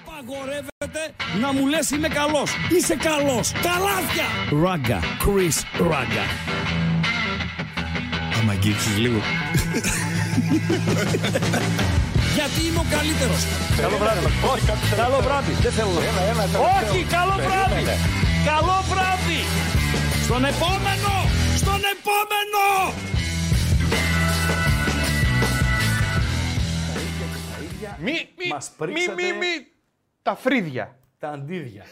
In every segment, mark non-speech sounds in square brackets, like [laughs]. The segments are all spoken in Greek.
Απαγορεύεται να μου λες είμαι καλός. Είσαι καλός. Καλάθια. Ράγκα. Chris Ράγκα. Άμα αγγίξεις λίγο. [laughs] Γιατί είμαι ο καλύτερος. Καλό βράδυ. Όχι, καλό βράδυ. Δεν θέλω. Ένα, ένα, Όχι, καλό βράδυ. Καλό βράδυ. Στον επόμενο. Στον επόμενο. Μη, μη, Μας μη, πρίξατε- μη, μη. Τα φρύδια. Τα αντίδια.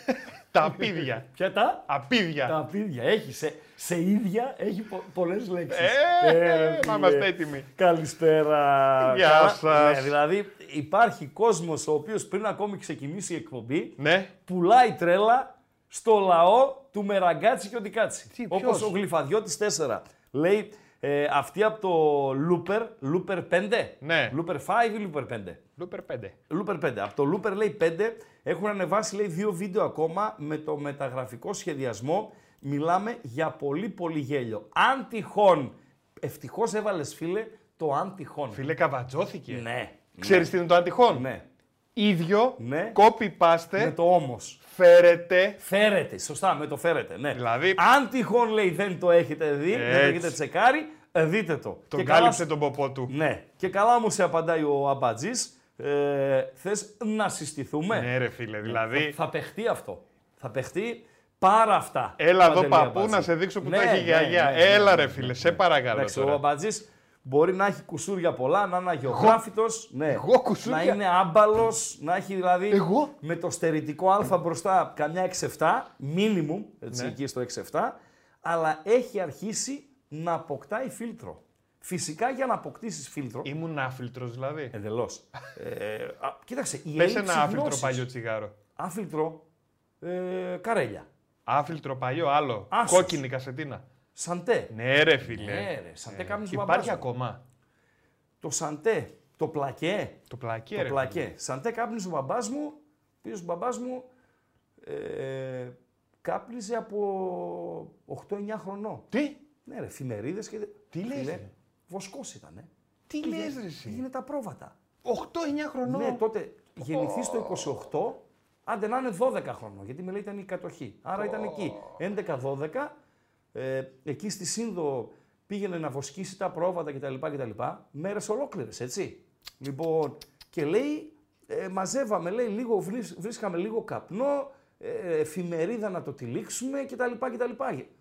τα απίδια. Ποια τα; Απίδια. Τα απίδια. Έχει σε, σε ίδια έχει πο, πολλές λέξεις. Ε, να είμαστε έτοιμοι. Καλησπέρα. Γεια Καλά. σας. Ναι, δηλαδή υπάρχει κόσμος ο οποίος πριν ακόμη ξεκινήσει η εκπομπή Ναι. πουλάει τρέλα στο λαό του Μεραγκάτσι και ο Ντικάτσι. Τι, Όπως ποιος; ο Γλυφαδιώτης 4. Λέει ε, αυτή από το Looper, Looper 5. Ναι. Looper 5 ή Looper 5. Λούπερ 5. Looper 5. Από το Looper λέει 5 έχουν ανεβάσει λέει δύο βίντεο ακόμα με το μεταγραφικό σχεδιασμό. Μιλάμε για πολύ πολύ γέλιο. Αν τυχόν, ευτυχώς έβαλες φίλε το αν τυχόν. Φίλε, καβατζώθηκε. Ναι. Ξέρεις τι είναι το αντιχόν; Ναι. Ίδιο, Ναι. copy paste, Με το όμως. Φέρετε. Φέρετε, σωστά, με το φέρετε, ναι. Δηλαδή- Αν τυχόν λέει δεν το έχετε δει, δεν το Έτσι. έχετε τσεκάρει, ε, δείτε το. Τον Και καλά κάλυψε σου- τον ποπό του. Ναι. Και καλά όμως σε απαντάει ο Αμπατζής, ε, θες να συστηθούμε; Ναι, ρε φίλε, δηλαδή. Θα παιχτεί αυτό. Θα παιχτεί πάρα αυτά. Έλα εδώ Παντελή παππού Αμπατζή. να σε δείξω που Ναι, τα έχει η ναι, γιαγιά. ναι, ναι, Έλα ναι, ρε ναι, φίλε, ναι. σε παρακαλώ Εντάξει, ο τώρα. Αμπατζής μπορεί να έχει κουσούρια πολλά, να είναι αγιογράφητος, ναι. εγώ κουσούρια; να είναι άμπαλος, να έχει δηλαδή Εγώ; με το στερητικό α μπροστά καμιά 6-7, minimum, έτσι Ναι. εκεί στο 6-7, αλλά έχει αρχίσει να αποκτάει φίλτρο. Φυσικά για να αποκτήσεις φίλτρο, Ήμουν άφιλτρος δηλαδή. Εντελώς. ε, α, κοίταξε, η Πες έλλειψη ένα άφιλτρο γνώσης- παλιό τσιγάρο. Άφιλτρο, ε, καρέλια. Άφιλτρο παλιό, άλλο. Άσσος. Κόκκινη κασετίνα. Σαντέ. Ναι, ρε φίλε. Ναι, ρε, σαντέ Ε, κάπνιζε ο Υπάρχει μπαμπάς μου. ακόμα. Το σαντέ, το πλακέ. Το πλακέ, το ρε. πλακέ. φίλε. Σαντέ κάπνιζε ο μπαμπάς μου, πίσω ο μπαμπάς μου ε, κάπνιζε από 8-9 χρονών. Τι, Ναι ρε, φημερίδες και... Τι λες, Φίλε, ρε; Βοσκός ήτανε. τι Πήγε- λες ρε εσύ; Πήγαινε τα πρόβατα. 8-9 χρονών. Ναι, τότε γεννηθεί το 28, άντε να είναι 12 χρονών, γιατί με λέει ήταν η κατοχή. Άρα ήταν εκεί. 11-12, ε, εκεί στη Σύνδο πήγαινε να βοσκήσει τα πρόβατα κτλ. κτλ μέρες ολόκληρες, έτσι. Λοιπόν, και λέει, ε, μαζεύαμε, λέει, λίγο, βρίσ- βρίσκαμε λίγο καπνό, ε, εφημερίδα να το τυλίξουμε κτλ. κτλ.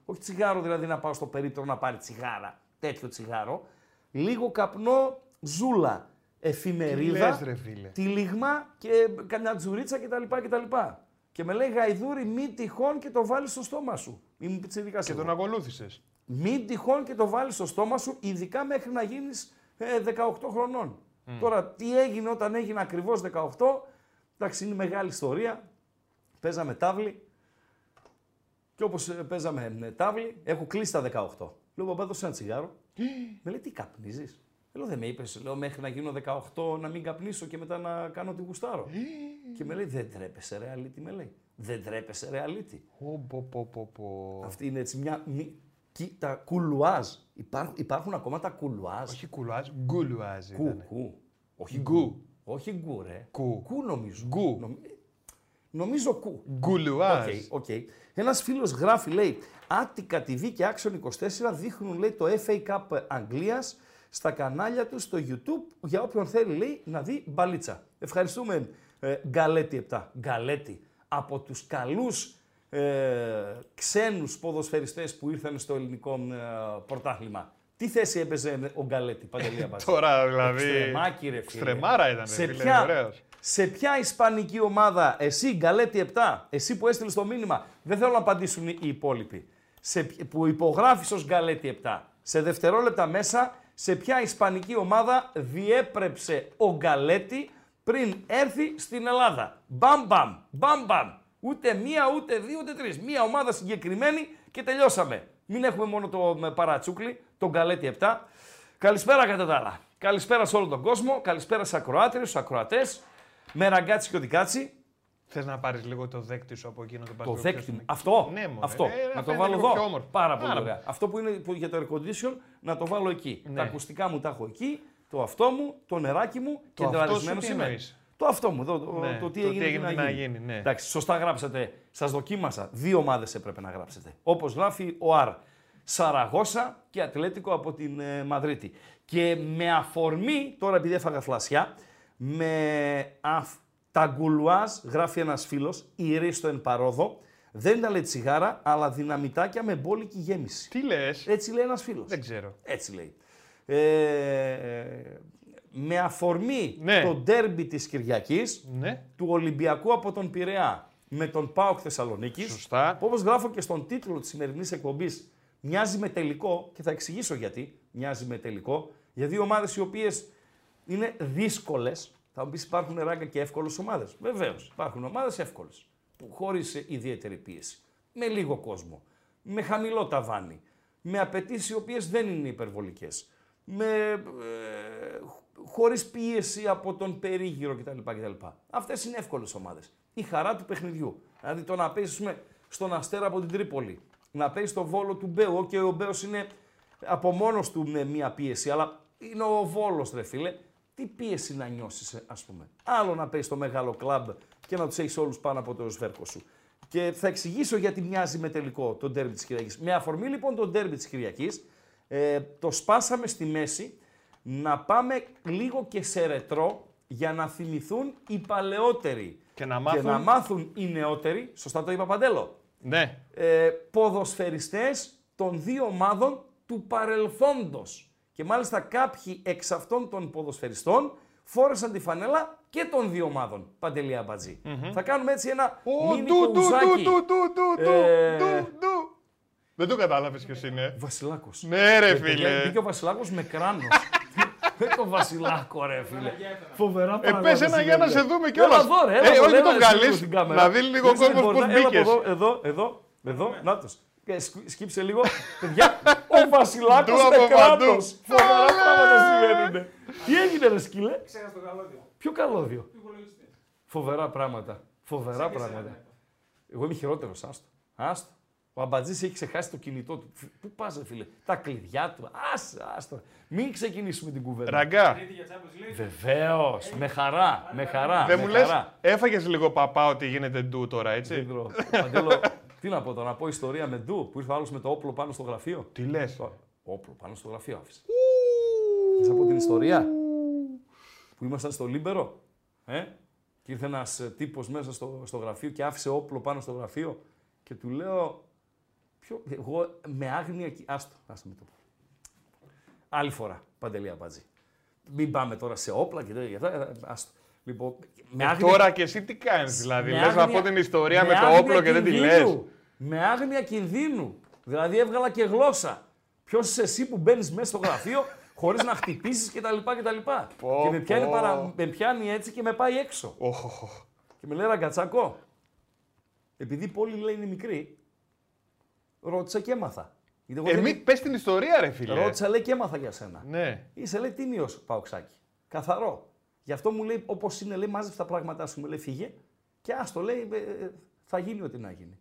Όχι τσιγάρο δηλαδή να πάω στο περίπτωρο να πάρει τσιγάρα, τέτοιο τσιγάρο. Λίγο καπνό, ζούλα, εφημερίδα, λες, ρε φίλε. τυλίγμα και καμιά τζουρίτσα κτλ. κτλ. Και με λέει Γαϊδούρη, μη τυχόν και το βάλεις στο στόμα σου. Είμαι πιτσιρικάς Και εγώ. τον ακολούθησες. Μην τυχόν και το βάλεις στο στόμα σου, ειδικά μέχρι να γίνεις 18 χρονών. Τώρα, τι έγινε όταν έγινε ακριβώς 18, εντάξει, είναι μεγάλη ιστορία. Παίζαμε τάβλη. Και όπως παίζαμε ε, τάβλη, έχω κλείσει τα 18. Λέω, παπά, δώσε ένα τσιγάρο. με λέει, τι καπνίζεις; Λέω, δεν με είπες, λέω, μέχρι να γίνω 18 να μην καπνίσω και μετά να κάνω τη γουστάρω. και με λέει, δεν τρέπεσαι, ρε αλήτη, με λέει. Δεν τρέπεσαι, ρε αλήτη. Αυτή είναι έτσι μια. μη- Κι, τα κουλουάζ. Υπάρχουν, υπάρχουν ακόμα τα κουλουάζ. Όχι κουλουάζ, Gauloises Κου, ήταν. κου. Όχι Γκου. γκου. Όχι γκου, ρε. Κου. Κου νομίζω. Γκου. Νομ- Νομίζω κου. Gauloises. OK, OK. Ένας φίλος γράφει, λέει, Attica TV και Action 24 δείχνουν, λέει, το FA Cup Αγγλίας στα κανάλια του στο YouTube για όποιον θέλει, λέει, να δει μπαλίτσα. Ευχαριστούμε, ε, Γκαλέτη 7. Γκαλέτη. Από τους καλούς ε, ξένους ποδοσφαιριστές που ήρθαν στο ελληνικό ε, πρωτάθλημα. Τι θέση έπαιζε ο Γκαλέτη, Παντελή [laughs] Αμπάζη. Τώρα δηλαδή. Εξτρεμάκι, ρε φίλε. Εξτρεμάρα ήταν, ρε σε φίλε, ποια, ωραίος. σε ποια ισπανική ομάδα, εσύ Γκαλέτη 7, εσύ που έστειλες το μήνυμα, δεν θέλω να απαντήσουν οι υπόλοιποι, σε, ποι- που υπογράφεις ως Γκαλέτη 7, σε δευτερόλεπτα μέσα, σε ποια ισπανική ομάδα διέπρεψε ο Γκαλέτη πριν έρθει στην Ελλάδα. Μπαμ μπαμ, μπαμ μπαμ. Ούτε μία, ούτε δύο, ούτε τρεις. Μία ομάδα συγκεκριμένη και τελειώσαμε. Μην έχουμε μόνο το με, παρατσούκλι, τον Γκαλέτη 7. Καλησπέρα κατά τα άλλα. Καλησπέρα σε όλο τον κόσμο. Καλησπέρα σε ακροάτριους, στους ακροατές. Με ραγκάτσι και οτικάτσι. Θες να πάρεις λίγο το δέκτη σου από εκείνο το Το παντού. δέκτη μου. Αυτό. Ναι, μωρέ. αυτό. Ε, να το φαίνεται βάλω λίγο πιο εδώ. όμορφο. Πάρα πολύ Πάρα ωραία. Αυτό που είναι που για το air condition να το βάλω εκεί. Ναι. Τα ακουστικά μου τα έχω εκεί. Το αυτό μου, το νεράκι μου Το και αυτό τραλισμένο σου τι είμαι. εννοείς; Το αυτό μου, το, το, Ναι, το τι το έγινε, τι και έγινε, να να γίνει. γίνει, ναι. Εντάξει, σωστά γράψατε. Σας δοκίμασα. Δύο ομάδες έπρεπε να γράψετε. Όπως γράφει ο Αρ. Σαραγώσα και Ατλέτικο από την ε, Μαδρίτη. Και με αφορμή, τώρα επειδή έφαγα φλασιά, με αφ, τα γκουλουάζ, γράφει ένας φίλος, η ρίστο εν παρόδο, δεν τα λέει τσιγάρα, αλλά δυναμητάκια με μπόλικη γέμιση. Τι λες; Έτσι λέει ένας φίλος. Δεν ξέρω. Έτσι λέει. Ε, με αφορμή Ναι. το ντέρμπι της Κυριακής, Ναι. του Ολυμπιακού από τον Πειραιά με τον ΠΑΟΚ Θεσσαλονίκης. Σωστά. Όπως γράφω και στον τίτλο της σημερινής εκπομπής, μοιάζει με τελικό και θα εξηγήσω γιατί μοιάζει με τελικό. Για δύο ομάδες οι οποίες είναι δύσκολες. Θα μου πεις υπάρχουν ράγκα και εύκολες ομάδες. Βεβαίως. Υπάρχουν ομάδες εύκολες. Χωρίς ιδιαίτερη πίεση. Με λίγο κόσμο. Με χαμηλό ταβάνι. Με απαιτήσεις οι οποίες δεν είναι υπερβολικές. Με, ε, χωρίς πίεση από τον περίγυρο κτλ. κτλ. Αυτές είναι εύκολες ομάδες. Η χαρά του παιχνιδιού. Δηλαδή το να παίζει πούμε, στον Αστέρα από την Τρίπολη, να παίζει στο Βόλο του Μπέου, και ο Μπέος είναι από μόνος του με μία πίεση, αλλά είναι ο Βόλος ρε φίλε. Τι πίεση να νιώσεις ας πούμε. Άλλο να παίζεις στο μεγάλο κλαμπ και να τους έχεις όλους πάνω από το σβέρκο σου. Και θα εξηγήσω γιατί μοιάζει με τελικό το ντέρμπι της Κυριακής. Με αφορμή λοιπόν το ντέρμπι της Κυριακής, ε, το σπάσαμε στη μέση να πάμε λίγο και σε ρετρό για να θυμηθούν οι παλαιότεροι Και να μάθουν- και να μάθουν οι νεότεροι, σωστά το είπα Παντέλο, Ναι. ε, ποδοσφαιριστές των δύο ομάδων του παρελθόντος. Και μάλιστα κάποιοι εξ αυτών των ποδοσφαιριστών φόρεσαν τη φανέλα και των δύο ομάδων, Παντελή Αμπατζή. Θα κάνουμε έτσι ένα Ω, μίνι ντου, ντου, κουζάκι. ντου, ντου, ντου, ντου, Ε, ντου, ντου. Δεν το κατάλαβες ποιος είναι. Βασιλάκος. Ναι, ρε Ε, παιδιά, φίλε. Μπήκε ο Βασιλάκος με κράνος. [laughs] Με το Βασιλάκο, ρε φίλε. Φοβερά Ε, πράγματα. πες ένα για να συμβαίνουν. σε δούμε κιόλας. Έλα εδώ, ρε. Έλα Ε, εδώ, όχι έλα τον εσύ καλείς, λίγο στην κάμερα. να δει λίγο Δείξτε κόσμος την πώς πόρτα. Έλα από μπήκες. Εδώ, εδώ, εδώ, εδώ. Νάτος. Και σκ- σκύψε λίγο. [laughs] Παιδιά, ο Βασιλάκος Ντου με από παντού. κράνος. Φοβερά Καλέ. πράγματα συμβαίνουν. Τι έγινε, ρε σκύλε; Ξέχασα το καλώδιο. Ποιο καλώδιο; Του υπολογιστή. Φοβερά πράγματα. Φοβερά πράγματα. Εγώ είμαι χειρότερος, άστο. Άστο. Ο Αμπατζής έχει ξεχάσει το κινητό του. Πού πας, ρε φίλε, τα κλειδιά του. Άστο, άστο. Μην ξεκινήσουμε την κουβέντα. Ραγκά, Τρίτη για Champions League. Βεβαίως. Με χαρά. Με χαρά. δεν με μου λες, χαρά. έφαγες λίγο παπά ότι γίνεται ντου τώρα, Δεν έτσι. τρώω. Παντέλο, τι να πω τώρα, να πω ιστορία με ντου που ήρθε ο άλλος με το όπλο πάνω στο γραφείο. Τι λες; Το Όπλο πάνω στο γραφείο άφησε. Θες να πω την ιστορία; Που ήμασταν στο Λίμπερο. Ε; Και ήρθε ένας τύπος μέσα στο, στο γραφείο και άφησε όπλο πάνω στο γραφείο. Και του λέω. Ποιο, εγώ με άγνοια. κι- Άστο, άστο με το πω. Άλλη φορά, Παντελή Αμπατζή. Μην πάμε τώρα σε όπλα και τέτοια. ε, Άστο. Λοιπόν, με άγνοια- Τώρα και εσύ τι κάνεις, δηλαδή; με Λες να άγνοια- πω την ιστορία με το άγνοια όπλο και δεν τη λες. κινδύνου. Με άγνοια κινδύνου. Δηλαδή έβγαλα και γλώσσα. Ποιος είσαι εσύ που μπαίνεις μέσα στο γραφείο [laughs] χωρίς να χτυπήσεις κτλ. κτλ. Πω, και με πιάνει, πω. παρα... με πιάνει έτσι και με πάει έξω. Οχ, οχ, οχ. Και με λέει ραγκατσάκο. Επειδή η πόλη λέει είναι μικρή, ρώτησα και έμαθα. Γιατί εγώ Ε, δεν- μην πες την ιστορία, ρε φίλε. Ρώτησα λέει και έμαθα για σένα. Ναι. Είσαι λέει τίμιος παοξάκι. Καθαρό. Γι' αυτό μου λέει όπως είναι, λέει μάζεψε τα πράγματά σου, μου λέει φύγε. Και άστο λέει, ε, ε, θα γίνει ό,τι να γίνει.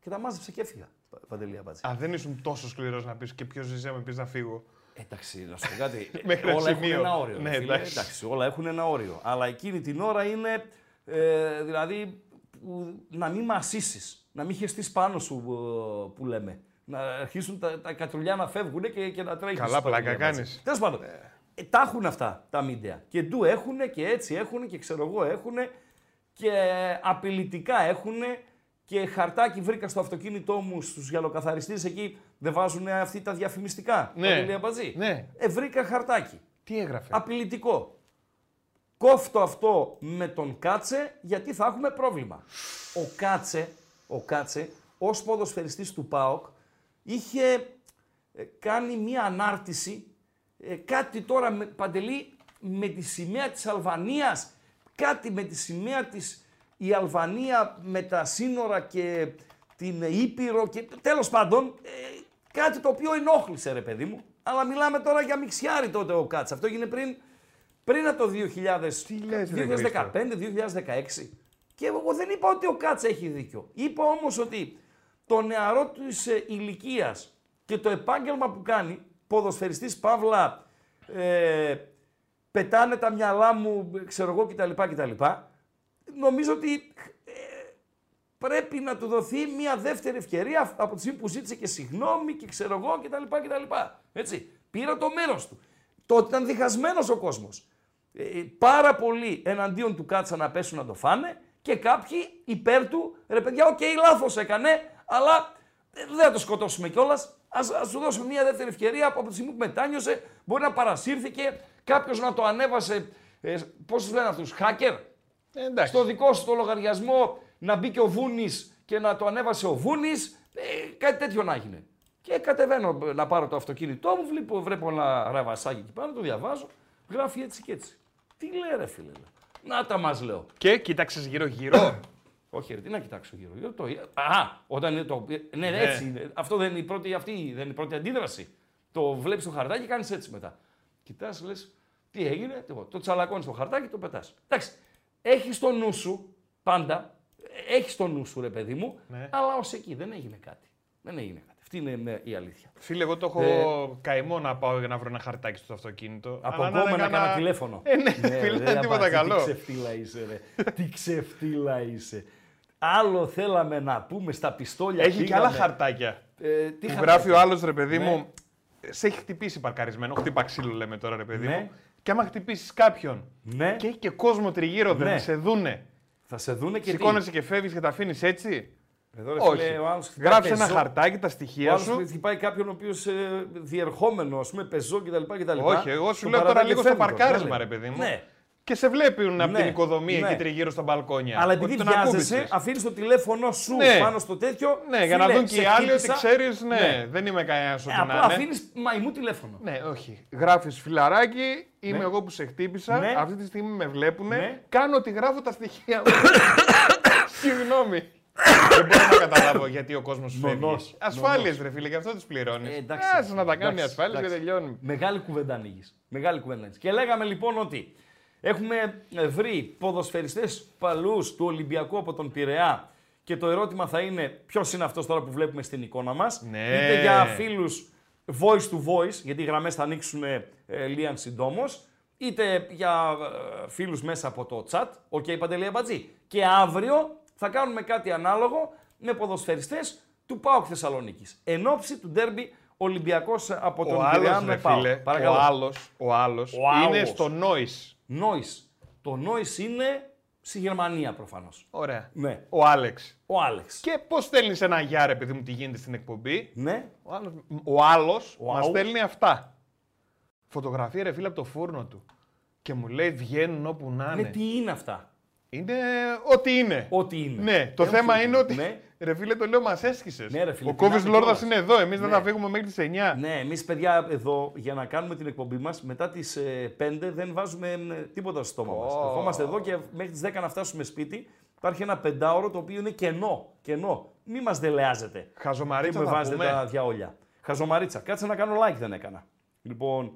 Και τα μάζεψε και έφυγα. Πα- Παντελή Αμπατζή. Α, δεν ήσουν τόσο σκληρός να πεις και ποιος ζήσει με πεις να φύγω. Εντάξει, να σου πω κάτι. [laughs] Μέχρι ένα όλα έχουν σημείο. ένα όριο. Ναι, Ναι, φίλε. εντάξει. εντάξει. όλα έχουν ένα όριο. Αλλά εκείνη την ώρα είναι. Ε, δηλαδή, που, να μην μασίσει. Να μην χεστείς πάνω σου ε, που λέμε. Να αρχίσουν τα, τα κατρουλιά να φεύγουν και, και να τρέχει. Καλά πλάκα κάνεις. Τέλος πάντων. Ε, τα έχουν αυτά τα μίντεα. Και ντου έχουν και έτσι έχουν και ξέρω εγώ έχουν και απειλητικά έχουν και χαρτάκι βρήκα στο αυτοκίνητό μου στους γυαλοκαθαριστές εκεί δεν βάζουν αυτοί τα διαφημιστικά. Ναι. Παντελή Αμπατζή. Ναι. Ε, βρήκα χαρτάκι. Τι έγραφε; Απειλητικό. Κόφτω αυτό με τον Κάτσε γιατί θα έχουμε πρόβλημα. Ο Κάτσε, ο Κάτσε ως ποδοσφαιριστής του ΠΑΟΚ είχε ε, κάνει μία ανάρτηση ε, κάτι τώρα με, Παντελή με τη σημαία της Αλβανίας κάτι με τη σημαία της η Αλβανία με τα σύνορα και την Ήπειρο και τέλος πάντων ε, κάτι το οποίο ενόχλησε ρε παιδί μου αλλά μιλάμε τώρα για μιξιάρι τότε ο Κάτσε αυτό έγινε πριν πριν από το 2000, λες, ρε Χρήστο; 2015-2016 και εγώ δεν είπα ότι ο Κάτσε έχει δίκιο. Είπα όμως ότι το νεαρό της ε, ηλικίας και το επάγγελμα που κάνει, ποδοσφαιριστής παύλα, ε, πετάνε τα μυαλά μου, ξέρω εγώ κτλ. κτλ. Νομίζω ότι ε, πρέπει να του δοθεί μια δεύτερη ευκαιρία από τη στιγμή που ζήτησε και συγγνώμη και ξέρω εγώ κτλ. κτλ. Έτσι. Πήρα το μέρος του. Τότε ήταν διχασμένος ο κόσμος. Ε, πάρα πολλοί εναντίον του κάτσαν να πέσουν να το φάνε και κάποιοι υπέρ του, ρε παιδιά, OK, okay, λάθος έκανε, αλλά δεν θα το σκοτώσουμε κιόλας. Α του δώσουμε μια δεύτερη ευκαιρία από τη στιγμή που μετάνιωσε. Μπορεί να παρασύρθηκε, κάποιος να το ανέβασε. Ε, Πώς τους λένε αυτούς, hacker; Ε, στο δικό σου το λογαριασμό να μπει και ο Βούνης και να το ανέβασε ο Βούνης. Ε, κάτι τέτοιο να έγινε. Και κατεβαίνω να πάρω το αυτοκίνητό μου, βλέπω, βλέπω ένα ραβασάκι εκεί πάνω, το διαβάζω. Γράφει έτσι και έτσι. Τι λέει ρε φίλε. Να τα μας λέω. Και κοίταξες γύρω-γύρω. Όχι, ρε, τι να κοιτάξω γύρω. γύρω το... Α, όταν είναι το. Ναι, ναι, έτσι είναι. Αυτό δεν είναι η πρώτη, αυτή, δεν είναι η πρώτη αντίδραση. Το βλέπεις το χαρτάκι και κάνεις έτσι μετά. Κοιτάς, λες, τι έγινε, το τσαλακώνεις το χαρτάκι, το πετάς. Εντάξει, έχεις το νου σου πάντα, έχεις το νου σου ρε παιδί μου, ναι. αλλά ως εκεί δεν έγινε κάτι. Δεν έγινε κάτι. Αυτή είναι η αλήθεια. Φίλε, εγώ το έχω ε... καημό να πάω για να βρω ένα χαρτάκι στο αυτοκίνητο. Από ακόμα να κάνω τηλέφωνο. Ε, ναι, ναι φίλε, τίποτα καλό. Τι ξεφτύλα είσαι, ρε. τι ξεφτύλα είσαι. Άλλο θέλαμε να πούμε στα πιστόλια. Έχει και άλλα χαρτάκια. Ε, τι που γράφει ο άλλος ρε παιδί ναι. μου. Σε έχει χτυπήσει παρκαρισμένο. Χτύπα ξύλο λέμε τώρα ρε παιδί ναι. μου. Και άμα χτυπήσεις κάποιον ναι. και έχει και κόσμο τριγύρω, ναι. δεν σε δούνε. Θα σε δούνε και Σηκώνεσαι και φεύγεις και τα αφήνεις έτσι; Εδώ, ρε, Όχι. Γράψε ένα χαρτάκι, τα στοιχεία ο σου. Χτυπάει κάποιον ο οποίος ε, διερχόμενο, ας πούμε, πεζό κτλ. Όχι, εγώ σου λέω τώρα λίγο στο παρκάρισμα, ρε παιδί μου. Ναι και σε βλέπουν ναι, από την οικοδομή ναι. εκεί τριγύρω στα μπαλκόνια. Αλλά επειδή βιάζεσαι, αφήνεις το τηλέφωνο σου ναι. πάνω στο τέτοιο. Ναι, για να δουν και οι άλλοι ότι ξέρεις, ναι, ναι, δεν είμαι κανένας ότι ε, να Αφήνεις μαϊμού τηλέφωνο. Ναι, όχι. Γράφεις φιλαράκι, είμαι ναι. εγώ που σε χτύπησα. Ναι. Αυτή τη στιγμή με βλέπουν. Κάνω ότι γράφω τα στοιχεία μου. [coughs] Συγγνώμη. Δεν μπορώ να καταλάβω γιατί ο κόσμος σου φεύγει. Ασφάλειες, ρε φίλε, γι' αυτό τις πληρώνεις. Ε, εντάξει, να τα κάνεις ασφάλειες και τελειώνει. Μεγάλη κουβέντα ανοίγεις. Μεγάλη κουβέντα Και λέγαμε λοιπόν ότι Έχουμε βρει ποδοσφαιριστές παλιούς του Ολυμπιακού από τον Πειραιά και το ερώτημα θα είναι ποιος είναι αυτός τώρα που βλέπουμε στην εικόνα μας. Ναι. Είτε για φίλους voice to voice, γιατί οι γραμμές θα ανοίξουν ε, λίαν συντόμως, είτε για ε, φίλους μέσα από το chat, OK okay, Παντελή Αμπατζή. Και αύριο θα κάνουμε κάτι ανάλογο με ποδοσφαιριστές του ΠΑΟΚ Θεσσαλονίκης. Εν όψει του ντέρμπι Ολυμπιακός από τον Πειραιά με ΠΑΟΚ. Ο άλλος, ο άλλος, είναι στο Noise. Νόης. Το Νόης είναι στη Γερμανία προφανώς. Ωραία. Ναι. Ο Άλεξ. Ο Άλεξ. Και πώς στέλνεις ένα γεια, επειδή μου τι γίνεται στην εκπομπή; Ναι. Ο άλλος μας στέλνει αυτά. Φωτογραφία ρε φίλε από το φούρνο του. Και μου λέει βγαίνουν όπου να είναι. Ναι, τι είναι αυτά. Είναι ό,τι είναι. Ό,τι είναι. Ναι, το θέμα είναι ότι. Ναι. Ρε φίλε, το λέω, μας έσχισε. Ναι, Ο Κόβι Λόρδας είναι εδώ. Εμείς ναι. δεν θα φύγουμε μέχρι τις 9. Ναι, εμείς παιδιά εδώ για να κάνουμε την εκπομπή μας μετά τις 5 ε, δεν βάζουμε τίποτα στο στόμα oh. μα. Ερχόμαστε εδώ και μέχρι τις 10 να φτάσουμε σπίτι. Υπάρχει ένα πεντάωρο το οποίο είναι κενό. κενό. Μη μας δελεάζετε. Χαζομαρίτσα. Μην με βάζετε τα διαόλια. Χαζομαρίτσα. Κάτσε να κάνω like δεν έκανα. Λοιπόν,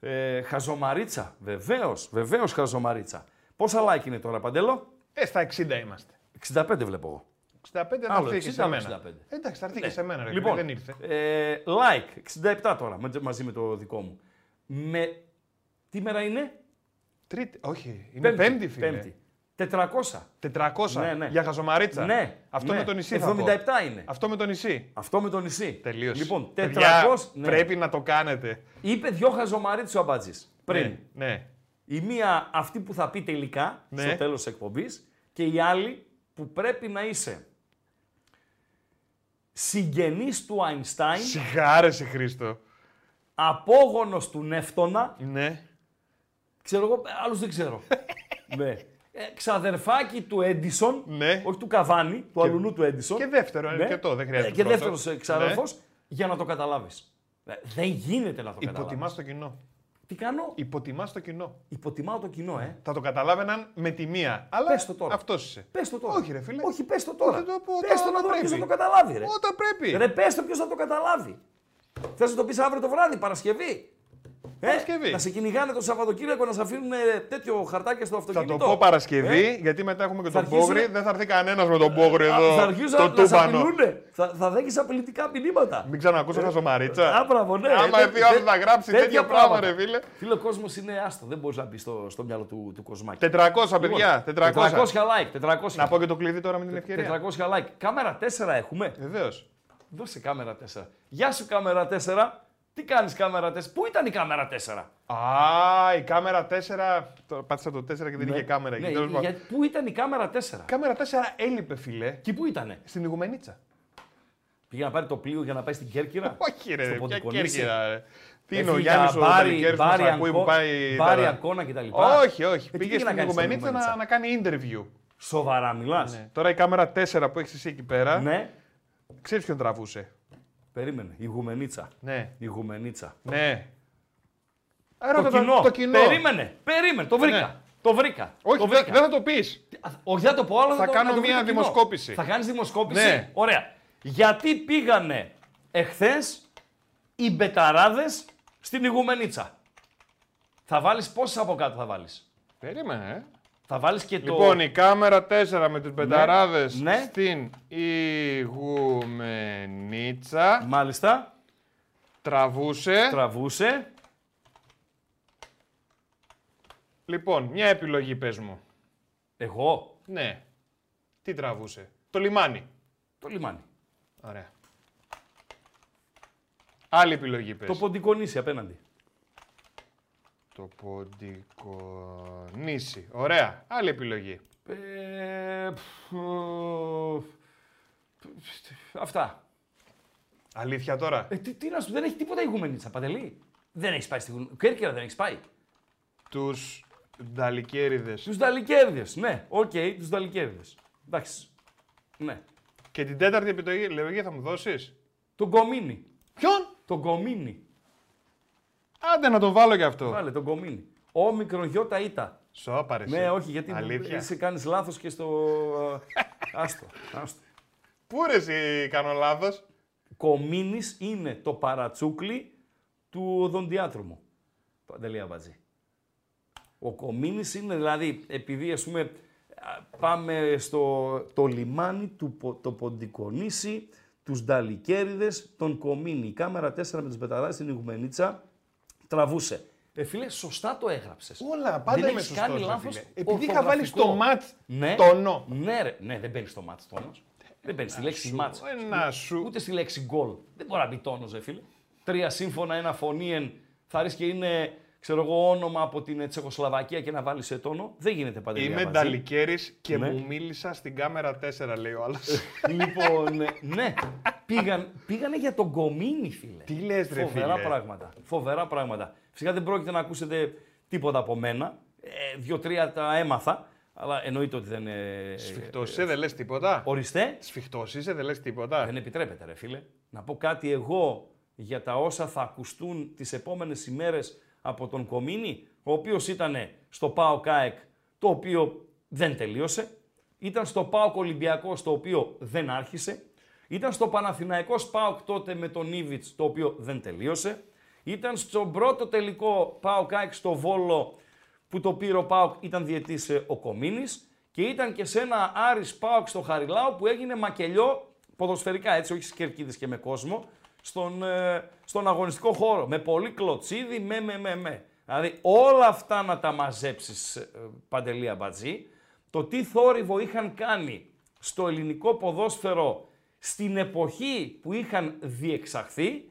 ε, χαζομαρίτσα. Βεβαίως, βεβαίως χαζομαρίτσα. Πόσα like είναι τώρα, Παντέλο; Ε, στα 60 είμαστε. 65 βλέπω εγώ. 65 θα έρθει και σε μένα. 65. Εντάξει, θα έρθει και ναι. σε μένα. Ρε, λοιπόν, δεν ήρθε. Ε, like, 67 τώρα, μαζί με το δικό μου. Με... Τι μέρα είναι; Τρίτη, όχι, είναι πέμπτη, πέμπτη φίλε. Πέμπτη. 400. 400 ναι, ναι. για χαζομαρίτσα. Ναι. Αυτό ναι. με το νησί 77 θα είναι. Αυτό με το νησί. Αυτό με το νησί. Τελείωσε. Λοιπόν, 400. Παιδιά, ναι. Πρέπει να το κάνετε. Είπε δυο χαζομαρίτσε ο Αμπάτζης. Πριν. Ναι, ναι. Η μία αυτή που θα πει τελικά ναι. στο τέλος της εκπομπής και η άλλη που πρέπει να είσαι συγγενής του Αϊνστάιν. Σιγάρεσε Χρήστο. Απόγονος του Νεύτωνα. Ναι. Ξέρω εγώ, άλλους δεν ξέρω. [laughs] ναι. Ε, ξαδερφάκι του Έντισον, ναι. όχι του Καβάνη, του και... αλουνού του Έντισον. Και δεύτερο, ναι. και το, δεν χρειάζεται. Ε, και δεύτερος ξαδερφός, ναι. για να το καταλάβεις. Ε, δεν γίνεται να το καταλάβεις. Υποτιμάς το κοινό. Τι κάνω; Υποτιμάς το κοινό. Υποτιμάω το κοινό, ε. Θα το καταλάβαιναν με τη μία. Αλλά πες το τώρα. Αυτός είσαι. Πες το τώρα. Όχι, ρε φίλε. Όχι, πες το τώρα. Όχι, το πω, πες το να δω ποιος θα το καταλάβει. Ρε. Όταν πρέπει. Ρε, πες το ποιος θα το καταλάβει. Θες να το πεις αύριο το βράδυ, Παρασκευή. Ε, να σε κυνηγάνε το Σαββατοκύριακο να σε αφήνουν τέτοιο χαρτάκι στο αυτοκίνητο. Θα το πω Παρασκευή, ε; γιατί μετά έχουμε και τον Πόγρι. Δεν θα έρθει κανένας με τον Πόγρι εδώ. Θα αρχίσουν το να, σε Θα, θα δέχεις απειλητικά μηνύματα. Μην ξανακούσω ε, χαζομαρίτσα. Άπραβο, ναι. Άμα ε, δει άλλος να γράψει τέτοια πράγμα, ρε φίλε. Φίλε, ο κόσμος είναι άστο. Δεν μπορείς να μπεις στο, στο μυαλό του, του κοσμάκι. 400 παιδιά. 400 λοιπόν, like. 400. Να πω και το κλειδί τώρα με την ευκαιρία. 400 like. Κάμερα 4 έχουμε. Βεβαίως. Δώσε κάμερα 4. Γεια σου κάμερα 4. Τι κάνεις κάμερα 4. Πού ήταν η κάμερα 4. Α, η κάμερα 4. Το, πάτησα το 4 και δεν ναι. είχε κάμερα. Ναι, για, πού ήταν η κάμερα 4. Η κάμερα 4 έλειπε, φιλέ. Και πού ήτανε; Στην Ιγουμενίτσα. Πήγε να πάρει το πλοίο για να πάει στην Κέρκυρα; [laughs] Όχι, ρε, ποια Κέρκυρα. Ρε. Τι είναι ο Γιάννης ο Μπάρι, που πάει. Μπάρι Αγκώνα κτλ. Όχι, όχι. Ε, πήγε στην Ιγουμενίτσα να, να κάνει interview. Σοβαρά μιλάς; Ναι. Τώρα η κάμερα 4 που έχεις εσύ εκεί πέρα. Ναι. Ξέρεις ποιον τραβούσε; Περίμενε. Η γουμενίτσα. Ναι. Η γουμενίτσα. Ναι. Άρα το, το, κοινό. το κοινό. Περίμενε. Περίμενε. Το βρήκα. Ναι. Το βρήκα. Όχι, δεν θα το πεις. Όχι, θα το πω άλλο. Θα, θα κάνω μια δημοσκόπηση. Θα κάνεις δημοσκόπηση; Ναι. Ωραία. Γιατί πήγανε εχθές οι μπεταράδες στην Ιγουμενίτσα; Θα βάλεις πόσες από κάτω θα βάλεις; Περίμενε. Ε. Θα βάλεις και λοιπόν, το... Λοιπόν, η κάμερα 4 με τους πενταράδες ναι. στην Ιγουμενίτσα. Μάλιστα. Τραβούσε. Τραβούσε. Λοιπόν, μια επιλογή πες μου. Εγώ; Ναι. Τι τραβούσε; Το λιμάνι. Το λιμάνι. Ωραία. Άλλη επιλογή πες. Το ποντικονίσι απέναντι. Το ποντικονίσι. Ωραία. Άλλη επιλογή. Ε, αυτά. Αλήθεια τώρα; Ε, τι, τι να σου, δεν έχει τίποτα ηγουμενίτσα, Παντελή. Δεν έχεις πάει στη Κέρκυρα, δεν έχεις πάει. Τους Νταλικέριδες. Τους Νταλικέριδες, ναι. OK, okay, τους Νταλικέριδες. Εντάξει. Ναι. Και την τέταρτη επιλογή θα μου δώσεις; Τον Κομίνη. Ποιον; Τον Κομίνη. Άντε να τον βάλω κι αυτό. Βάλε τον Κομίνη. Όμικρον γιώτα ήτα. Σώπαρε. Ναι, όχι, γιατί Αλήθεια. είσαι κάνεις λάθος και στο. άστο, άστο. Πού ρε εσύ κάνω λάθος; Κομίνης είναι το παρατσούκλι του οδοντιάτρου μου. Παντελία Μπατζή. Ο Κομίνης είναι δηλαδή, επειδή ας πούμε πάμε στο το λιμάνι του το Ποντικονήσι, τους Νταλικέριδες, τον Κομίνη. Η κάμερα 4 με τους Πεταράδες στην Ιγουμενίτσα τραβούσε. Ε, φίλε, σωστά το έγραψες. Όλα, πάντα δεν είμαι σωστός, κάνει λάθος. Επειδή είχα βάλει στο ματ ναι, τόνο. Ναι, ρε, ναι, δεν μπαίνει στο ματ τόνος. Δεν μπαίνει στη λέξη ματ. σου. Ούτε στη λέξη γκολ. Δεν μπορεί να μπει τόνος, ρε φίλε. Τρία σύμφωνα, ένα φωνήεν. Θα ρίξει και είναι ξέρω εγώ, όνομα από την Τσεχοσλαβακία και να βάλεις σε τόνο. Δεν γίνεται πάντα. Είμαι Νταλικέρης και ναι. μου μίλησα στην κάμερα 4, λέει ο άλλος. [laughs] λοιπόν, ναι. Πήγαν, πήγανε για τον Κομίνη, φίλε. Τι λες, ρε Φοβερά πράγματα. Φοβερά πράγματα. Φυσικά δεν πρόκειται να ακούσετε τίποτα από μένα. Ε, Δύο-τρία τα έμαθα. Αλλά εννοείται ότι δεν είναι. Σφιχτός είσαι, δεν λες τίποτα. Οριστέ. Σφιχτός είσαι, δεν λες τίποτα. Δεν επιτρέπεται, ρε φίλε. Να πω κάτι εγώ για τα όσα θα ακουστούν τις επόμενες ημέρες από τον Κομίνη, ο οποίος ήταν στο ΠΑΟ ΚΑΕΚ, το οποίο δεν τελείωσε. Ήταν στο ΠΑΟ Ολυμπιακός, το οποίο δεν άρχισε. Ήταν στο Παναθηναϊκός ΠΑΟΚ τότε με τον Ήβιτς, το οποίο δεν τελείωσε. Ήταν στο πρώτο τελικό ΠΑΟΚ ΚΑΕΚ στο Βόλο, που το πήρε ο ΠΑΟΚ, ήταν διαιτής ε, ο Κομίνης. Και ήταν και σε ένα Άρης ΠΑΟΚ στο Χαριλάου που έγινε μακελιό, ποδοσφαιρικά έτσι, όχι στις και με κόσμο, στον, ε, στον αγωνιστικό χώρο. Με πολύ κλωτσίδι, με, με, με, με. Δηλαδή όλα αυτά να τα μαζέψεις, ε, Παντελία Μπατζή, το τι θόρυβο είχαν κάνει στο ελληνικό ποδόσφαιρο στην εποχή που είχαν διεξαχθεί,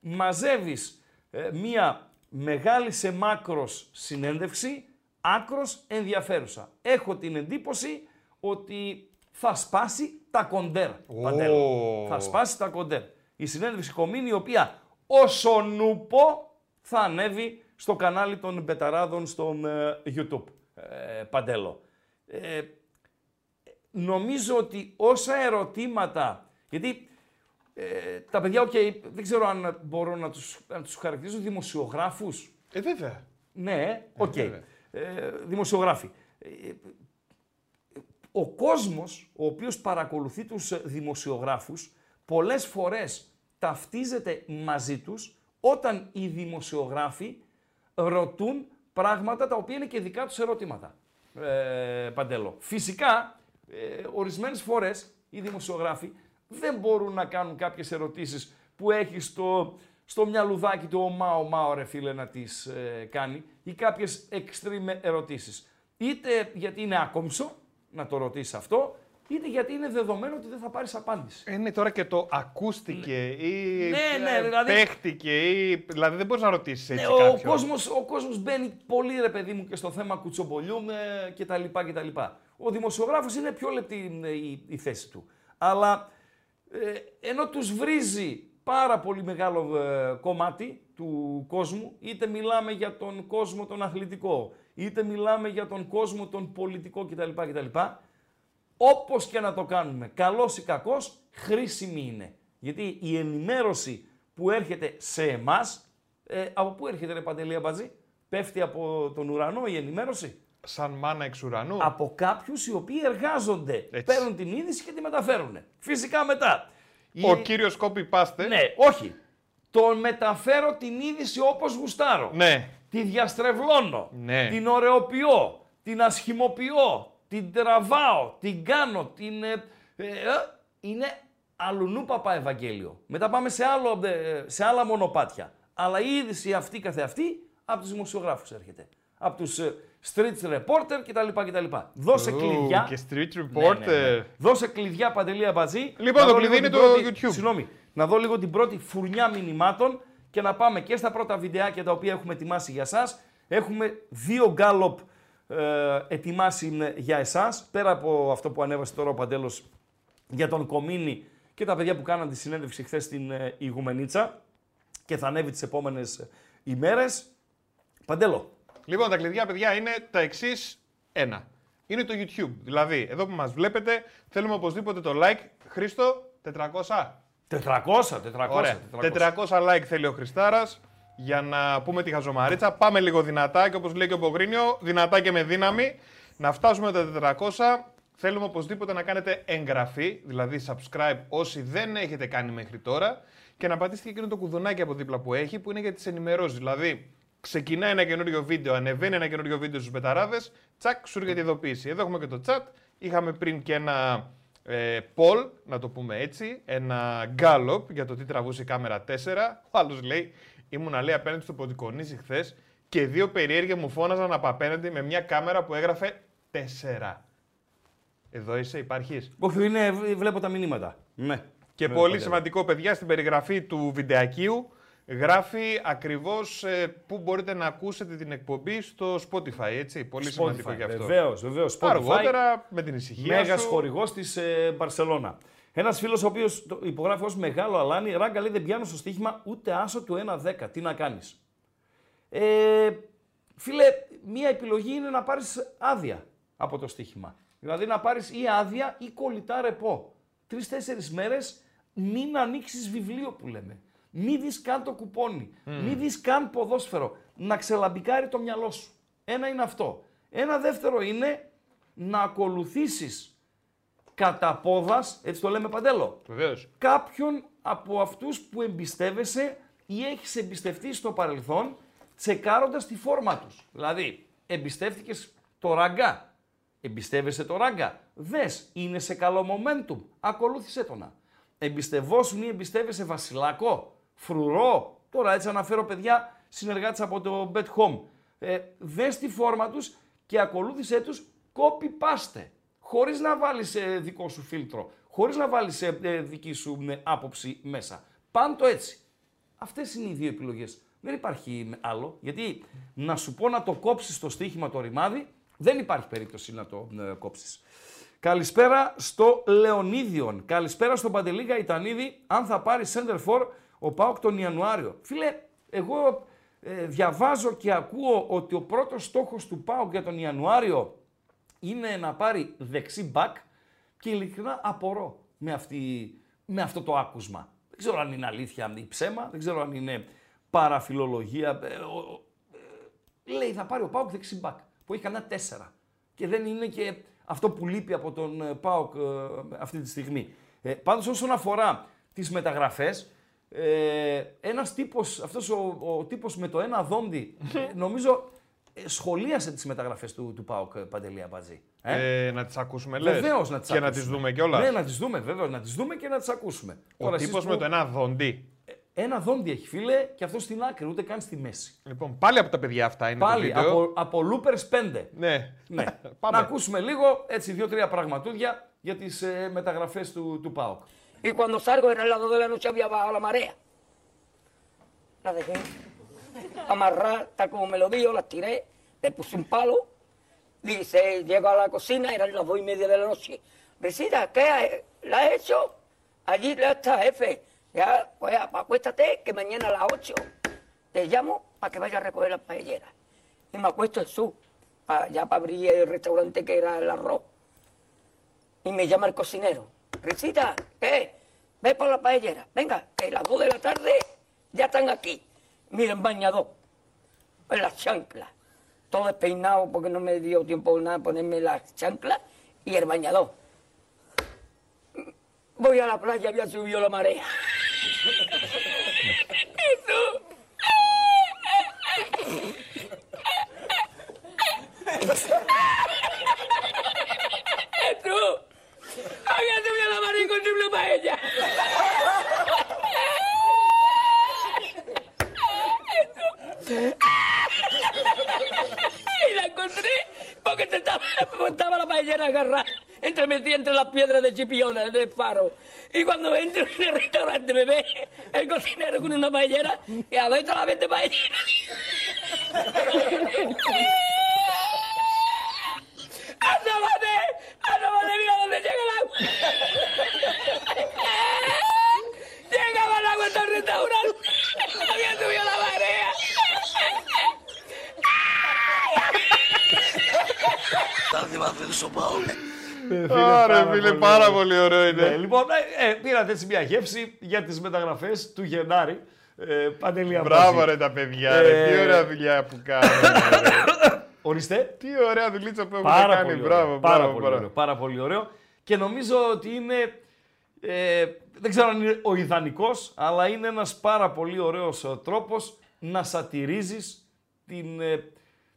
μαζεύεις ε, μία μεγάλη σε μάκρος συνέντευξη, άκρος ενδιαφέρουσα. Έχω την εντύπωση ότι θα σπάσει τα κοντέρ, oh. Θα σπάσει τα κοντέρ η συνέντευξη Κομίνη, η οποία όσο νουπο θα ανέβει στο κανάλι των Μπεταράδων στον ε, YouTube. Ε, παντέλο. Ε, νομίζω ότι όσα ερωτήματα, γιατί ε, τα παιδιά, okay, δεν ξέρω αν μπορώ να τους, να τους χαρακτηρίζω δημοσιογράφους. Ε, βέβαια. Ναι, OK. Okay. δημοσιογράφοι. Ο κόσμος, ο οποίος παρακολουθεί τους δημοσιογράφους, πολλές φορές ταυτίζεται μαζί τους όταν οι δημοσιογράφοι ρωτούν πράγματα τα οποία είναι και δικά τους ερωτήματα. Ε, Παντέλο. Φυσικά, ε, ορισμένες φορές οι δημοσιογράφοι δεν μπορούν να κάνουν κάποιες ερωτήσεις που έχει στο, στο μυαλουδάκι του ο Μάο Μάο ρε φίλε να τις ε, κάνει ή κάποιες extreme ερωτήσεις. Είτε γιατί είναι άκομψο να το ρωτήσεις αυτό, είτε γιατί είναι δεδομένο ότι δεν θα πάρεις απάντηση. Είναι τώρα και το ακούστηκε ή ναι, ναι, δηλαδή... παίχτηκε ή... Δηλαδή δεν μπορείς να ρωτήσεις έτσι ναι, ο κόσμος, ο κόσμος μπαίνει πολύ ρε παιδί μου και στο θέμα κουτσομπολιού κτλ. κτλ. Ο δημοσιογράφος είναι πιο λεπτή η, η θέση του. Αλλά ε, ενώ τους βρίζει πάρα πολύ μεγάλο ε, κομμάτι του κόσμου, είτε μιλάμε για τον κόσμο τον αθλητικό, είτε μιλάμε για τον κόσμο τον πολιτικό κτλ. κτλ όπως και να το κάνουμε, καλός ή κακός, χρήσιμη είναι. Γιατί η ενημέρωση που έρχεται σε εμάς, ε, από πού έρχεται ρε Παντελή Αμπατζή, πέφτει από τον ουρανό η ενημέρωση; Σαν μάνα εξ ουρανού. Από κάποιους οι οποίοι εργάζονται, Έτσι. παίρνουν την είδηση και τη μεταφέρουν. Φυσικά μετά. Ο η... κύριος κόπη πάστε. Ναι, όχι. Τον μεταφέρω την είδηση όπως γουστάρω. Ναι. Τη διαστρεβλώνω. Ναι. Την ωρεοποιώ. Την ασχημοποιώ την τραβάω, την κάνω, την... Ε, ε, ε είναι αλουνού παπά Ευαγγέλιο. Μετά πάμε σε, άλλο, ε, σε άλλα μονοπάτια. Αλλά η είδηση αυτή καθεαυτή από τους δημοσιογράφους έρχεται. Από τους street reporter κτλ. κτλ. Δώσε κλειδιά. Και street reporter. Ναι, ναι, ναι. Δώσε κλειδιά παντελή αμπατζή. Λοιπόν, το κλειδί είναι το YouTube. Συγγνώμη. Να δω λίγο την πρώτη φουρνιά μηνυμάτων και να πάμε και στα πρώτα βιντεάκια τα οποία έχουμε ετοιμάσει για σας. Έχουμε δύο γκάλοπ ε, ετοιμάσει για εσάς, πέρα από αυτό που ανέβασε τώρα ο Παντέλος για τον Κομίνη και τα παιδιά που κάναν τη συνέντευξη χθες στην ε, Ιγουμενίτσα και θα ανέβει τις επόμενες ημέρες. Παντέλο. Λοιπόν, τα κλειδιά, παιδιά, είναι τα εξής ένα. Είναι το YouTube. Δηλαδή, εδώ που μας βλέπετε, θέλουμε οπωσδήποτε το like. Χρήστο, 400. 400, 400. 400, 400 like θέλει ο Χριστάρας για να πούμε τη χαζομαρίτσα. Πάμε λίγο δυνατά και όπως λέει και ο Πογρίνιο, δυνατά και με δύναμη. Να φτάσουμε τα 400. Θέλουμε οπωσδήποτε να κάνετε εγγραφή, δηλαδή subscribe όσοι δεν έχετε κάνει μέχρι τώρα και να πατήσετε εκείνο το κουδουνάκι από δίπλα που έχει που είναι για τις ενημερώσεις. Δηλαδή, ξεκινάει ένα καινούριο βίντεο, ανεβαίνει ένα καινούριο βίντεο στους μπεταράδες, τσακ, σου έρχεται η ειδοποίηση. Εδώ έχουμε και το chat, είχαμε πριν και ένα ε, poll, να το πούμε έτσι, ένα gallop για το τι τραβούσε η κάμερα 4. Ο άλλος λέει, Ήμουν λέει απέναντι στο Ποντικονίζη χθες και δύο περίεργα μου φώναζαν από απέναντι με μια κάμερα που έγραφε 4. Εδώ είσαι, υπάρχεις. Όχι, είναι, βλέπω τα μηνύματα. Ναι. Και πολύ σημαντικό, παιδιά, στην περιγραφή του βιντεακίου γράφει ακριβώς ε, πού μπορείτε να ακούσετε την εκπομπή στο Spotify. Έτσι. Πολύ σημαντικό γι' αυτό. Βεβαίως, βεβαίως. Αργότερα με την ησυχία. Μέγας χορηγός της ε, Μπαρσελόνα. Ένας φίλος ο οποίος υπογράφει ως μεγάλο αλάνι, ράγκα λέει δεν πιάνω στο στοίχημα ούτε άσο του 1-10. Τι να κάνεις. Ε, φίλε, μία επιλογή είναι να πάρεις άδεια από το στοίχημα. Δηλαδή να πάρεις ή άδεια ή κολλητά ρεπό. Τρει-τέσσερι μέρες μην ανοίξεις βιβλίο που λέμε. Μην δεις καν το κουπόνι. Mm. Μην δεις καν ποδόσφαιρο. Να ξελαμπικάρει το μυαλό σου. Ένα είναι αυτό. Ένα δεύτερο είναι να ακολουθήσεις κατά πόδας, έτσι το λέμε παντέλο, Βεβαίως. κάποιον από αυτούς που εμπιστεύεσαι ή έχεις εμπιστευτεί στο παρελθόν, τσεκάροντας τη φόρμα τους. Δηλαδή, εμπιστεύτηκες το ράγκα, εμπιστεύεσαι το ράγκα, δες, είναι σε καλό momentum, ακολούθησέ το να. Εμπιστευόσουν ή εμπιστεύεσαι βασιλάκο, φρουρό, τώρα έτσι αναφέρω παιδιά συνεργάτες από το Bet Home. Ε, δες τη φόρμα τους και ακολούθησέ τους copy-paste χωρίς να βάλεις ε, δικό σου φίλτρο, χωρίς να βάλεις ε, ε, δική σου άποψη μέσα. Πάντο έτσι. Αυτές είναι οι δύο επιλογές. Δεν υπάρχει άλλο. Γιατί να σου πω να το κόψεις στο στοίχημα το ρημάδι, δεν υπάρχει περίπτωση να το ε, κόψεις. Καλησπέρα στο Λεωνίδιον. Καλησπέρα στον Παντελή Γαϊτανίδη. Αν θα πάρει center for ο Πάοκ τον Ιανουάριο. Φίλε, εγώ διαβάζω και ακούω ότι ο πρώτος στόχος του Πάοκ για τον Ιανουάριο είναι να πάρει δεξί μπακ και ειλικρινά απορώ με, αυτή, με αυτό το άκουσμα. Δεν ξέρω αν είναι αλήθεια ή ψέμα, δεν ξέρω αν είναι παραφιλολογία. Ε, ε, λέει θα πάρει ο Πάουκ δεξί μπακ που έχει κανένα τέσσερα. Και δεν είναι και αυτό που λείπει από τον ε, Πάουκ αυτή τη στιγμή. Ε, πάντως όσον αφορά τις μεταγραφές, Ε, ένας τύπος, αυτός ο, ο τύπος με το ένα δόντι, ε, [laughs] νομίζω ε, σχολίασε τις μεταγραφές του, του ΠΑΟΚ ε, Παντελή Αμπατζή. Ε; Ε, να τις ακούσουμε λες. Βεβαίως να τις Και ακούσουμε. να τις δούμε κιόλας. Ναι, να τις δούμε βεβαίως, να τις δούμε και να τις ακούσουμε. Ο Τώρα, εσείς τύπος που- με το ένα δόντι. Ένα δόντι έχει φίλε και αυτό στην άκρη, ούτε καν στη μέση. Λοιπόν, πάλι από τα παιδιά αυτά είναι Πάλι το βίντεο. από, από Loopers 5. Ναι. Ναι. [laughs] Πάμε. να ακούσουμε λίγο έτσι δύο-τρία πραγματούδια για τις ε, μεταγραφές του, του ΠΑΟΚ. Y cuando salgo era las 2 de la noche había bajado la marea. La dejé; amarrar, tal como me lo dio, las tiré, le puse un palo. Dice, llego a la cocina, eran las 2 y media de la noche. Risita, ¿qué ha- la has hecho? Allí ya está, jefe. Ya, pues acuéstate, que mañana a las 8 te llamo para que vaya a recoger las paelleras. Y me acuesto en su, pa- ya para abrir el restaurante que era el arroz. Y me llama el cocinero. Risita, ¿qué? Ve por la paellera. Venga, que las 2 de la tarde ya están aquí. Miren, bañador. En las chanclas. Todo despeinado porque no me dio tiempo nada de ponerme las chanclas y el bañador. Voy a la playa, había subido la marea. Jesús. Jesús. Había subido la marea y encontré una paella. Y la encontré porque te estaba, estaba la paellera agarrada entre metida entre las piedras de chipiones del faro. Y cuando entro en el restaurante me ve el cocinero con una paellera y adentro la vende paellera. ¡Asómate! ¡Asómate! ¡Mira dónde llega el agua! ¡Llegaba el agua hasta el restaurante! ¡Había subido la Άρα, φίλε, πάρα πολύ ωραίο Ναι, είναι. λοιπόν, ε, ε, πήρατε έτσι μια γεύση για τις μεταγραφές του Γενάρη. Ε, Παντελή Αμπατζή. Μπράβο ρε τα παιδιά, ρε. Ε, Τι ωραία δουλειά που κάνουν. ρε. Ορίστε. Τι ωραία δουλίτσα που έχουν Πάρα κάνει. πολύ, Μπράβο, ωραίο, πάρα, μπράβο, πολύ μπράβο. ωραίο, πάρα πολύ ωραίο. Και νομίζω ότι είναι, ε, δεν ξέρω αν είναι ο ιδανικός, αλλά είναι ένας πάρα πολύ ωραίος ε, τρόπος να σατυρίζεις την, ε,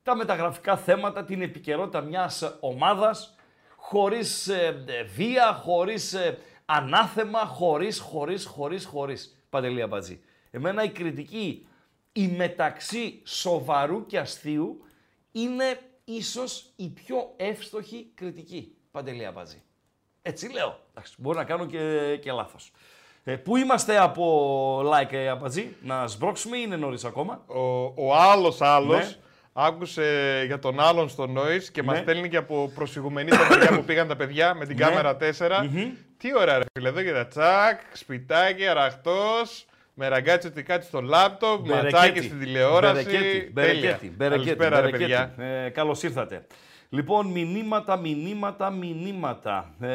τα μεταγραφικά θέματα, την επικαιρότητα μιας ε, ομάδας, χωρίς ε, ε, βία, χωρίς ε, ανάθεμα, χωρίς, χωρίς, χωρίς, χωρίς. Παντελή Αμπατζή. Εμένα η κριτική, η μεταξύ σοβαρού και αστείου, είναι ίσως η πιο εύστοχη κριτική. Παντελή Αμπατζή. Έτσι λέω. Εντάξει, μπορεί να κάνω και, και λάθος. Ε, πού είμαστε από like ε, Αμπατζή, να σμπρώξουμε ή είναι νωρίς ακόμα; Ο, ο άλλος άλλος Ναι. Άκουσε για τον άλλον στο Noise και μας Ναι. στέλνει και από προσφυγουμενή τα παιδιά που πήγαν τα παιδιά με την Ναι. κάμερα 4. Τι ωραία ρε φίλε, εδώ και τα τσακ, σπιτάκι, αραχτός, με ραγκάτσι ότι κάτι στο λάπτοπ, ματσάκι στην τηλεόραση. Μπερεκέτη, Τέλεια. μπερεκέτη, μπερεκέτη, Καλησπέρα ρε μπερεκέτη. παιδιά. Ε, καλώς ήρθατε. Λοιπόν, μηνύματα, μηνύματα, μηνύματα. Ε,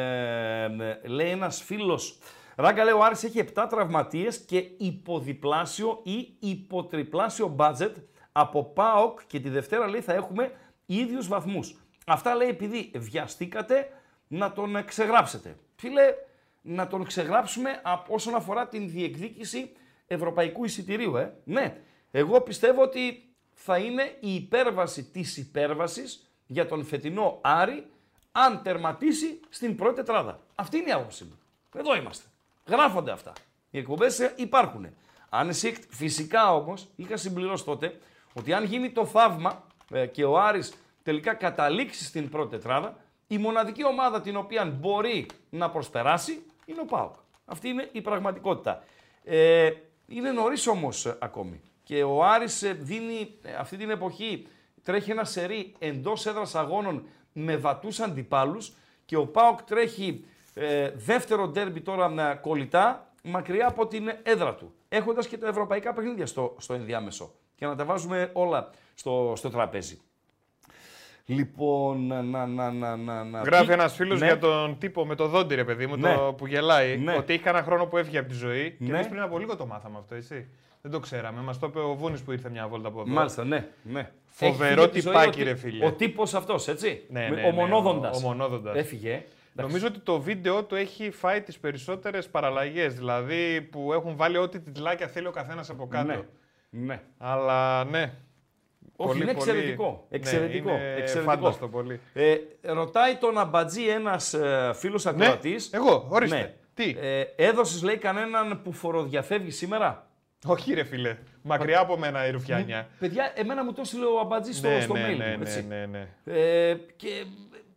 ε, λέει ένας φίλος. Ράγκα λέει ο Άρης έχει 7 τραυματίες και υποδιπλάσιο ή υποτριπλάσιο budget από ΠΑΟΚ και τη Δευτέρα λέει θα έχουμε ίδιους βαθμούς. Αυτά λέει επειδή βιαστήκατε να τον ε, ξεγράψετε. Φίλε, να τον ξεγράψουμε από όσον αφορά την διεκδίκηση ευρωπαϊκού εισιτηρίου. Ε. Ναι, εγώ πιστεύω ότι θα είναι η υπέρβαση της υπέρβασης για τον φετινό Άρη αν τερματίσει στην πρώτη τετράδα. Αυτή είναι η άποψή μου. Εδώ είμαστε. Γράφονται αυτά. Οι εκπομπές υπάρχουν. Αν εσύ, φυσικά όμως, είχα συμπληρώσει τότε ότι αν γίνει το θαύμα ε, και ο Άρης τελικά καταλήξει στην πρώτη τετράδα, η μοναδική ομάδα την οποία μπορεί να προσπεράσει είναι ο ΠΑΟΚ. Αυτή είναι η πραγματικότητα. Ε, είναι νωρίς όμως ε, ακόμη. Και ο Άρης ε, δίνει ε, αυτή την εποχή, τρέχει ένα σερί εντός έδρας αγώνων με βατούς αντιπάλους και ο ΠΑΟΚ τρέχει ε, δεύτερο ντέρμπι τώρα με κολλητά μακριά από την έδρα του. Έχοντας και τα ευρωπαϊκά παιχνίδια στο, στο ενδιάμεσο. Και να τα βάζουμε όλα στο, στο τραπέζι. Λοιπόν, να, να, να, να, να, να. Γράφει Τι- ένας φίλος Ναι. για τον τύπο με το δόντι, ρε παιδί μου, Ναι. το που γελάει. Ναι. Ότι είχε ένα χρόνο που έφυγε από τη ζωή. Και Ναι. εμείς πριν από λίγο το μάθαμε αυτό, έτσι. Δεν το ξέραμε. Μας το είπε ο Βούνης που ήρθε μια βόλτα από εδώ. Μάλιστα, ναι. ναι. Φοβερό Έχει φύγει από τη ζωή τυπάκι, ο, ρε τύπ- φίλε. Ο τύπος αυτός, έτσι. Ναι, Με- ναι, ο ναι, μονόδοντας. ο- ο μονόδοντας. Έφυγε. Νομίζω ότι το βίντεο του έχει φάει τις περισσότερες παραλλαγές. Δηλαδή που έχουν βάλει ό,τι τιτλάκια θέλει ο καθένας από κάτω. Ναι. ναι. Αλλά ναι. Όχι, πολύ, είναι εξαιρετικό. Ναι, εξαιρετικό. είναι εξαιρετικό. Φάνταστο πολύ. Ε, ρωτάει τον Αμπατζή ένας ε, φίλος Ναι, ακροατής. εγώ, ορίστε. Τι; Ε, Έδωσες, λέει, κανέναν που φοροδιαφεύγει σήμερα; Όχι, ρε φίλε. Μακριά από μένα η ρουφιάνια. Παιδιά, εμένα μου το έστειλε ο Αμπατζής στο, Ναι, στο ναι, mail ναι, μου. ναι, έτσι. ναι, ναι. Ε, και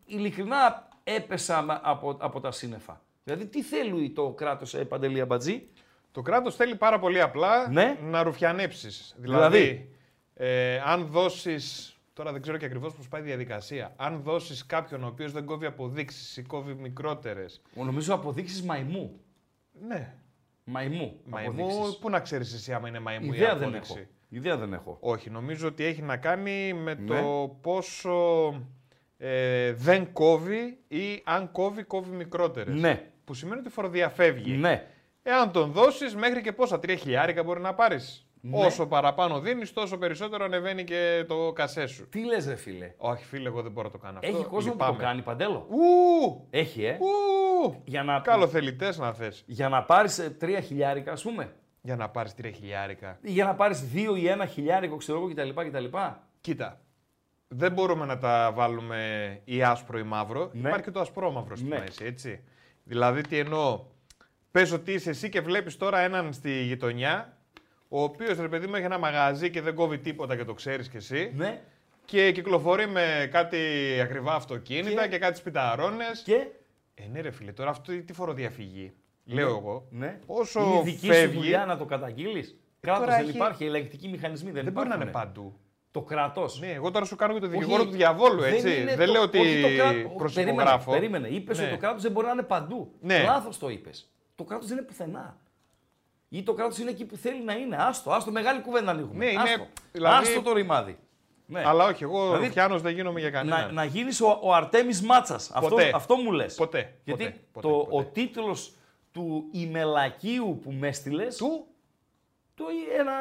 ειλικρινά έπεσα μα- από, από τα σύννεφα. Δηλαδή, τι θέλει το κράτος, ε, Παντελή Αμπατζή; Το κράτος θέλει πάρα πολύ απλά Ναι. να ρουφιανέψεις. Δηλαδή, Δηλαδή; ε, αν δώσεις. Τώρα δεν ξέρω και ακριβώς πώς πάει η διαδικασία. Αν δώσεις κάποιον ο οποίος δεν κόβει αποδείξεις ή κόβει μικρότερε. Νομίζω αποδείξεις μαϊμού. Ναι. Μαϊμού. Μαϊμού, αποδείξεις. πού να ξέρεις εσύ άμα είναι μαϊμού η Ιδέα δεν απόδειξη; έχω. Ιδέα δεν έχω. Όχι, νομίζω ότι έχει να κάνει με Ναι. το πόσο ε, δεν κόβει ή αν κόβει, κόβει μικρότερες. Ναι. Που σημαίνει ότι φοροδιαφεύγει. Ναι. Εάν τον δώσεις, μέχρι και πόσα, τρία χιλιάρικα μπορεί να πάρεις. Ναι. Όσο παραπάνω δίνεις, τόσο περισσότερο ανεβαίνει και το κασέ σου. Τι λες ρε φίλε; Όχι, φίλε, εγώ δεν μπορώ να το κάνω αυτό. Έχει κόσμο που το Λυπάμαι. κάνει παντέλο; Ου! Έχει, ε; Ου! Για να, Καλοθελητές να θες. για να πάρεις 3 χιλιάρικα, ας πούμε. Για να πάρεις τρία χιλιάρικα. Ή για να πάρεις 2 ή 1 χιλιάρικο, ξέρω εγώ κτλ. κτλ. Κοίτα. Δεν μπορούμε να τα βάλουμε ή άσπρο ή μαύρο. Ναι. Υπάρχει και το ασπρόμαυρο στη Ναι. μέση, έτσι. Δηλαδή, τι εννοώ; Πες ότι είσαι εσύ και βλέπεις τώρα έναν στη γειτονιά, ο οποίος ρε παιδί μου έχει ένα μαγαζί και δεν κόβει τίποτα και το ξέρεις κι εσύ. Ναι. Και κυκλοφορεί με κάτι ακριβά αυτοκίνητα Και- και, κάτι σπιταρώνες. Και Ε, ναι, ρε φίλε, τώρα αυτό τι φοροδιαφυγή. Λέω εγώ. ναι. Όσο είναι δική σου φεύγει. δουλειά να το καταγγείλεις. Κράτο τώρα δεν έχει- υπάρχει, ελεγκτικοί μηχανισμοί δεν, δεν μπορεί να είναι υπάρχουν. παντού. Το κράτος. Ναι, εγώ τώρα σου κάνω και το δικηγόρο του διαβόλου, έτσι. Δεν, είναι το- λέω ότι όχι το κράτος. προσυπογράφω. Περίμενε, περίμενε. Είπες Ναι. ότι το κράτος δεν μπορεί να είναι παντού. Ναι. Λάθος το είπες. Το κράτος δεν είναι πουθενά. Ή το κράτος είναι εκεί που θέλει να είναι. Άστο, άστο, μεγάλη κουβέντα ανοίγουμε. Ναι, είναι- άστο. δηλαδή- άστο το ρημάδι. Ναι. Αλλά όχι, εγώ Δηλαδή, Ρουφιάνος δεν γίνομαι για κανέναν. να, να γίνεις ο, ο Αρτέμις Μάτσας. Αυτό, Ποτέ. αυτό μου λες. Ποτέ, Γιατί ποτέ, ποτέ, το, ποτέ. ο τίτλος του ημελακίου που με έστειλε. Του; Το ένα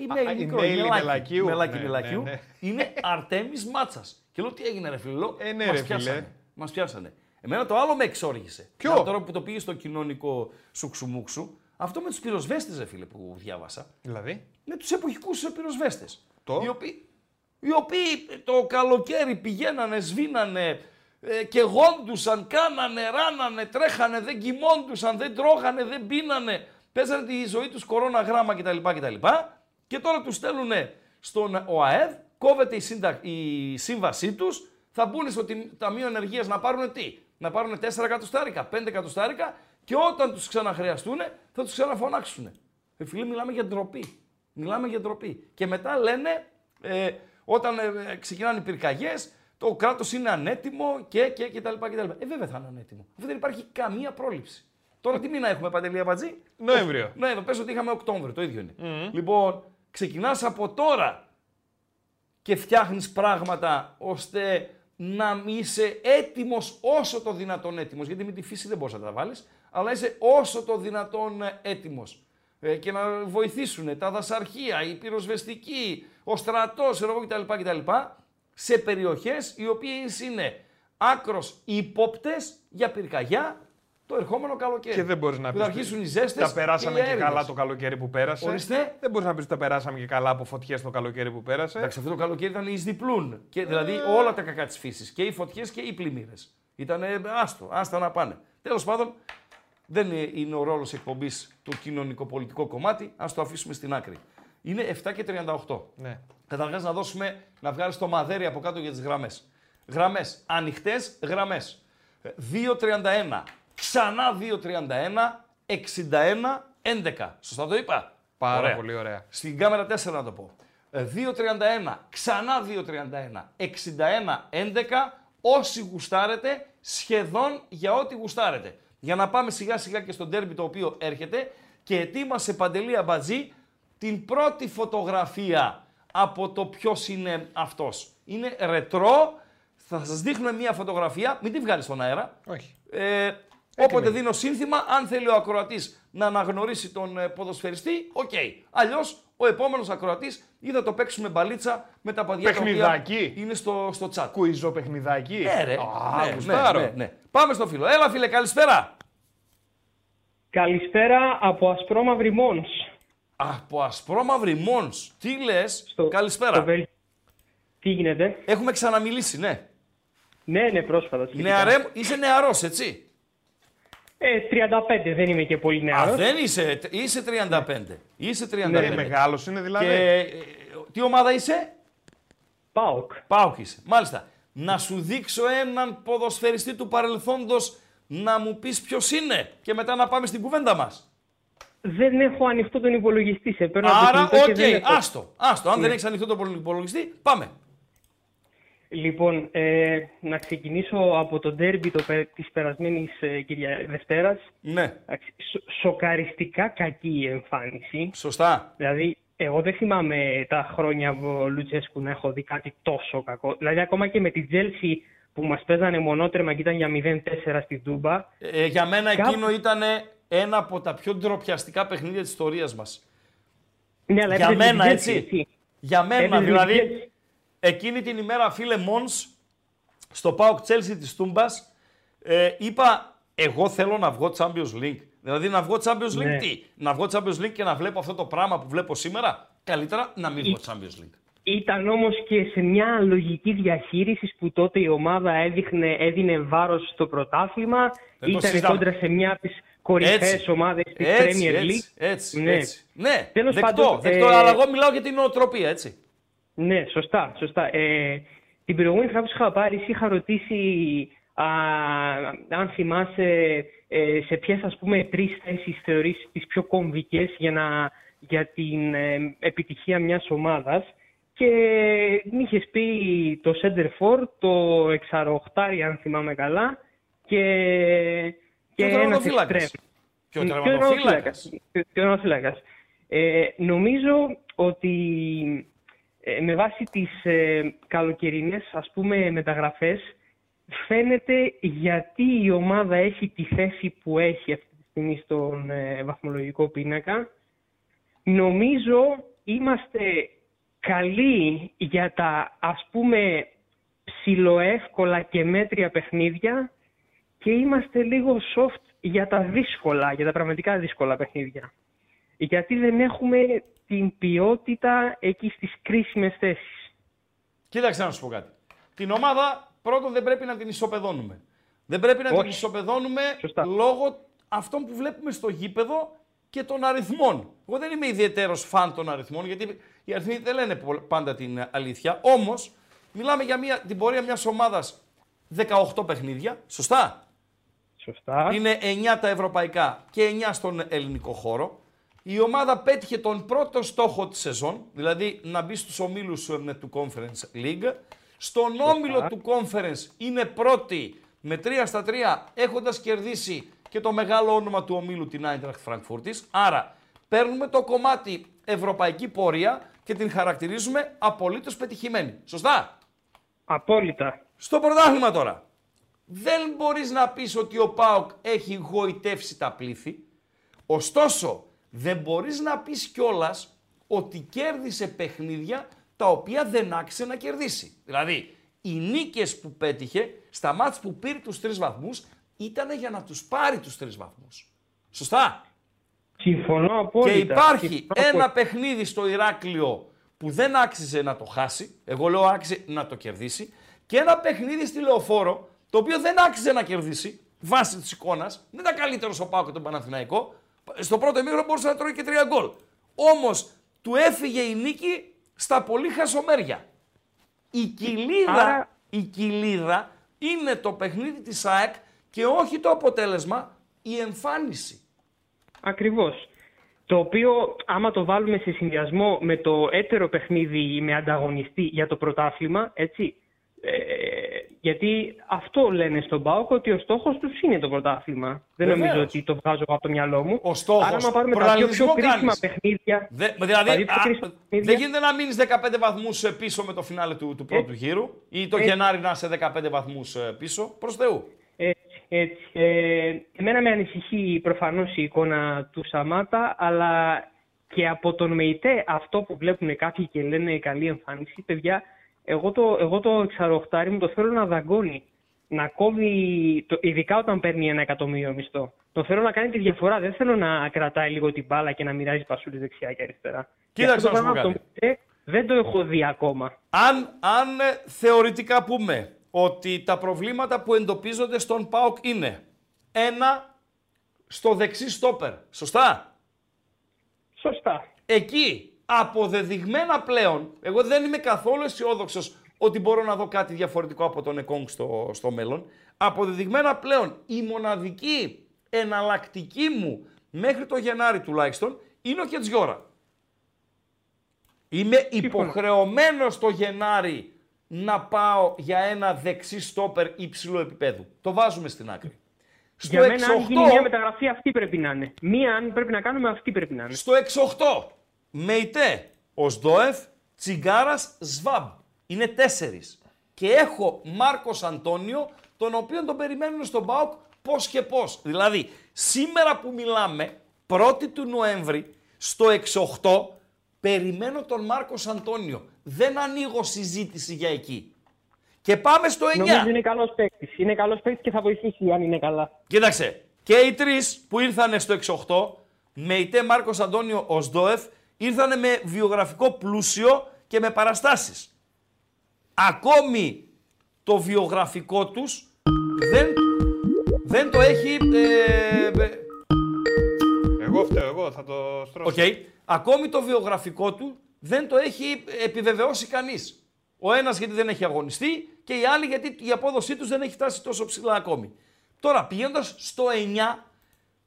email Α, μικρό, email ημελάκι, ημελακίου. ημελάκι, Ναι, ημελακίου, ναι, ναι. είναι Αρτέμις Μάτσας. Και λέω τι έγινε ρε φίλε, λέω, Ε, ναι, μας ρε, φίλε. πιάσανε. Μας πιάσανε. Εμένα το άλλο με εξόργησε. Ποιο; Δηλαδή, τώρα που το πήγε στο κοινωνικό σουξουμούξου, αυτό με τους πυροσβέστες ρε φίλε που διάβασα, Δηλαδή; με τους εποχικούς πυροσβέστες. Το; Οι οποίοι, οι οποίοι το καλοκαίρι πηγαίνανε, σβήνανε ε, και γόντουσαν, κάνανε, ράνανε, τρέχανε, δεν κοιμώντουσαν, δεν τρώγανε, δεν πίνανε. Παίζανε τη ζωή τους κορώνα γράμμα κτλ. κτλ. Και τώρα τους στέλνουν στον ΟΑΕΔ, κόβεται η, σύντα, η σύμβασή τους, θα μπουν στο τιμ- Ταμείο Ενεργείας να πάρουν τι, να πάρουν 4 εκατοστάρικα, 5 εκατοστάρικα και όταν τους ξαναχρειαστούν θα τους ξαναφωνάξουν. Ε, φίλε, μιλάμε για ντροπή. Μιλάμε για ντροπή. Και μετά λένε, ε, όταν ε, ε, ξεκινάνε οι πυρκαγιές, το κράτος είναι ανέτοιμο και, και, και τα λοιπά και τα λοιπά. Ε, βέβαια θα είναι ανέτοιμο. Αφού δεν υπάρχει καμία πρόληψη. Τώρα τι μήνα έχουμε, Παντελή Αμπατζή; Νοέμβριο. Ναι, εδώ πες ότι είχαμε Οκτώβριο, το ίδιο είναι. Λοιπόν, ξεκινάς από τώρα και φτιάχνεις πράγματα ώστε να είσαι έτοιμος όσο το δυνατόν έτοιμος, γιατί με τη φύση δεν μπορείς να τα βάλεις, αλλά είσαι όσο το δυνατόν έτοιμος. Ε, και να βοηθήσουν τα δασαρχεία, οι πυροσβεστικοί, ο στρατός, ξέρω εγώ κτλ, κτλ. σε περιοχές οι οποίες είναι άκρος ύποπτες για πυρκαγιά το ερχόμενο καλοκαίρι. Και δεν μπορείς να Που πεις. θα αρχίσουν οι ζέστες Τα περάσαμε και, οι και, έρηδες. καλά το καλοκαίρι που πέρασε. Ορίστε. Δεν μπορείς να πεις ότι τα περάσαμε και καλά από φωτιές το καλοκαίρι που πέρασε. Εντάξει, αυτό το καλοκαίρι ήταν εις διπλούν. Και, δηλαδή Ε. όλα τα κακά της φύσης. Και οι φωτιές και οι πλημμύρες. Ήταν άστο, άστα να πάνε. Τέλος πάντων, δεν είναι- είναι ο ρόλος εκπομπής το κοινωνικο-πολιτικό κομμάτι. Α το αφήσουμε στην άκρη. Είναι 7 και 38. Ναι. Καταρχάς να δώσουμε να βγάλεις το μαδέρι από κάτω για τις γραμμές. Γραμμές. Ανοιχτές γραμμές. 2.31. Ξανά 2.31. 61. 11. Σωστά το είπα; Πάρα Ωραία. πολύ ωραία. Στην κάμερα 4 να το πω. Ε, 2.31, ξανά 2.31, 61, 11, όσοι γουστάρετε, σχεδόν για ό,τι γουστάρετε. Για να πάμε σιγά σιγά και στο ντέρμπι το οποίο έρχεται και ετοίμασε Παντελή Αμπατζή την πρώτη φωτογραφία από το ποιος είναι αυτός. Είναι ρετρό, θα σας δείχνουμε μια φωτογραφία, μην τη βγάλεις στον αέρα, Όχι. ε, όποτε δίνω σύνθημα, αν θέλει ο ακροατής να αναγνωρίσει τον ε, ποδοσφαιριστή, OK. Okay. Αλλιώς ο επόμενος ακροατής ή θα το παίξουμε μπαλίτσα με τα παιδιά τα οποία είναι στο, στο chat. Κουιζό παιχνιδάκι. Ναι, ρε. ναι, ναι, ναι, ναι, Πάμε στο φίλο. Έλα, φίλε, καλησπέρα. Καλησπέρα από Ασπρόμαυρη Μόνς. Από Ασπρόμαυρη Μόνς. Τι λες; καλησπέρα. Τι γίνεται; Έχουμε ξαναμιλήσει, ναι. Ναι, ναι, πρόσφατα. Νεαρέ... Είσαι νεαρός, έτσι. Ε, 35, δεν είμαι και πολύ νεαρός. Α, δεν είσαι, είσαι 35. Είσαι 35. Ναι, μεγάλος είναι δηλαδή. Και, ε, τι ομάδα είσαι; ΠΑΟΚ. ΠΑΟΚ είσαι, μάλιστα. Να σου δείξω έναν ποδοσφαιριστή του παρελθόντος να μου πεις ποιος είναι και μετά να πάμε στην κουβέντα μας. Δεν έχω ανοιχτό τον υπολογιστή. Σε παίρνω Άρα, OK, okay, άστο, άστο. Αν ναι. δεν έχεις ανοιχτό τον υπολογιστή, πάμε. Λοιπόν, ε, να ξεκινήσω από το ντέρμπι το, της περασμένης ε, κυρία Δευτέρας. Ναι. σοκαριστικά κακή η εμφάνιση. Σωστά. Δηλαδή, εγώ δεν θυμάμαι τα χρόνια από Λουτσέσκου να έχω δει κάτι τόσο κακό. Δηλαδή, ακόμα και με την Τσέλσι που μας παίζανε μονότερμα και ήταν για 0-4 στη Τούμπα. Ε, για μένα εκείνο ήταν ένα από τα πιο ντροπιαστικά παιχνίδια της ιστορίας μας. Ναι, αλλά για μένα, έτσι. Για μένα, δηλαδή, εκείνη την ημέρα, φίλε Μόνς, στο ΠΑΟΚ Chelsea της Τούμπας, ε, είπα, εγώ θέλω να βγω Champions League. Δηλαδή να βγω Champions League ναι. τι, να βγω Champions League και να βλέπω αυτό το πράγμα που βλέπω σήμερα, καλύτερα να μην βγω Champions League. Ήταν όμως και σε μια λογική διαχείρισης που τότε η ομάδα έδειχνε, έδινε βάρος στο πρωτάθλημα, ήταν κόντρα σε μια από τις κορυφαίες ομάδες της Premier League. Έτσι, έτσι, ναι. έτσι. Ναι, Τέλος δεκτό, πάντων, δεκτό, ε... αλλά εγώ μιλάω για την νοοτροπία, έτσι. Ναι, σωστά. σωστά. Ε, την προηγούμενη φορά που είχα πάρει, είχα ρωτήσει α, αν θυμάσαι ε, σε ποιες ας πούμε τρεις θέσεις θεωρείς τις πιο κομβικές για, για την ε, επιτυχία μιας ομάδας και μου είχες πει το Center For, το εξαροχτάρι αν θυμάμαι καλά και, και, και ένας Και ο τερματοφύλακας. Και ο Ε, νομίζω ότι ε, με βάση τις ε, καλοκαιρινές ας πούμε μεταγραφές φαίνεται γιατί η ομάδα έχει τη θέση που έχει αυτή τη στιγμή στον ε, βαθμολογικό πίνακα. Νομίζω είμαστε καλοί για τα ας πούμε ψιλοεύκολα και μέτρια παιχνίδια και είμαστε λίγο soft για τα δύσκολα, για τα πραγματικά δύσκολα παιχνίδια. Γιατί δεν έχουμε την ποιότητα εκεί στις κρίσιμες θέσεις. Κοίταξε να σου πω κάτι. Την ομάδα πρώτον δεν πρέπει να την ισοπεδώνουμε. Δεν πρέπει να την ισοπεδώνουμε λόγω αυτών που βλέπουμε στο γήπεδο και των αριθμών. Εγώ δεν είμαι ιδιαίτερος φαν των αριθμών, γιατί οι αριθμοί δεν λένε πάντα την αλήθεια. Όμως, μιλάμε για μια, την πορεία μιας ομάδας 18 παιχνίδια. Σωστά. Σωστά. Είναι 9 τα ευρωπαϊκά και 9 στον ελληνικό χώρο. Η ομάδα πέτυχε τον πρώτο στόχο της σεζόν, δηλαδή να μπει στους ομίλους ε, του Conference League. Στον όμιλο του Conference είναι πρώτη με 3 στα 3, έχοντας κερδίσει και το μεγάλο όνομα του ομίλου την Eintracht Frankfurt. Άρα παίρνουμε το κομμάτι ευρωπαϊκή πορεία και την χαρακτηρίζουμε απολύτως πετυχημένη. Σωστά; Απόλυτα. Στο πρωτάθλημα τώρα. Δεν μπορείς να πεις ότι ο ΠΑΟΚ έχει γοητεύσει τα πλήθη. Ωστόσο, δεν μπορείς να πεις κιόλας ότι κέρδισε παιχνίδια τα οποία δεν άξιζε να κερδίσει. Δηλαδή, οι νίκες που πέτυχε στα μάτς που πήρε τους τρεις βαθμούς ήταν για να τους πάρει τους τρεις βαθμούς. Σωστά; Συμφωνώ απόλυτα. Και υπάρχει ένα παιχνίδι στο Ηράκλειο που δεν άξιζε να το χάσει, εγώ λέω άξιζε να το κερδίσει, και ένα παιχνίδι στη Λεωφόρο, το οποίο δεν άξιζε να κερδίσει, βάσει της εικόνας, δεν ήταν καλύτερος ο Πάο και τον Παναθηναϊκό. Στο πρώτο ημίχρονο μπορούσε να τρώει και τρία γκολ. Όμως του έφυγε η νίκη στα πολύ χασομέρια. Η κοιλίδα, η κοιλίδα είναι το παιχνίδι της ΑΕΚ και όχι το αποτέλεσμα, η εμφάνιση. Ακριβώς. Το οποίο, άμα το βάλουμε σε συνδυασμό με το έτερο παιχνίδι με ανταγωνιστή για το πρωτάθλημα, έτσι, ε, γιατί αυτό λένε στον ΠΑΟΚ ότι ο στόχος τους είναι το πρωτάθλημα. Δεν νομίζω ότι το βγάζω από το μυαλό μου. Ο στόχος. Άρα, άμα πάρουμε τα πιο, πιο κρίσιμα παιχνίδια. Δε, δηλαδή, δεν γίνεται να μείνεις 15 βαθμούς πίσω με το φινάλε του, του πρώτου γύρου ή το Γενάρη να είσαι 15 βαθμούς πίσω. Προς Θεού. Έτσι. Έτσι. Ε, εμένα με ανησυχεί προφανώς η εικόνα του Σαμάτα, αλλά και από τον ΜΕΙΤΕ αυτό που βλέπουν κάποιοι και λένε καλή εμφάνιση, παιδιά, εγώ το, εγώ το εξαρροχτάρι μου το θέλω να δαγκώνει. Να κόβει, το, ειδικά όταν παίρνει ένα εκατομμύριο μισθό. Το θέλω να κάνει τη διαφορά. Δεν θέλω να κρατάει λίγο την μπάλα και να μοιράζει πασούλη δεξιά και αριστερά. Κοίταξε να σου πω κάτι. Δεν το έχω δει ακόμα. Αν, αν ε, θεωρητικά πούμε ότι τα προβλήματα που εντοπίζονται στον ΠΑΟΚ είναι ένα στο δεξί στόπερ. Σωστά; Σωστά. Εκεί αποδεδειγμένα πλέον, εγώ δεν είμαι καθόλου αισιόδοξος ότι μπορώ να δω κάτι διαφορετικό από τον Εκόνγκ στο, στο μέλλον. Αποδεδειγμένα πλέον η μοναδική εναλλακτική μου μέχρι το Γενάρη τουλάχιστον είναι ο Χετζιόρα. Είμαι υποχρεωμένος το Γενάρη να πάω για ένα δεξί στόπερ υψηλού επίπεδου. Το βάζουμε στην άκρη. Στο για μένα, 6-8, αν γίνει μια μεταγραφή, αυτή πρέπει να είναι. Μία, αν πρέπει να κάνουμε, αυτή πρέπει να είναι. Στο 6-8, Μεϊτέ, Οσδόεφ, Τσιγκάρας, Σβάμπ. Είναι τέσσερις. Και έχω Μάρκος Αντώνιο, τον οποίο τον περιμένουν στον Μπάουκ πώς και πώς. Δηλαδή, σήμερα που μιλάμε, 1η του Νοέμβρη, στο 6-8, περιμένω τον Μάρκος Αντώνιο. Δεν ανοίγω συζήτηση για εκεί. Και πάμε στο 9. Νομίζω είναι καλός παίκτης. Είναι καλός παίκτης και θα βοηθήσει αν είναι καλά. Κοίταξε. Και οι τρεις που ήρθαν στο 6-8, Μεϊτέ Μάρκος Αντώνιο Οσδόεφ, ήρθαν με βιογραφικό πλούσιο και με παραστάσεις. Ακόμη το βιογραφικό τους δεν, δεν το έχει... Ε, εγώ φταίω, εγώ θα το στρώσω. Okay. Ακόμη το βιογραφικό του δεν το έχει επιβεβαιώσει κανείς. Ο ένας γιατί δεν έχει αγωνιστεί και οι άλλοι γιατί η απόδοσή τους δεν έχει φτάσει τόσο ψηλά ακόμη. Τώρα πηγαίνοντας στο 9,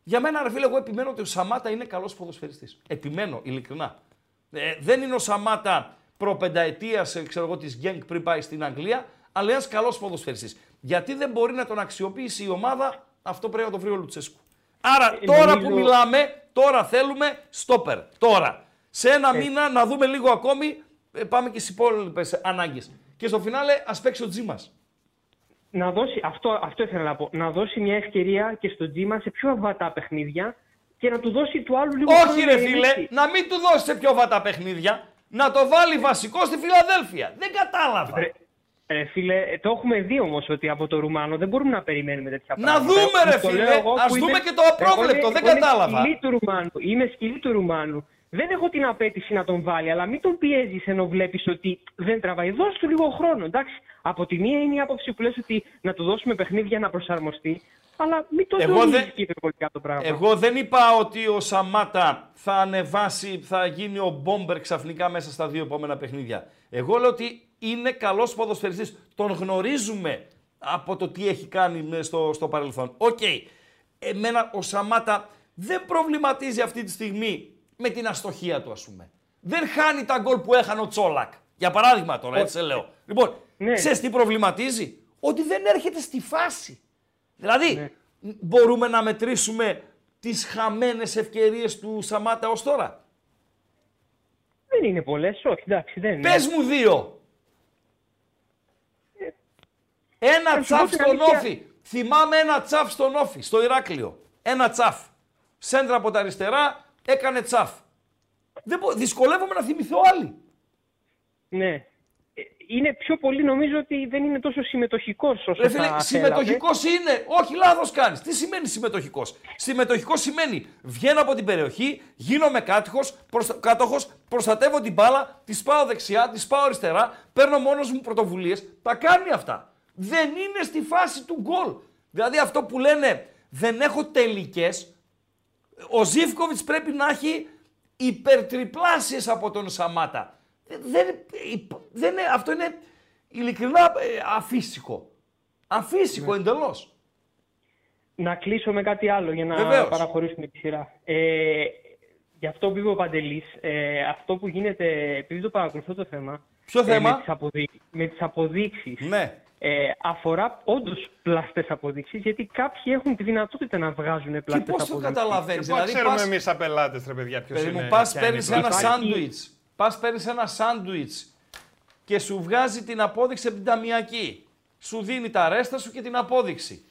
για μένα ρε φίλε εγώ επιμένω ότι ο Σαμάτα είναι καλός ποδοσφαιριστής. Επιμένω ειλικρινά. Ε, δεν είναι ο Σαμάτα προπενταετία ε, ξέρω εγώ, της Γκένκ πριν πάει στην Αγγλία, αλλά ένας καλός ποδοσφαιριστής. Γιατί δεν μπορεί να τον αξιοποιήσει η ομάδα, αυτό πρέπει να το βρει ο Λουτσέσκου. Άρα ε, τώρα που μιλάμε, τώρα θέλουμε στόπερ. Τώρα. Σε ένα ε. μήνα να δούμε λίγο ακόμη, ε, πάμε και στις υπόλοιπες ανάγκες. Και στο φινάλε ας παίξει ο Τζίμας. Να δώσει, αυτό, αυτό ήθελα να πω. Να δώσει μια ευκαιρία και στο Τζίμα σε πιο βατά παιχνίδια και να του δώσει του άλλου λίγο Όχι, ρε φίλε, να μην του δώσει σε πιο βατά παιχνίδια. Να το βάλει βασικό στη Φιλαδέλφια. Δεν κατάλαβα. Ε, φίλε, το έχουμε δει όμως ότι από το Ρουμάνο δεν μπορούμε να περιμένουμε τέτοια πράγματα. Να δούμε, ρε φίλε. Α δούμε και το απρόβλεπτο. Δεν κατάλαβα. του Ρουμάνου. Είμαι σκυλή του Ρουμάνου δεν έχω την απέτηση να τον βάλει, αλλά μην τον πιέζεις ενώ βλέπεις ότι δεν τραβάει. Δώσ' του λίγο χρόνο. Εντάξει, από τη μία είναι η άποψη που λες ότι να του δώσουμε παιχνίδια να προσαρμοστεί, αλλά μην το εγώ δεν... το πράγμα. Εγώ δεν είπα ότι ο Σαμάτα θα ανεβάσει, θα γίνει ο Μπόμπερ ξαφνικά μέσα στα δύο επόμενα παιχνίδια. Εγώ λέω ότι είναι καλός ποδοσφαιριστής. Τον γνωρίζουμε από το τι έχει κάνει στο, στο παρελθόν. OK. Okay. Εμένα ο Σαμάτα δεν προβληματίζει αυτή τη στιγμή με την αστοχία του, ας πούμε. Δεν χάνει τα γκολ που έχανε ο Τσόλακ. Για παράδειγμα τώρα, έτσι σε λέω. Λοιπόν, ναι. ξέρεις τι προβληματίζει, Ότι δεν έρχεται στη φάση. Δηλαδή, ναι. μπορούμε να μετρήσουμε τις χαμένες ευκαιρίες του Σαμάτα ως τώρα; Δεν είναι πολλές, όχι, εντάξει, δεν είναι. Πες μου δύο. Ε, ένα τσαφ στον όφι. Θυμάμαι ένα τσαφ στον όφι, στο Ηράκλειο. Ένα τσαφ. Σέντρα από τα αριστερά, έκανε τσαφ. Δεν Δυσκολεύομαι να θυμηθώ άλλη. Ναι. Ε, είναι πιο πολύ νομίζω ότι δεν είναι τόσο συμμετοχικός όσο Ρε, θα Συμμετοχικός είναι. Όχι, λάθος κάνεις. Τι σημαίνει συμμετοχικός; Συμμετοχικός σημαίνει βγαίνω από την περιοχή, γίνομαι κάτοχος, κάτοχος, προστατεύω την μπάλα, τη πάω δεξιά, τη πάω αριστερά, παίρνω μόνος μου πρωτοβουλίες. Τα κάνει αυτά. Δεν είναι στη φάση του γκολ. Δηλαδή αυτό που λένε δεν έχω τελικές, ο Ζήφκοβιτς πρέπει να έχει υπερτριπλάσιες από τον Σαμάτα. Δεν, δεν, αυτό είναι ειλικρινά ε, αφύσικο. Αφύσικο ναι. εντελώς. Να κλείσω με κάτι άλλο για να παραχωρήσουμε τη σειρά. Ε, για αυτό που είπε ο Παντελής, ε, αυτό που γίνεται, επειδή το παρακολουθώ το θέμα, Ποιο θέμα; Με τις, αποδείξεις. Ναι ε, αφορά όντως πλαστές αποδείξεις, γιατί κάποιοι έχουν τη δυνατότητα να βγάζουν πλαστές αποδείξει. Πώς το καταλαβαίνεις, Δηλαδή, ξέρουμε πας... εμείς απελάτε, ρε παιδιά, ποιος είναι. Πας παίρνεις ένα σάντουιτς. Πας παίρνεις ένα σάντουιτς και σου βγάζει την απόδειξη από την ταμιακή. Σου δίνει τα ρέστα σου και την απόδειξη.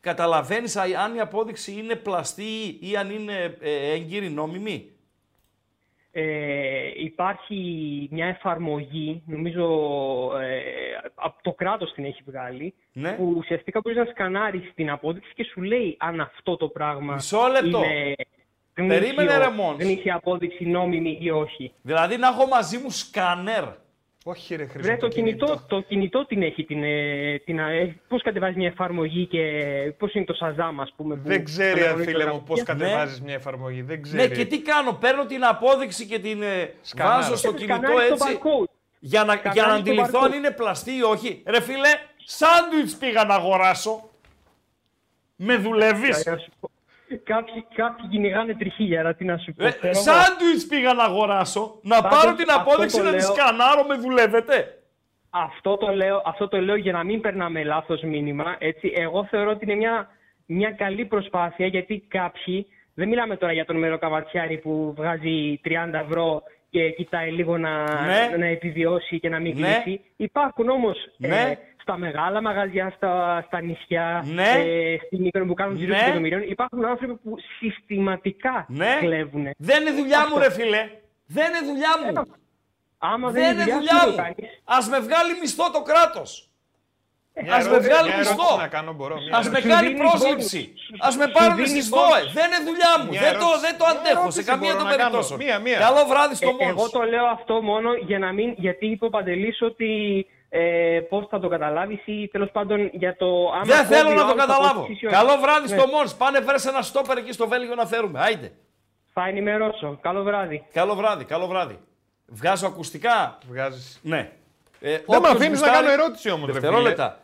καταλαβαίνεις αν η απόδειξη είναι πλαστή ή αν είναι ε, έγκυρη νόμιμη; Ε, υπάρχει μια εφαρμογή, νομίζω ε, από το κράτος την έχει βγάλει, Ναι. που ουσιαστικά μπορείς να σκανάρεις την απόδειξη και σου λέει αν αυτό το πράγμα Μισό λεπτό. είναι Περίμενε, ρε, Μόνς. γνήσια απόδειξη νόμιμη ή όχι. Δηλαδή να έχω μαζί μου σκάνερ. Όχι ρε Χρήστο. Βρε, το, κινητό, το κινητό την έχει, την, ε, την, ε, πώς κατεβάζεις μια εφαρμογή και πώς είναι το Shazam, ας πούμε. που Δεν ξέρει, αναγνωρίζει φίλε τα μου, πώς γραφεία. κατεβάζεις μια εφαρμογή. Δεν Ναι, ξέρει. και τι κάνω, παίρνω την απόδειξη και την ε, Σκανάρω. βάζω στο Και κινητό σκανάρεις το έτσι. barcode. Για να, Σκανάρεις για να το αντιληφθώ αν barcode. είναι πλαστή ή όχι. Ρε φίλε, σάντουιτς πήγα να αγοράσω. Με δουλεύεις. Να σου πω. Κάποιοι, κάποιοι κυνηγάνε τριχίλιαρα, τι να σου πω. Ε, Ξέρω εγώ. Σάντουιτς πήγα να αγοράσω. Να Πάντως, πάρω την αυτό απόδειξη το να τη λέω. σκανάρω, με δουλεύετε. Αυτό το, λέω, αυτό το λέω για να μην περνάμε λάθος μήνυμα. Έτσι. Εγώ θεωρώ ότι είναι μια, μια καλή προσπάθεια γιατί κάποιοι, δεν μιλάμε τώρα για τον μεροκαβατσιάρη που βγάζει 30 ευρώ και κοιτάει λίγο να, Ναι. να επιβιώσει και να μην Ναι. κλείσει. Υπάρχουν όμως Ναι. ε, στα μεγάλα μαγαζιά, στα, στα νησιά, Ναι. ε, στην Μύκονο που κάνουν γύρω Ναι. εκατομμυρίων, υπάρχουν άνθρωποι που συστηματικά Ναι. κλέβουν. Δεν είναι δουλειά μου, ρε φίλε. Δεν είναι δουλειά μου. Άμα δεν, Δεν είναι δουλειά, δουλειά σου, μου. το κάνεις. Ας με βγάλει μισθό το κράτος. Μια Ας με ερώτηση- βγάλει μια μισθό. ερώτηση να κάνω, μπορώ. Μια Ας με ερώτηση. Σου κάνει δίνει πρόσληψη. bonus. Ας με Σου πάρουν δίνει στις bonus. ΔΟΕ. Δεν είναι δουλειά μου. Μια Δεν το, ερώτηση. δεν το Μια αντέχω σε ερώτηση καμία μπορώ των να κάνω. περιπτώσεων. Μία, μία. Καλό βράδυ στο Ε, εγώ Μόνος. το λέω αυτό μόνο για να μην, γιατί είπε ο Παντελής ότι ε, πώς θα το καταλάβεις ή τέλος πάντων για το άμα Δεν κόβει θέλω ο να το άλλος από καταλάβω. τις ισιώσεις. Καλό βράδυ Ναι. στο Μόνος. Πάνε φέρες ένα στόπερ εκεί στο Βέλγιο να φέρουμε. Άιντε. Θα ενημερώσω. Καλό βράδυ. Καλό βράδυ, καλό βράδυ. Βγάζω ακουστικά. Βγάζεις. Ναι. Ε, Δεν με όποιος αφήνεις να γουστάρει- κάνω ερώτηση όμως. Δευτερόλεπτα.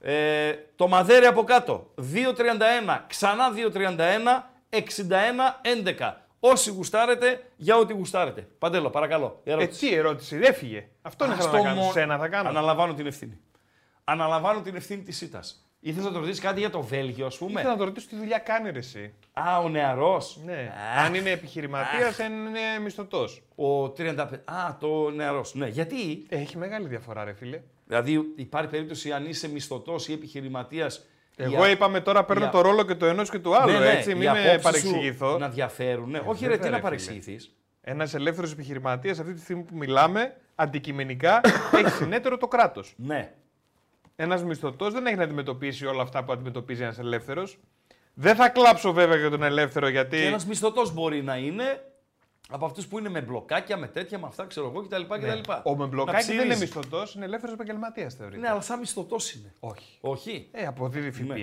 Ε, το μαδέρι από κάτω. 2.31. Ξανά 2.31. 61-11. Όσοι γουστάρετε, για ό,τι γουστάρετε. Παντέλο, παρακαλώ. η ερώτηση. Έτσι η ερώτηση. Δεν έφυγε. Αυτό είναι Α, θέλω στο να κάνω. μο- Σένα θα κάνω. Αναλαμβάνω την ευθύνη. Αναλαμβάνω την ευθύνη της ΣΥΤΑ. Ήθελες να το ρωτήσεις κάτι για το Βέλγιο, ας πούμε; Ήθελα να το ρωτήσω τι δουλειά κάνει ρε εσύ. Α, ο νεαρός. Ναι. Αν είναι επιχειρηματίας, αν είναι μισθωτός. Ο 35. Α, το νεαρός. Ναι, γιατί; Έχει μεγάλη διαφορά, ρε φίλε. Δηλαδή υπάρχει περίπτωση αν είσαι μισθωτός ή επιχειρηματίας. Εγώ είπαμε τώρα παίρνω για- το ρόλο και το ενός και του άλλου, Ναι, ναι, έτσι. οι Μην με απόψεις παρεξηγηθώ. σου Να διαφέρουν. Ναι. Όχι, ρε, βέβαια, τι να ρε, παρεξηγηθείς. Ένας ελεύθερος επιχειρηματίας αυτή τη στιγμή που μιλάμε, αντικειμενικά [coughs] έχει συνέτερο το κράτος. Ναι. Ένας μισθωτός δεν έχει να αντιμετωπίσει όλα αυτά που αντιμετωπίζει ένας ελεύθερος. Δεν θα κλάψω βέβαια για τον ελεύθερο γιατί. Και ένας μισθωτός μπορεί να είναι από αυτούς που είναι με μπλοκάκια, με τέτοια, με αυτά, ξέρω εγώ κτλ. κτλ. Ναι. Ο με Να μπλοκάκι δεν είναι ψηρίζει. μισθωτός, είναι ελεύθερος επαγγελματίας θεωρείται. Ναι, αλλά σαν μισθωτός είναι. Όχι. Όχι. Ε, αποδίδει ΦΠΑ, Ναι.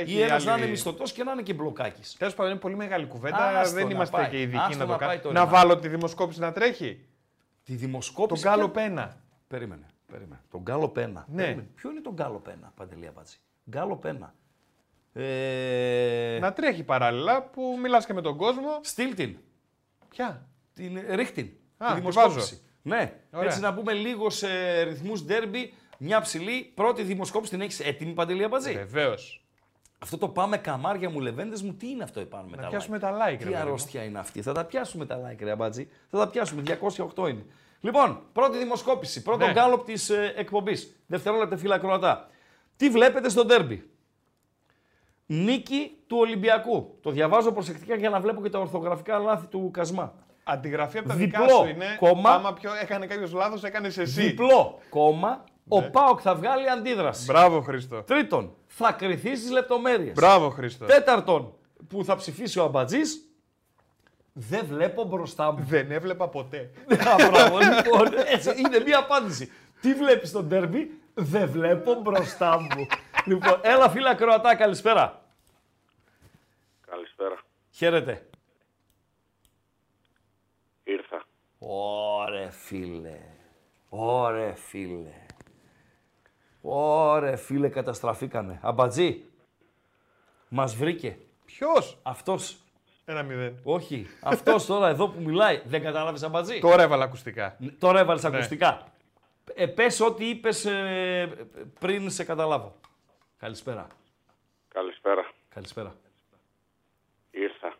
έχει Ή ένας άλλη- να είναι μισθωτός και να είναι και μπλοκάκι. Τέλος πάντων, είναι πολύ μεγάλη κουβέντα. Άστο δεν να είμαστε πάει. και ειδικοί Άστο να το να πάει κάνουμε. το Να ρημάδι. βάλω τη δημοσκόπηση να τρέχει. Τη Τον δημοσκόπηση. Γκάλο ποια- Πένα. Περίμενε. περίμενε. Τον Γκάλο Πένα. Ναι. Περίμενε. Ποιο είναι τον Γκάλο Πένα, Παντελή Αμπάτση. Γκάλο Πένα. Ε... Να τρέχει παράλληλα που μιλάς και με τον κόσμο. Στείλ την. Ποια; Την ρίχτην. Α, τη τη δημοσκόπηση. Ναι. Ωραία. Έτσι να πούμε λίγο σε ρυθμούς ντέρμπι. Μια ψηλή πρώτη δημοσκόπηση την έχεις έτοιμη Παντελή Αμπατζή. Βεβαίως. Αυτό το πάμε καμάρια μου, λεβέντες μου, τι είναι αυτό επάνω με Να τα πιάσουμε like. τα like, ρε Τι παιδί μου. αρρώστια είναι αυτή. Θα τα πιάσουμε τα like, ρε Αμπάτζη. Θα τα πιάσουμε. 208 είναι. Λοιπόν, πρώτη δημοσκόπηση. Πρώτο Ναι. γκάλωπ της ε, εκπομπής. Δευτερόλεπτα φύλλα Κροατά. Τι βλέπετε στο ντέρμπι; Νίκη του Ολυμπιακού. Το διαβάζω προσεκτικά για να βλέπω και τα ορθογραφικά λάθη του Κασμά. Αντιγραφή από τα Διπλό δικά σου είναι. κόμμα. Άμα ποιο έκανε κάποιος λάθος, έκανες εσύ. Διπλό κόμμα. Ο Ναι. Πάοκ θα βγάλει αντίδραση. Μπράβο, Χρήστο. Τρίτον, θα κρυθεί στις λεπτομέρειες. Μπράβο, Χρήστο. Τέταρτον, που θα ψηφίσει ο Αμπατζής, δεν βλέπω μπροστά μου. Δεν έβλεπα ποτέ. [laughs] Α, Μπράβο, λοιπόν, έτσι, είναι μία απάντηση. Τι βλέπεις στο ντέρμπι, δεν βλέπω μπροστά μου. λοιπόν, έλα φίλα Κροατά, καλησπέρα. Καλησπέρα. Χαίρετε. Ήρθα. Ωρε φίλε. Ωρε φίλε. Ωρε φίλε, καταστραφήκανε. Αμπατζή, μας βρήκε. Ποιος; Αυτός, Ένα μηδέν. όχι, αυτός τώρα εδώ που μιλάει, δεν κατάλαβες αμπατζή; Τώρα έβαλα ακουστικά. Τώρα έβαλες ακουστικά. Ε, πες ό,τι είπες ε, πριν σε καταλάβω. Καλησπέρα. Καλησπέρα. Καλησπέρα. Ήρθα.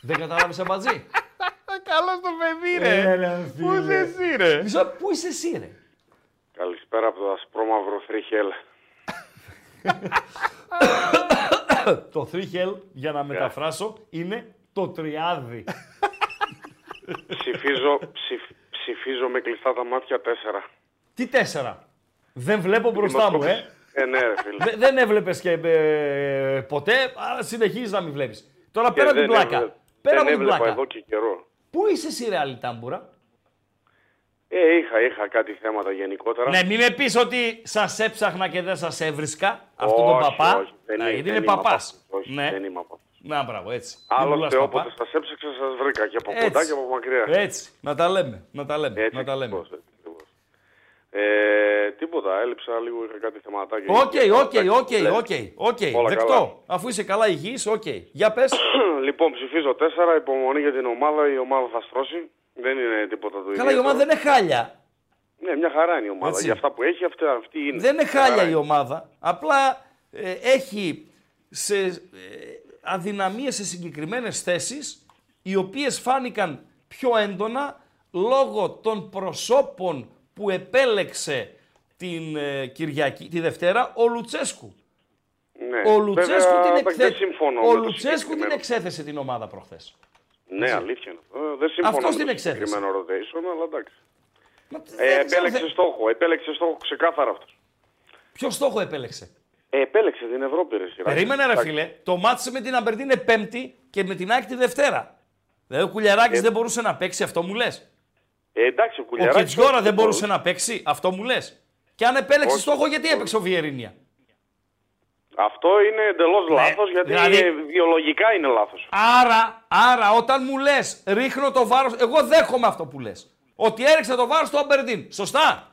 Δεν κατάλαβες αμπατζή. [laughs] Καλό στο παιδί, ρε. Έλα, Πού είσαι εσύ, ρε; Μισό, πού είσαι εσύ ρε; Καλησπέρα από το ασπρόμαυρο Θρύχελ. [coughs] το θρίχελ, για να μεταφράσω, είναι το τριάδι. [laughs] Ψηφίζω, ψηφ- ψηφίζω με κλειστά τα μάτια τέσσερα. Τι τέσσερα; Δεν βλέπω μπροστά μου, ε. Ε, ναι, ρε φίλε. Δε- δεν έβλεπες και ε, ποτέ, αλλά συνεχίζεις να μην βλέπεις. Τώρα Και πέρα από την δεν πλάκα. έβλε- Πέρα δεν από την έβλεπα πλάκα. εδώ και καιρό. Πού είσαι εσύ, ρε άλλη τάμπουρα; Ε, είχα, είχα κάτι θέματα γενικότερα. Ναι, μην με πεις ότι σας έψαχνα και δεν σας έβρισκα αυτόν τον Όχι, παπά. όχι, δεν Ναι, είναι- γιατί δεν είναι είμαι παπάς. παπάς. Όχι, Ναι. δεν είμαι παπάς. Να, μπράβο, έτσι. Μην Άλλωστε, πουλάς παπά. όποτε σας έψαξα, σας βρήκα και από Έτσι. κοντά και από μακριά. Έτσι. Να τα λέμε. Να τα λέμε. Έτσι να τα λέμε. ακριβώς, έτσι ακριβώς. Ε, τίποτα, έλειψα λίγο, είχα κάτι θεματάκια. Οκ, Και- OK, OK, Ναι. OK, OK. Όλα Δεκτό. καλά. Αφού είσαι καλά υγιής, οκ. Για πες. [clears throat] λοιπόν, ψηφίζω τέσσερα, υπομονή για την ομάδα, η ομάδα θα στρώσει. Δεν είναι τίποτα του Καλά, η ομάδα δεν είναι χάλια. Ναι, μια χαρά είναι η ομάδα. Έτσι. Για αυτά που έχει, αυτή, αυτή είναι. Δεν είναι Μια χαρά χάλια η ομάδα. Απλά ε, έχει σε ε, αδυναμίες σε συγκεκριμένες θέσεις οι οποίες φάνηκαν πιο έντονα λόγω των προσώπων που επέλεξε την ε, Κυριακή, τη Δευτέρα, ο Λουτσέσκου. Ναι. Ο Λουτσέσκου, Βέβαια, την, δεν εξέ... συμφωνώ ο με το Λουτσέσκου την συγκεκριμένο. εξέθεσε την ομάδα προχθές. Ναι, αλήθεια είναι. αυτό. Ε, Δεν συμφωνώ Αυτός με την το εξέθεσε. συγκεκριμένο rotation, αλλά εντάξει. Μα Ε, δεν ξέρω, επέλεξε δεν- στόχο, επέλεξε στόχο ξεκάθαρα αυτός. Ποιο στόχο επέλεξε; Ε, επέλεξε την Ευρώπη, ρε σειρά. Περίμενε ρε φίλε, το μάτσε με την Αμπερντίν είναι Πέμπτη και με την Άκη τη Δευτέρα. Δηλαδή ο Κουλιαράκης δεν μπορούσε να παίξει, αυτό μου λες. Ε, εντάξει, ο Ο Κουλιαράκης... Κετζιόρα δεν μπορούσε να παίξει, αυτό μου λες. Και αν επέλεξε Όχι. στόχο, γιατί έπαιξε ο Βιερίνια; Αυτό είναι εντελώς λάθος, γιατί δηλαδή- ε, βιολογικά είναι λάθος. Άρα, άρα όταν μου λες ρίχνω το βάρος, εγώ δέχομαι αυτό που λες. Ότι έριξε το βάρος στο Αμπερντίν. Σωστά;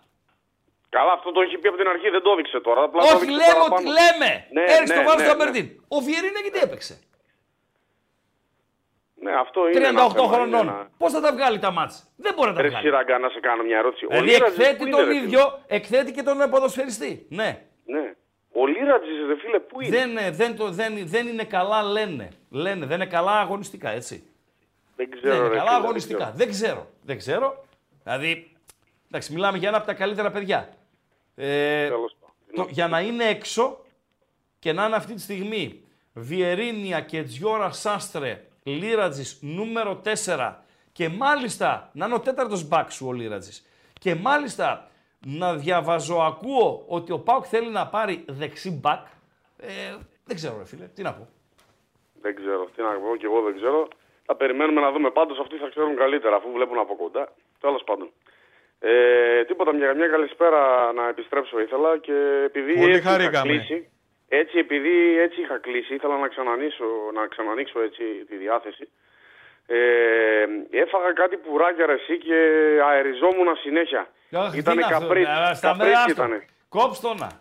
Καλά, αυτό το έχει πει από την αρχή, δεν το έδειξε τώρα. Απλά το Όχι, έδειξε λέμε παραπάνω. ότι λέμε. Ναι, έριξε ναι, το βάρος ναι, στο ναι. Αμπερντίν. Ο Βιερίνια γιατί έπαιξε; Ναι, αυτό είναι 38 ένα θέμα, είναι χρονών. ένα- Πώς θα τα βγάλει τα μάτς; Δεν μπορεί να τα Ρε βγάλει. Σιράγκα, να σε κάνω μια ερώτηση. Ο Δηλαδή Λίρατζης εκθέτει πού είναι, τον ρε φίλε; ίδιο, εκθέτει και τον ποδοσφαιριστή. Ναι. Ναι. Ο Λίρατζης, ρε φίλε, πού είναι; Δεν, ε, δεν, το, δεν, δεν είναι καλά, λένε. Λένε, δεν είναι καλά αγωνιστικά, έτσι. Δεν Δεν ξέρω, είναι ρε καλά φίλε, δεν αγωνιστικά. ξέρω. Δεν ξέρω. Δεν ξέρω. Δηλαδή, εντάξει, μιλάμε για ένα από τα καλύτερα παιδιά. Ε, Τέλος πάντων. το, για να είναι έξω και να είναι αυτή τη στιγμή Βιερίνια και Τζιόρα Σάστρε, Λίρατζης νούμερο 4 και μάλιστα να είναι ο τέταρτος μπακ σου ο Λίρατζης και μάλιστα να διαβαζοακούω ότι ο Πάουκ θέλει να πάρει δεξί μπακ, ε, δεν ξέρω ρε φίλε, τι να πω. Δεν ξέρω. Τι να πω και εγώ δεν ξέρω. Θα περιμένουμε να δούμε. Πάντως αυτοί θα ξέρουν καλύτερα αφού βλέπουν από κοντά. Τέλος πάντων. Ε, τίποτα, μια, μια καλησπέρα να επιστρέψω ήθελα και επειδή Πολύ έτσι είχα χαρήκαμε. κλείσει, έτσι επειδή έτσι είχα κλείσει, ήθελα να ξανανοίξω, να ξανανοίξω έτσι τη διάθεση. Ε, έφαγα κάτι πουράκια ρε εσύ και αεριζόμουν συνέχεια. Αχ, Ήτανε τι είναι αυτό, καπρίτσι, ε, στα καπρίτσι μέρα ήτανε. Κόψτονα.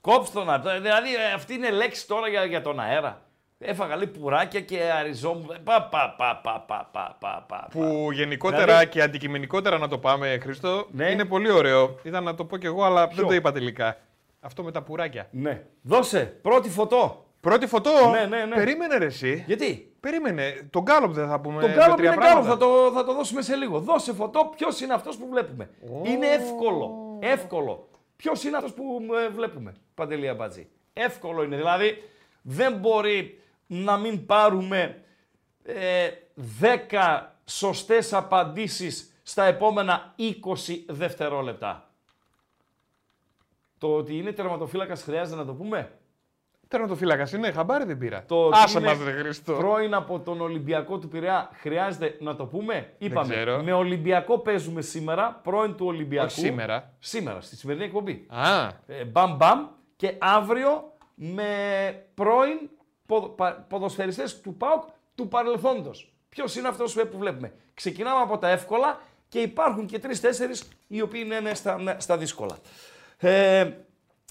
Κόψτονα. Δηλαδή ε, αυτή είναι λέξη τώρα για, για τον αέρα. Έφαγα λέει πουράκια και αριζόμουν. Πα, πα, πα, πα, πα, πα, πα, πα. Που γενικότερα Δηλαδή- και αντικειμενικότερα να το πάμε, Χρήστο, Ναι. είναι πολύ ωραίο. Ήταν να το πω κι εγώ, αλλά δεν το είπα τελικά. Αυτό με τα πουράκια. Ναι. Δώσε πρώτη φωτό. Πρώτη φωτό; Ναι, ναι, ναι. Περίμενε ρε εσύ. Γιατί; Περίμενε. Τον Γκάλοπ δεν θα πούμε Τον με Γκάλοπ τρία είναι Γκάλοπ, πράγματα. θα το, θα το δώσουμε σε λίγο. Δώσε φωτό, ποιος είναι αυτός που βλέπουμε. Είναι εύκολο. Εύκολο. Ποιος είναι αυτός που ε, βλέπουμε, Παντελή Αμπατζή; Εύκολο είναι. Δηλαδή δεν μπορεί να μην πάρουμε ε, 10 σωστές απαντήσεις στα επόμενα 20 δευτερόλεπτα. Το ότι είναι τερματοφύλακας χρειάζεται να το πούμε; Τερματοφύλακας είναι, χαμπάρι δεν πήρα. Το ότι Άσε είναι μας, ρε Χρήστο. Πρώην από τον Ολυμπιακό του Πειραιά χρειάζεται να το πούμε; Είπαμε. ξέρω. Με Ολυμπιακό παίζουμε σήμερα. Πρώην του Ολυμπιακού. Όχι σήμερα. Σήμερα, στη σημερινή εκπομπή. Α, Ε, μπαμ μπαμ. Και αύριο με πρώην ποδο, πα- ποδοσφαιριστές του ΠΑΟΚ του παρελθόντος. Ποιος είναι αυτός που βλέπουμε; Ξεκινάμε από τα εύκολα και υπάρχουν και τρεις-τέσσερις οι οποίοι είναι ναι, στα, ναι, στα δύσκολα. Ε,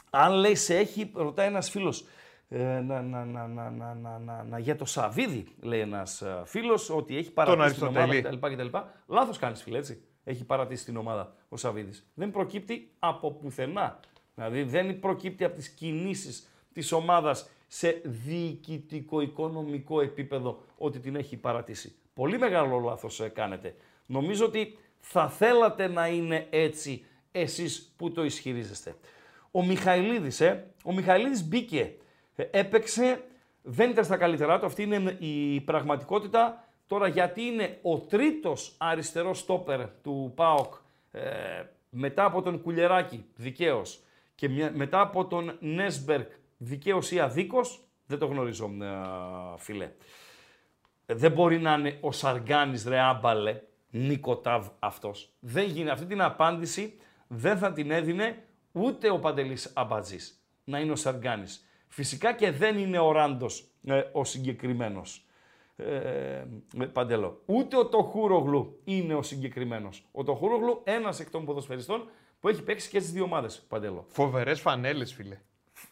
αν λέει σε έχει, ρωτάει ένας φίλος, ε, να, να, να, να, να, να, να, να, για το Σαβίδι, λέει ένας ε, φίλος, ότι έχει παρατήσει την ομάδα Αριστοτέλη. κτλ. κτλ. Λάθος κάνεις φίλε, έτσι. Έχει παρατήσει την ομάδα ο Σαβίδης. Δεν προκύπτει από πουθενά. Δηλαδή δεν προκύπτει από τις κινήσεις της ομάδας σε διοικητικό-οικονομικό επίπεδο ότι την έχει παρατήσει. Πολύ μεγάλο λάθος ε, κάνετε. Νομίζω ότι θα θέλατε να είναι έτσι εσείς που το ισχυρίζεστε. Ο Μιχαηλίδης, ε, ο Μιχαηλίδης μπήκε, ε, έπαιξε Δεν ήταν στα καλύτερά του, αυτή είναι η πραγματικότητα. Τώρα γιατί είναι ο τρίτος αριστερός στόπερ του ΠΑΟΚ ε, μετά από τον Κουλεράκη, δικαίως, και μετά από τον Νέσμπερκ, δικαίως ή αδίκως, δεν το γνωρίζω, ε, φίλε. Δεν μπορεί να είναι ο Σαργάνης ρε άμπαλε, Νίκο Ταβ αυτός. Δεν γίνει. Αυτή την απάντηση δεν θα την έδινε ούτε ο Παντελής Αμπατζής να είναι ο Σαργάνης. Φυσικά και δεν είναι ο Ράντος ε, ο συγκεκριμένος. Ε, Παντελό. Ούτε ο Τοχούρογλου είναι ο συγκεκριμένος. Ο Τοχούρογλου ένας εκ των ποδοσφαιριστών που έχει παίξει και στις δύο ομάδες. Παντελό. Φοβερές φανέλες φίλε.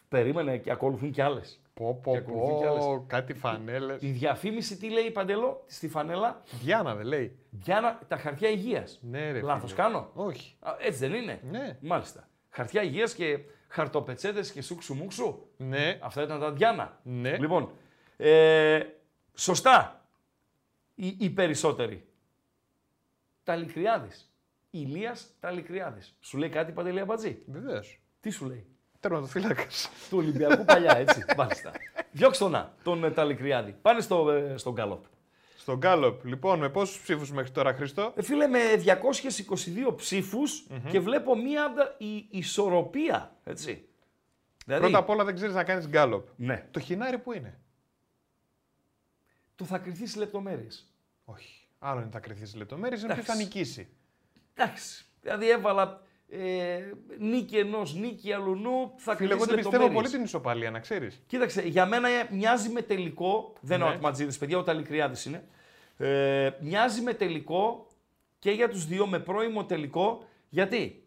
Περίμενε και ακολουθούν κι άλλες. Πω, πω, πω, κάτι φανέλες. Η διαφήμιση τι λέει Παντελό στη φανέλα; Διάνα δεν λέει. Διάνα, τα χαρτιά υγείας. Ναι, ρε. Λάθος κάνω; Όχι. Α, έτσι δεν είναι; Ναι. Μάλιστα. Χαρτιά υγείας και χαρτοπετσέτες και σούξου μουξου; Ναι. Αυτά ήταν τα Διάνα. Ναι. Λοιπόν, ε, σωστά οι, οι περισσότεροι. Ταλικριάδης. Ηλίας Ταλικριάδης. Σου λέει κάτι Παντελή Αμπατζή; Βεβαίως. Τι σου λέει; Τερματοφύλακας. του Ολυμπιακού παλιά, έτσι. Μάλιστα. Διώξτε τον να, τον ε, Ταλικριάδη. Πάνε στο, ε, στον Γκάλοπ. Στον Γκάλοπ. Λοιπόν, με πόσους ψήφους μέχρι τώρα, Χριστό. Ε, φίλε, με 222 ψηφου και βλέπω μία η, ισορροπία. Έτσι. Δηλαδή, Πρώτα απ' όλα δεν ξέρεις να κάνεις Γκάλοπ. Ναι. Το χινάρι που είναι; Το θα κρυθείς σε λεπτομέρειες. Όχι. Άλλο είναι θα κρυθείς σε λεπτομέρειες, είναι ποιο θα νικήσει. Εντάξει. Δηλαδή έβαλα ε, νίκη ενός, νίκη αλουνού. Θα Φίλε, εγώ δεν πιστεύω πολύ την ισοπαλία, να ξέρεις. Κοίταξε, για μένα μοιάζει με τελικό. Δεν είναι ο Ατματζίδης, παιδιά, ο Ταλικριάδη είναι. Ε, μοιάζει με τελικό και για τους δύο με πρώιμο τελικό. Γιατί;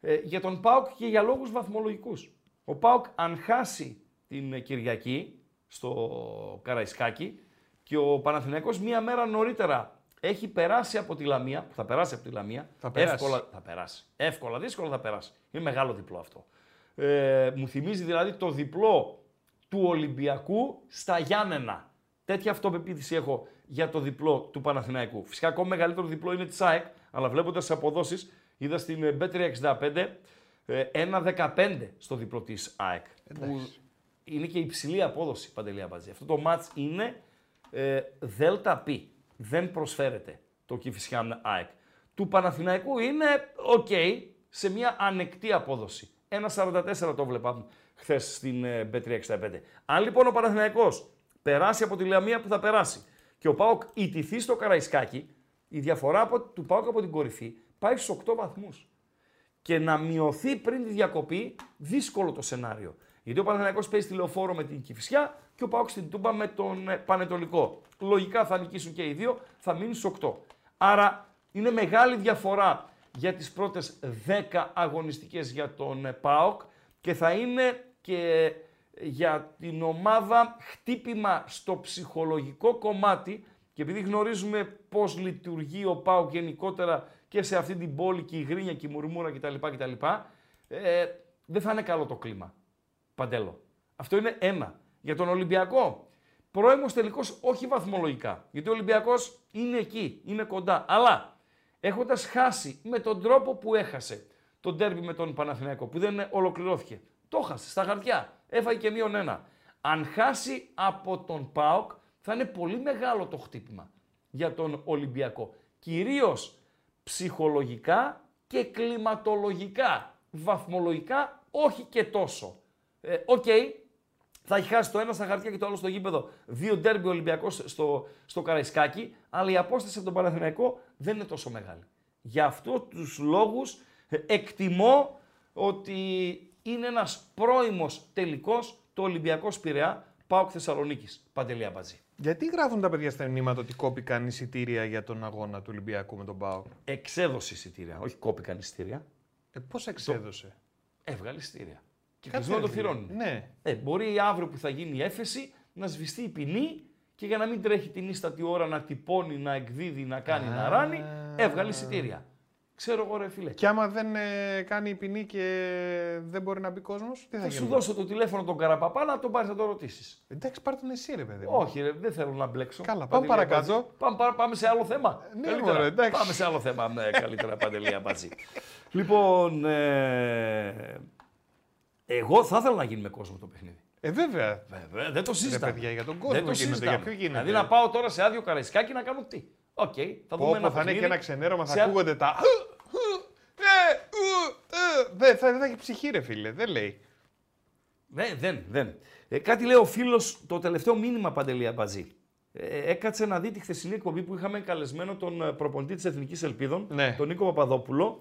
Ε, για τον Πάουκ και για λόγους βαθμολογικούς. Ο Πάουκ, αν χάσει την Κυριακή στο Καραϊσκάκι και ο Παναθηναϊκός μία μέρα νωρίτερα έχει περάσει από τη Λαμία, που θα περάσει από τη Λαμία. Θα περάσει. Εύκολα, θα περάσει. Εύκολα, δύσκολα θα περάσει. Είναι μεγάλο διπλό αυτό. Ε, μου θυμίζει δηλαδή το διπλό του Ολυμπιακού στα Γιάννενα. Τέτοια αυτοπεποίθηση έχω για το διπλό του Παναθηναϊκού. Φυσικά ακόμα μεγαλύτερο διπλό είναι της ΑΕΚ, αλλά βλέποντας τις αποδόσεις, είδα στην B365 1-15 στο διπλό της ΑΕΚ. Που είναι και υψηλή απόδοση παντελή Αμπατζή. Αυτό το match είναι ε, ΔΠ δεν προσφέρεται το Κηφισιάν ΑΕΚ. Του Παναθηναϊκού είναι οκ σε μια ανεκτή απόδοση. 1,44 το βλέπαμε χθες στην B365. Ε, Αν λοιπόν ο Παναθηναϊκός περάσει από τη Λαμία που θα περάσει και ο Πάοκ ιτηθεί στο Καραϊσκάκι, η διαφορά από, του Πάοκ από την κορυφή πάει στους 8 βαθμούς. Και να μειωθεί πριν τη διακοπή, δύσκολο το σενάριο. Γιατί ο Παναθηναϊκός παίζει τη λεωφόρο με την Κηφισιά και ο Πάοκ στην Τούμπα με τον ε, Πανετολικό. Λογικά θα νικήσουν και οι δύο, θα μείνουν στου 8. Άρα είναι μεγάλη διαφορά για τις πρώτες 10 αγωνιστικές για τον ε, ΠΑΟΚ και θα είναι και για την ομάδα χτύπημα στο ψυχολογικό κομμάτι και επειδή γνωρίζουμε πώς λειτουργεί ο ΠΑΟΚ γενικότερα και σε αυτή την πόλη και η γρίνια και η μουρμούρα κτλ. κτλ ε, δεν θα είναι καλό το κλίμα. Παντέλο. Αυτό είναι ένα. Για τον Ολυμπιακό, πρώιμος τελικός όχι βαθμολογικά. Γιατί ο Ολυμπιακός είναι εκεί, είναι κοντά. Αλλά έχοντας χάσει με τον τρόπο που έχασε το ντέρμπι με τον Παναθηναϊκό, που δεν ολοκληρώθηκε. Το 'χασε στα χαρτιά. Έφαγε και μείον ένα. Αν χάσει από τον ΠΑΟΚ, θα είναι πολύ μεγάλο το χτύπημα για τον Ολυμπιακό. Κυρίως ψυχολογικά και κλιματολογικά. Βαθμολογικά όχι και τόσο. Ε, οκ, θα έχει χάσει το ένα στα χαρτιά και το άλλο στο γήπεδο. Δύο ντέρμπι Ολυμπιακός στο, στο Καραϊσκάκι, αλλά η απόσταση από τον Παναθηναϊκό δεν είναι τόσο μεγάλη. Γι' αυτό τους λόγους ε, εκτιμώ ότι είναι ένας πρώιμος τελικός το Ολυμπιακό Σπειραιά Πάοκ Θεσσαλονίκης. Παντελή Αμπατζή. Γιατί γράφουν τα παιδιά στα ενήματα ότι κόπηκαν εισιτήρια για τον αγώνα του Ολυμπιακού με τον Πάοκ. Εξέδωσε εισιτήρια, όχι κόπηκαν εισιτήρια. Ε, Πώς εξέδωσε; Έβγαλε εισιτήρια. Και κλεισμένο το θυρών. Ναι. Ε, μπορεί αύριο που θα γίνει η έφεση να σβηστεί η ποινή και για να μην τρέχει την ίστατη ώρα να τυπώνει, να εκδίδει, να κάνει, να ράνει, έβγαλε εισιτήρια. Ξέρω εγώ, ρε φίλε. Και άμα δεν ε, κάνει η ποινή και δεν μπορεί να μπει κόσμος, τι θα, θα γίνει. σου δώσω το τηλέφωνο τον Καραπαπά να τον πάρεις να το ρωτήσεις. Εντάξει, πάρ τον εσύ, ρε παιδί. Όχι, ρε, δεν θέλω να μπλέξω. Καλά, πάμε παρακάτω. Πάμε, πάμε σε άλλο θέμα. Ναι, καλύτερα. Μωρέ, εντάξει. Πάμε σε άλλο θέμα. Ναι, καλύτερα παντελή μπατζή. λοιπόν, ε, εγώ θα ήθελα να γίνει με κόσμο το παιχνίδι. Ε, βέβαια. Βέβαια, δεν το Ρε συζητάμε. παιδιά, για τον Δεν κόσμο το γίνεται. συζητάμε. Για ποιο γίνεται; Δηλαδή να πάω τώρα σε άδειο καραϊσκάκι να κάνω τι. Οκ, θα δούμε Πω, ένα πω, θα είναι και παιχνίδι ένα ξενέρωμα, θα σε- ακούγονται τα. Ε, ου, ε. Δεν θα, δεν θα έχει ψυχή, ρε φίλε. Δεν λέει. Ναι, δεν, δεν. Ε, κάτι λέει ο φίλος, το τελευταίο μήνυμα παντελή Αμπατζή. Ε, έκατσε να δει τη χθεσινή εκπομπή που είχαμε καλεσμένο τον ε, προπονητή της Εθνικής Ελπίδων, Ναι. τον Νίκο Παπαδόπουλο.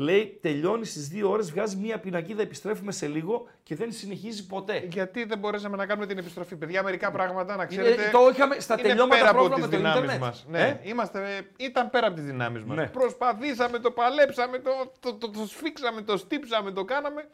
Λέει, τελειώνεις στις 2 ώρες, βγάζει μία πινακίδα, επιστρέφουμε σε λίγο και δεν συνεχίζει ποτέ. Γιατί δεν μπορέσαμε να κάνουμε την επιστροφή. Παιδιά, μερικά πράγματα να Είναι- ξέρετε. το είχαμε στα είναι τελειώματα πέρα από πρόβλημα τις με το δυνάμεις ίντερνετ. μας. Ναι, Ε; είμαστε, ήταν πέρα από τις δυνάμεις μας. Ναι. Προσπαθήσαμε, το παλέψαμε, το, το, το, το σφίξαμε, το στύψαμε, το κάναμε.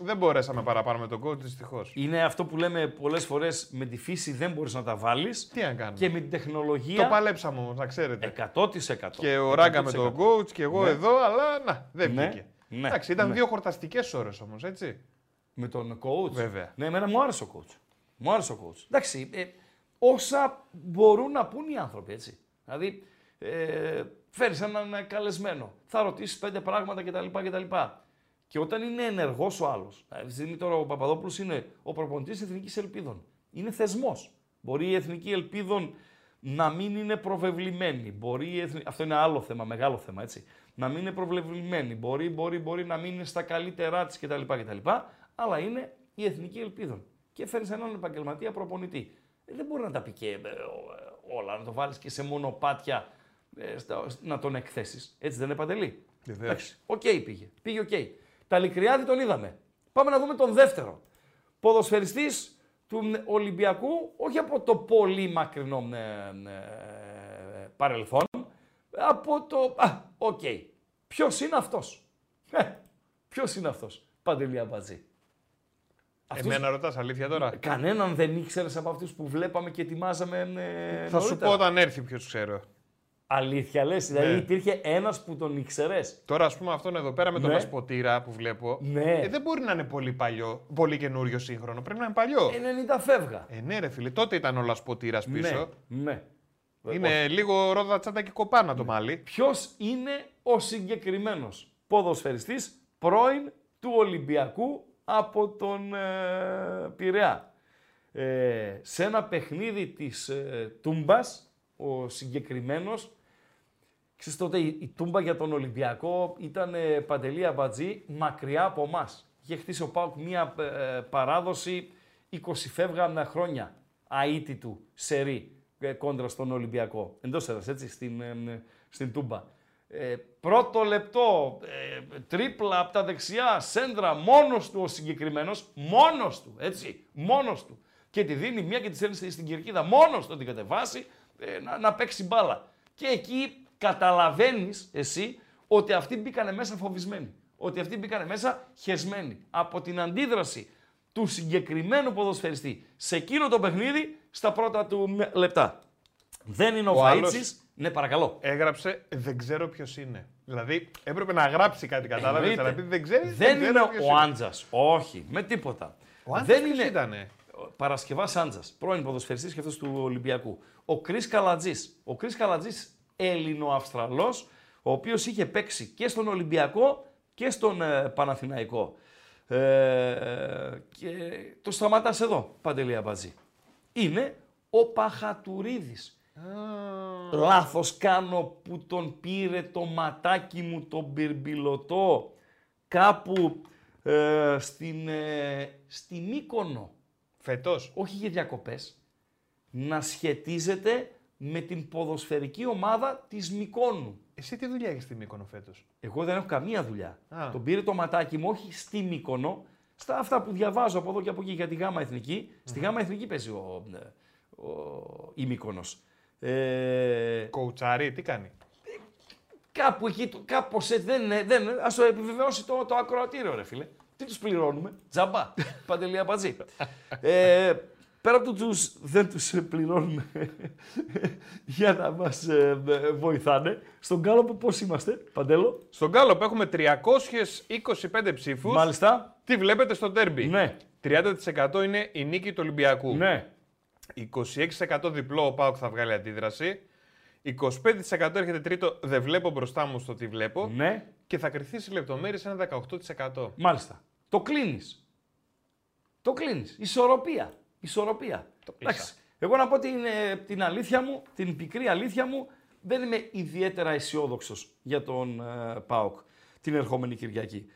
Δεν μπορέσαμε παραπάνω με τον coach, δυστυχώς. Είναι αυτό που λέμε πολλές φορές με τη φύση δεν μπορείς να τα βάλεις. Τι να κάνουμε. Και με την τεχνολογία. Το παλέψαμε όμως, να ξέρετε. 100%. Και ο Ράγκα με 100%. τον coach και εγώ Ναι. εδώ, αλλά να, δεν Ναι. βγήκε. Ναι. Εντάξει, ήταν Ναι. δύο χορταστικές ώρες όμως, έτσι. Με τον coach. Βέβαια. Ναι, εμένα μου άρεσε ο coach. Μου άρεσε ο coach. Εντάξει, ε, όσα μπορούν να πούν οι άνθρωποι, έτσι. Δηλαδή, ε, φέρεις έναν ε, καλεσμένο, θα ρωτήσεις πέντε πράγματα κτλ. κτλ. Και όταν είναι ενεργός ο άλλος, αυτή τη στιγμή τώρα ο Παπαδόπουλος είναι ο προπονητής Εθνικής Ελπίδων. Είναι θεσμός. Μπορεί η Εθνική Ελπίδων να μην είναι προβεβλημένη. Μπορεί η Εθνική... Αυτό είναι άλλο θέμα, μεγάλο θέμα, έτσι. Να μην είναι προβεβλημένη. Μπορεί, μπορεί, μπορεί να μην είναι στα καλύτερά της κτλ, κτλ. Αλλά είναι η Εθνική Ελπίδων. Και φέρνει έναν επαγγελματία προπονητή. Ε, δεν μπορεί να τα πει και ε, ε, όλα, να το βάλεις και σε μονοπάτια ε, στα- να τον εκθέσεις. Έτσι δεν είναι παντελή. Βεβαίως. Εντάξει, οκ πήγε. Πήγε οκ. Τα Λικριάδη τον είδαμε. Πάμε να δούμε τον δεύτερο. Ποδοσφαιριστής του Ολυμπιακού, όχι από το πολύ μακρινό ε, ε, παρελθόν, από το... Α, οκ. Ποιος είναι αυτός; Ε, ποιος είναι αυτός. Παντελή Αμπατζή; Αυτούς- Εμένα ρωτάς αλήθεια τώρα; Κανέναν δεν ήξερες από αυτούς που βλέπαμε και ετοιμάζαμε ε, Θα σου νωρίτερα. πω όταν έρθει ποιος ξέρω. Αλήθεια λες, δηλαδή Ναι. υπήρχε ένας που τον ήξερες. Τώρα, ας πούμε, αυτόν εδώ πέρα με τον Ναι. Ασποτήρα που βλέπω. Ναι. Ε, δεν μπορεί να είναι πολύ παλιό, πολύ καινούριο σύγχρονο. Πρέπει να είναι παλιό. 90 φεύγα. Ε, ναι, ρε φίλε, τότε ήταν ο Ασποτήρα πίσω. Ναι, ναι. Είναι λίγο ρόδα τσάντα και κοπάνα το μάλι. Ποιος είναι ο συγκεκριμένος ποδοσφαιριστής πρώην του Ολυμπιακού από τον ε, Πειραιά; Ε, σε ένα παιχνίδι της ε, Τούμπας, ο συγκεκριμένος, ξέρεις τότε η, η Τούμπα για τον Ολυμπιακό ήταν ε, παντελή αμπατζή μακριά από εμάς. Είχε χτίσει ο Πάουκ μία ε, παράδοση 20 φεύγανα χρόνια αίτητου σερί ε, κόντρα στον Ολυμπιακό. Εντός έδρας, έτσι, στην, ε, στην Τούμπα. Ε, πρώτο λεπτό, ε, τρίπλα από τα δεξιά, σέντρα, μόνος του ο συγκεκριμένος, μόνος του, έτσι, μόνος του. Και τη δίνει μία και τη στέλνει στην κερκίδα, μόνος του την κατεβάσει, ε, να, να παίξει μπάλα. Και εκεί καταλαβαίνεις εσύ ότι αυτοί μπήκανε μέσα φοβισμένοι. Ότι αυτοί μπήκανε μέσα χεσμένοι. Από την αντίδραση του συγκεκριμένου ποδοσφαιριστή σε εκείνο το παιχνίδι στα πρώτα του λεπτά. Δεν είναι ο, Ο ο άλλος- Ναι, παρακαλώ. Έγραψε δεν ξέρω ποιος είναι. Δηλαδή έπρεπε να γράψει κάτι, κατάλαβες. Εννοείται. Αλλά επειδή δεν ξέρεις. Δεν είναι ξέρω ποιος ο Άντζας. Όχι, με τίποτα. Ο Άντζας δεν ποιος είναι. ήτανε; Παρασκευάς Άντζας, πρώην ποδοσφαιριστής και αυτός του Ολυμπιακού. Ο Κρις Καλατζής. Ο Κρις Καλατζής, Έλληνο-Αυστραλός, ο οποίος είχε παίξει και στον Ολυμπιακό και στον ε, Παναθηναϊκό. Ε, και το σταματάς εδώ, Παντελή Αμπατζή. Είναι ο Παχατουρίδης. Λάθος κάνω που τον πήρε το ματάκι μου τον μπυρμπιλωτό κάπου ε, στην, ε, στη Μύκονο. Φετό. Όχι για διακοπές. Να σχετίζεται με την ποδοσφαιρική ομάδα της Μυκόνου. Εσύ τι δουλειά έχεις στη Μύκονο φέτος; Εγώ δεν έχω καμία δουλειά. Α. Τον πήρε το ματάκι μου, όχι στη Μύκονο, στα αυτά που διαβάζω από εδώ και από εκεί για τη Γάμα Εθνική. Στη Γάμα Εθνική παίζει ο, ο, η Μύκονος. Ε, Κοουτσάρι, τι κάνει; κάπου εκεί, το- κάπως έτσι, δεν, είναι- δεν, είναι. ας το επιβεβαιώσει το, το ακροατήριο ρε φίλε. Τι τους πληρώνουμε, τζαμπά, [laughs] παντελή απατζή. ε, πέρα από το τους, δεν τους πληρώνουμε για να μας ε, ε, βοηθάνε. Στον κάλοπο πώς είμαστε, Παντέλο; Στον Γκάλοπ έχουμε 325 ψήφους. Μάλιστα. Τι βλέπετε στο τέρμπι; Ναι. 30% είναι η νίκη του Ολυμπιακού. Ναι. 26% διπλό ο Πάουκ θα βγάλει αντίδραση. 25% έρχεται τρίτο, δεν βλέπω μπροστά μου στο τι βλέπω. Ναι. Και θα κρυθεί σε λεπτομέρειες ένα 18%. Μάλιστα. Το κλείνεις. Το κλείνεις. Ισορροπία. Ισορροπία. Το Εντάξει. Εγώ να πω την, ε, την αλήθεια μου, την πικρή αλήθεια μου, δεν είμαι ιδιαίτερα αισιόδοξος για τον ε, ΠΑΟΚ την ερχόμενη Κυριακή.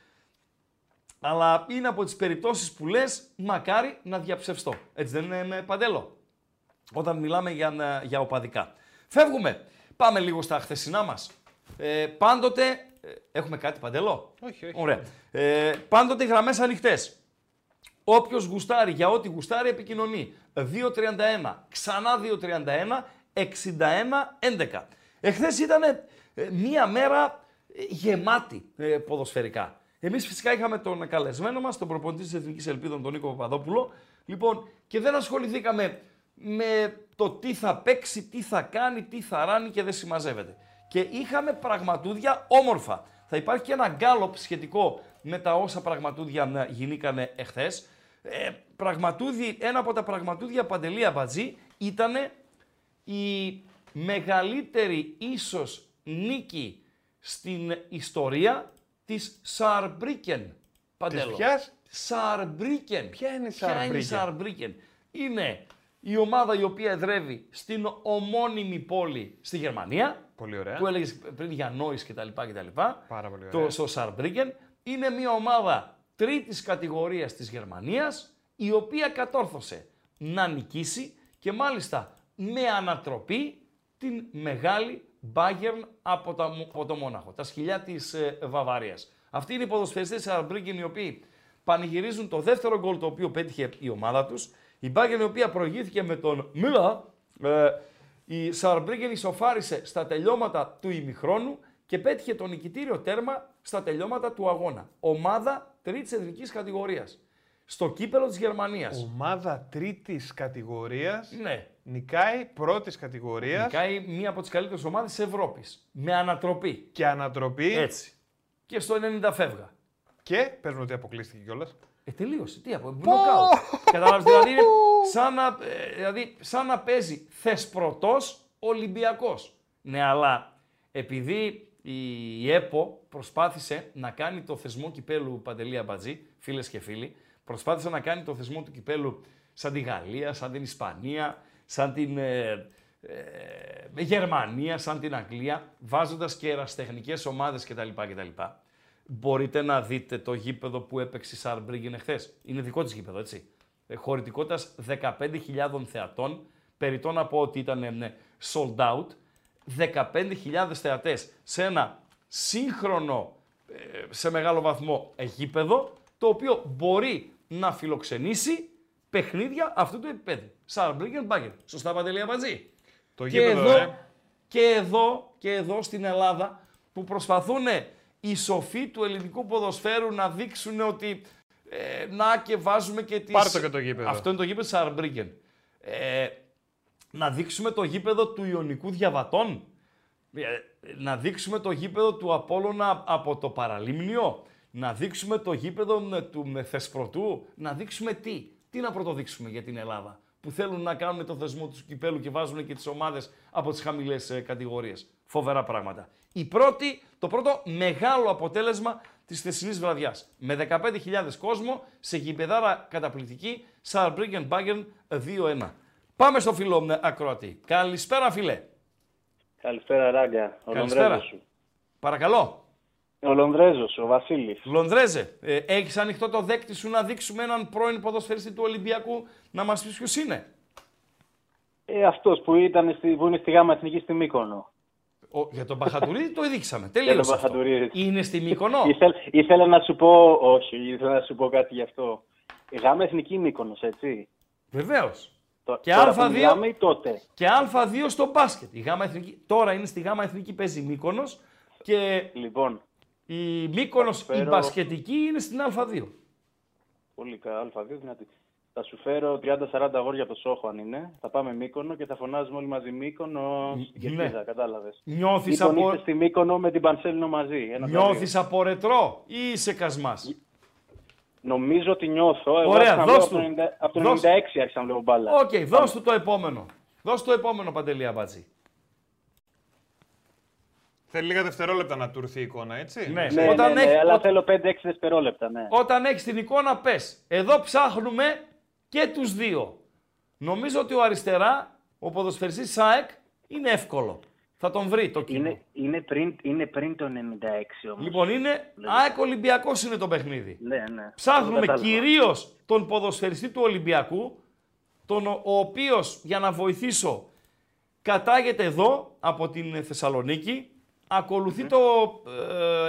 Αλλά είναι από τις περιπτώσεις που λες, μακάρι να διαψευστώ. Έτσι δεν είναι με παντέλο. Όταν μιλάμε για, για οπαδικά. Φεύγουμε. Πάμε λίγο στα χθεσινά μας. Ε, πάντοτε... ε, έχουμε κάτι παντελό. Όχι, όχι. Ωραία. Ε, πάντοτε οι γραμμές ανοιχτές. Όποιος γουστάρει για ό,τι γουστάρει επικοινωνεί. 2.31, ξανά 2.31, 61-11. Εχθές ήταν ε, μία μέρα ε, γεμάτη ε, ποδοσφαιρικά. Εμείς φυσικά είχαμε τον καλεσμένο μας, τον προπονητή της Εθνικής Ελπίδων, τον Νίκο Παπαδόπουλο. Λοιπόν, και δεν ασχοληθήκαμε με το τι θα παίξει, τι θα κάνει, τι θα ράνει και δεν συμμαζεύεται. Και είχαμε πραγματούδια όμορφα. Θα υπάρχει και ένα γκάλωπ σχετικό με τα όσα πραγματούδια γινήκανε εχθές. Ε, πραγματούδι, ένα από τα πραγματούδια Παντελή Αμπατζή ήταν η μεγαλύτερη ίσως νίκη στην ιστορία της Σαρμπρίκεν. Παντέλο. ποιας; Σαρμπρίκεν. Ποια είναι η Ποια είναι η Σαρμπρίκεν; Σαρμπρίκεν; Είναι η ομάδα η οποία εδρεύει στην ομώνυμη πόλη στη Γερμανία. Πολύ ωραία. Που έλεγες πριν για Νόης κτλ. κτλ. Πάρα πολύ Το ωραία. στο Σαρμπρίκεν είναι μια ομάδα τρίτης κατηγορίας της Γερμανίας η οποία κατόρθωσε να νικήσει και μάλιστα με ανατροπή την μεγάλη Bayern από, τα, από το Μόναχο, τα σκυλιά της ε, Βαβαρίας. Αυτοί είναι οι ποδοσφαιριστές της Σαρμπρίκεν οι οποίοι πανηγυρίζουν το δεύτερο γκολ το οποίο πέτυχε η ομάδα τους. Η Bayern η οποία προηγήθηκε με τον Μίλα, ε, η Σαρμπρίκεν ισοφάρισε στα τελειώματα του ημιχρόνου και πέτυχε το νικητήριο τέρμα στα τελειώματα του αγώνα. Ομάδα τρίτης εθνικής κατηγορίας. Στο κύπελο της Γερμανίας. Ομάδα τρίτης κατηγορίας Ναι. νικάει πρώτης κατηγορίας Νικάει μία από τις καλύτερες ομάδες της Ευρώπης. Με ανατροπή. και ανατροπή. Έτσι. Και στο 90 φεύγα. Και παίζουμε ότι αποκλείστηκε κιόλας. Ε, τελείωσε. Τι από νοκάουτ. Καταλάβεις, δηλαδή είναι σαν να, ε, δηλαδή, σαν να παίζει θεσπρωτός Ολυμπιακός. Ναι, αλλά επειδή η ΕΠΟ προσπάθησε να κάνει το θεσμό κυπέλου Παντελή Αμπατζή, φίλες και φίλοι, προσπάθησε να κάνει το θεσμό του κυπέλου σαν τη Γαλλία, σαν την Ισπανία, σαν την ε, ε, Γερμανία, σαν την Αγγλία, βάζοντας και εραστεχνικές ομάδες κτλ. κτλ. Μπορείτε να δείτε το γήπεδο που έπαιξε η Σαρμπρίγκεν εχθές. Είναι δικό της γήπεδο, έτσι. Ε, χωρητικότητας 15.000 θεατών. Περιτώ να πω ότι ήταν ε, ναι, sold out. 15.000 θεατές σε ένα σύγχρονο, ε, σε μεγάλο βαθμό ε, γήπεδο, το οποίο μπορεί να φιλοξενήσει παιχνίδια αυτού του επίπεδου. Σαρμπρίγκεν Μπάγκερ. Σωστά, Παντελή Αμπατζή. Το Και γήπεδο, εδώ, ε. και εδώ, και εδώ στην Ελλάδα που προσπαθούν οι σοφοί του ελληνικού ποδοσφαίρου να δείξουν ότι ε, να και βάζουμε και τις... Πάρ' το και το γήπεδο. Αυτό είναι το γήπεδο της Σαρμπρίγκεν. Ε, να δείξουμε το γήπεδο του Ιωνικού Διαβατών. Ε, να δείξουμε το γήπεδο του Απόλλωνα από το Παραλίμνιο. Να δείξουμε το γήπεδο ε, του με Θεσπρωτού. Να δείξουμε τι. Τι να πρωτοδείξουμε για την Ελλάδα. Που θέλουν να κάνουν το θεσμό τους κυπέλου και βάζουν και τις ομάδες από τις χαμηλές ε, κατηγορίες. Φοβερά πράγματα. Η πρώτη, το πρώτο μεγάλο αποτέλεσμα της θεσινής βραδιάς. Με 15.000 κόσμο σε γηπεδάρα καταπληκτική Saarbrücken Bayern 2-1. Πάμε στο φίλο ε, ακροατή. Καλησπέρα φίλε. Καλησπέρα, Ράγκα. Ο Καλησπέρα. Λονδρέζος σου. Παρακαλώ. Ο Λονδρέζος, ο Βασίλης. Λονδρέζε, ε, έχεις ανοιχτό το δέκτη σου να δείξουμε έναν πρώην ποδοσφαιριστή του Ολυμπιακού να μας πεις ποιος είναι; Ε, αυτός που, ήταν στη, που είναι στη Γάμα Εθνική στη Μύκονο. Ο, για τον Μπαχατουρίδη το δείξαμε. [laughs] Τελείωσες αυτό. Μπαχατουρίδη. Είναι στη Μύκονο; [laughs] Ήθελ, ήθελα να σου πω, όχι, ήθελα να σου πω κάτι γι' αυτό. Η Γάμα Εθνική Μύκονος, έτσι. Βεβαίως. Το- Και τώρα που Α2. μιλάμε ή τότε. Και Α2 στο μπάσκετ. Η Γάμα Εθνική, τώρα είναι στη Γάμα Εθνική παίζει Μύκονος και Λοιπόν, η Μύκονος η φέρω- μπασκετική είναι στην Α2. πολύ καλά, Α2 δυνατή. Θα σου φέρω 30-40 αγόρια από το Σόχο αν είναι. Θα πάμε Μύκονο και θα φωνάζουμε όλοι μαζί Μύκονο στην ναι. Κερκίδα, κατάλαβες. Νιώθεις Λοιπόν, από, είστε στη Μύκονο με την Πανσέλινο μαζί. Ένα νιώθεις από ρετρό ή είσαι κασμάς; Νομίζω ότι νιώθω. Εγώ Ωραία, άρχισα να δώσ' βλέπω του. από το 90 από το 96 Δώσ' άρχισα να βλέπω μπάλα. Οκ, δώσ' του το επόμενο. Δώσ' το επόμενο, Παντελή Αμπάτζη. Θέλει λίγα δευτερόλεπτα να του έρθει η εικόνα, έτσι; Ναι, Ναι, όταν ναι, έχει- ναι, αλλά ό- θέλω 5-6 δευτερόλεπτα, ναι. Όταν έχεις την εικόνα, πες. Εδώ ψάχνουμε και τους δύο. Νομίζω ότι ο αριστερά, ο ποδοσφαιριστής της ΑΕΚ, είναι εύκολο. Θα τον βρει το κοινό. Είναι, είναι, πριν, είναι πριν το 96 όμως. Λοιπόν, είναι ΑΕΚ Ολυμπιακός είναι το παιχνίδι. Ναι, ναι. Ψάχνουμε Το κατάλαβα. κυρίως τον ποδοσφαιριστή του Ολυμπιακού, τον, ο, ο οποίος, για να βοηθήσω, κατάγεται εδώ από την Θεσσαλονίκη, ακολουθεί το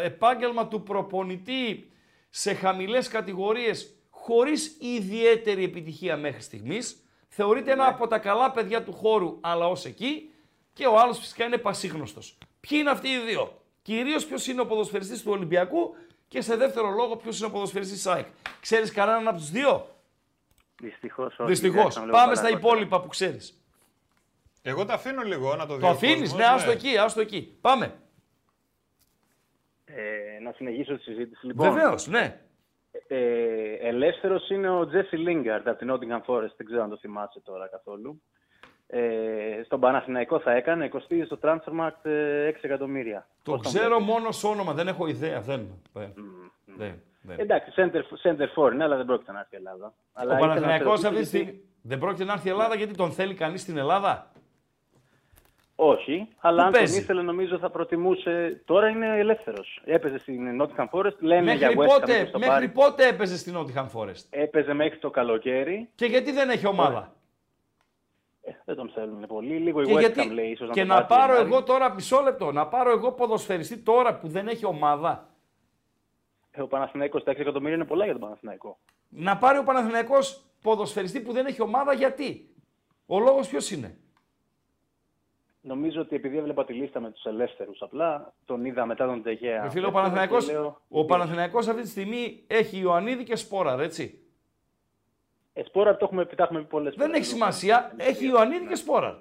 ε, επάγγελμα του προπονητή σε χαμηλές κατηγορίες χωρίς ιδιαίτερη επιτυχία μέχρι στιγμής. Θεωρείται ένα από τα καλά παιδιά του χώρου, αλλά ως εκεί. Και ο άλλος φυσικά είναι πασίγνωστος. Ποιοι είναι αυτοί οι δύο; Κυρίως ποιος είναι ο ποδοσφαιριστής του Ολυμπιακού και σε δεύτερο λόγο ποιος είναι ο ποδοσφαιριστής της ΑΕΚ. Ξέρεις κανέναν από τους δύο; Δυστυχώς όχι. Δυστυχώς. δεν ξέρω, Πάμε στα παρακολουθώ. υπόλοιπα που ξέρεις. Εγώ τα αφήνω λίγο να το δει. Το ο αφήνεις, κόσμος, ναι, άστο εκεί, άστο εκεί. Πάμε. Ε, να συνεχίσω τη συζήτηση. Λοιπόν, Βεβαίως, ναι. ε, ελεύθερος είναι ο Τζέσι Λίγκαρτ από την Nottingham Forest. Δεν ξέρω αν το θυμάσαι τώρα καθόλου. Ε, στον Παναθηναϊκό θα έκανε, κοστίζει στο Transfermarkt ε, 6 εκατομμύρια. Το Πώς τον ξέρω βλέπεις; μόνος σ' όνομα, δεν έχω ιδέα. Δεν. δεν, δεν, δεν. Εντάξει, center, center for είναι, αλλά δεν πρόκειται να έρθει η Ελλάδα. Αλλά Ο ήθελα να σε Παναθηναϊκός ρωτήσω αυτή τη γιατί- στιγμή δεν πρόκειται να έρθει η Ελλάδα γιατί τον θέλει κανείς στην Ελλάδα; Όχι, αλλά Πού αν τον παίζει; ήθελε νομίζω θα προτιμούσε. Τώρα είναι ελεύθερος. Έπαιζε στην Nottingham Forest, λένε Μέχρι για West Ham πότε, μήπως το μέχρι πάρει. πότε έπαιζε στην Nottingham Forest; Έπαιζε μέχρι το καλοκαίρι. Και γιατί δεν έχει ομάδα; Ε, δεν τον θέλουν πολύ. Λίγο η Και, West γιατί, Ham λέει ίσως και τον να πάρει πάρω Γενάρη. εγώ τώρα, μισό λεπτό, να πάρω εγώ ποδοσφαιριστή τώρα που δεν έχει ομάδα. Ε, ο Παναθηναϊκός τα 6 εκατομμύρια είναι πολλά για τον Παναθηναϊκό. Να πάρει ο Παναθηναϊκός ποδοσφαιριστή που δεν έχει ομάδα γιατί; Ο λόγος ποιος είναι; Νομίζω ότι επειδή έβλεπα τη λίστα με τους ελεύθερους, απλά τον είδα μετά τον Τεγέα. Ρε φίλε, ο δεύτερο Παναθηναϊκός, και λέω, ο Παναθηναϊκός αυτή τη στιγμή έχει Ιωαννίδη και Σπόραρ, έτσι. Ε, σπόρα το έχουμε, τα έχουμε πει πολλές Δεν έχει σημασία, έχει Ιωαννίδη και Σπόραρ.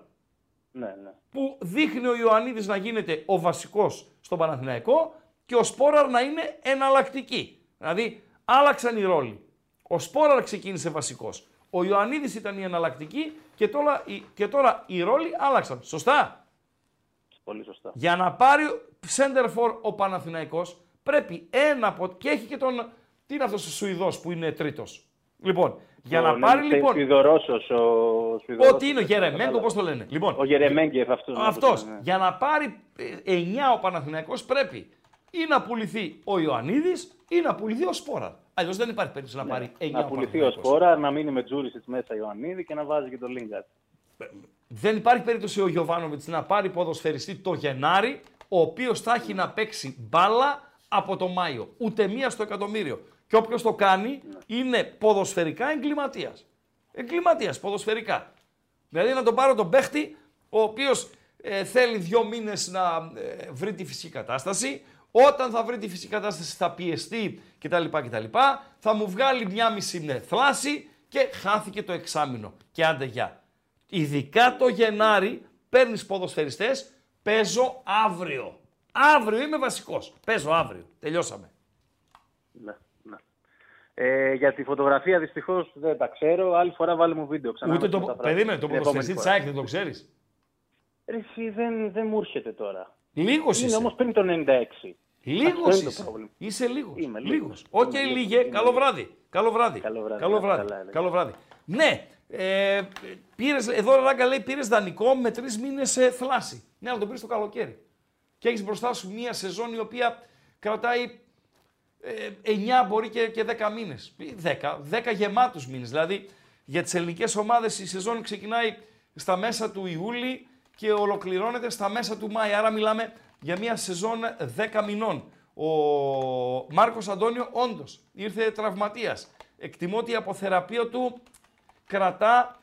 Ναι, ναι. Που δείχνει ο Ιωαννίδης να γίνεται ο βασικός στον Παναθηναϊκό και ο Σπόραρ να είναι εναλλακτική. Δηλαδή, άλλαξαν οι ρόλοι. Ο Σπόραρ ξεκίνησε βασικός. Ο Ιωαννίδης ήταν η εναλλακτική και τώρα, η- και τώρα οι ρόλοι άλλαξαν. Σωστά; Πολύ σωστά. Για να πάρει center for ο Παναθηναϊκός πρέπει ένα από... και έχει και τον... Τι είναι αυτός ο Σουηδός που είναι τρίτος; Λοιπόν, για να πάρει λοιπόν... Σουηδορώσος, ο Σουηδορώσος. Ό,τι είναι ο Γερεμέγκο, πώς το λένε; Λοιπόν, Ο Γερεμέγκεφ αυτός. αυτός. ναι. Για να πάρει 9 ο Παναθηναϊκός πρέπει ή να πουληθεί ο Ιωαννίδης ή να πουληθεί ο Σπόραρ. Αλλιώς δεν υπάρχει περίπτωση να πάρει 9 Ναι. Να ο πουληθεί ο Παναθηναϊκός. Σπόρα, να μείνει με Τζούρισιτς μέσα Ιωαννίδη και να βάζει και τον Λίγκαρτ. Δεν υπάρχει περίπτωση ο Γιωβάνοβιτς να πάρει ποδοσφαιριστή το Γενάρη, ο οποίος θα έχει να παίξει μπάλα από το Μάιο. Ούτε μία στο εκατομμύριο. Και όποιος το κάνει είναι ποδοσφαιρικά εγκληματίας. Εγκληματίας, ποδοσφαιρικά. Δηλαδή να τον πάρω τον παίχτη, ο οποίος θέλει δύο μήνες να ε, βρει τη φυσική κατάσταση. Όταν θα βρει τη φυσική κατάσταση θα πιεστεί κτλ. κτλ. Θα μου βγάλει μια μισή ναι, θλάση και χάθηκε το εξάμεινο. Και άντε γεια. Ειδικά το Γενάρη παίρνεις ποδοσφαιριστές, παίζω αύριο. Αύριο είμαι βασικός. Παίζω αύριο. Τελειώσαμε. Ναι, ναι. Ε, για τη φωτογραφία δυστυχώς δεν τα ξέρω. Άλλη φορά βάλε μου βίντεο ξανά. Ούτε να το. σου μεταφράσω. Περίμενε, το Την ποδοσφαιριστή επόμενη της φορά. ΑΕΚ δεν το ξέρεις; Ρε, εσύ, δεν, δεν μου έρχεται τώρα. Λίγος Είναι είσαι. όμως πριν το 96. Λίγος Αυτό είναι το είσαι. πρόβλημα. Είσαι λίγος. Είμαι Λίγος. λίγος. Οκ, Είμαι λίγος. λίγε. Είμαι Καλό λίγος. βράδυ. Καλό βράδυ. Καλό βράδυ. Καλό βράδυ. Καλά, έλεγες. Καλό βράδυ. Ναι, ε, πήρες, εδώ ο Ράγκα λέει πήρες δανεικό με τρεις μήνες θλάση. Ναι, αλλά το πήρες το καλοκαίρι. Και έχεις μπροστά σου μία σεζόν η οποία κρατάει ε, 9 μπορεί και, και 10 μήνες. 10, 10 γεμάτους μήνες. Δηλαδή για τις ελληνικές ομάδες η σεζόν ξεκινάει στα μέσα του Ιούλη και ολοκληρώνεται στα μέσα του Μάη. Άρα μιλάμε για μία σεζόν 10 μηνών. Ο Μάρκος Αντώνιο όντως ήρθε τραυματίας. Εκτιμώ ότι η αποθεραπεία του κρατά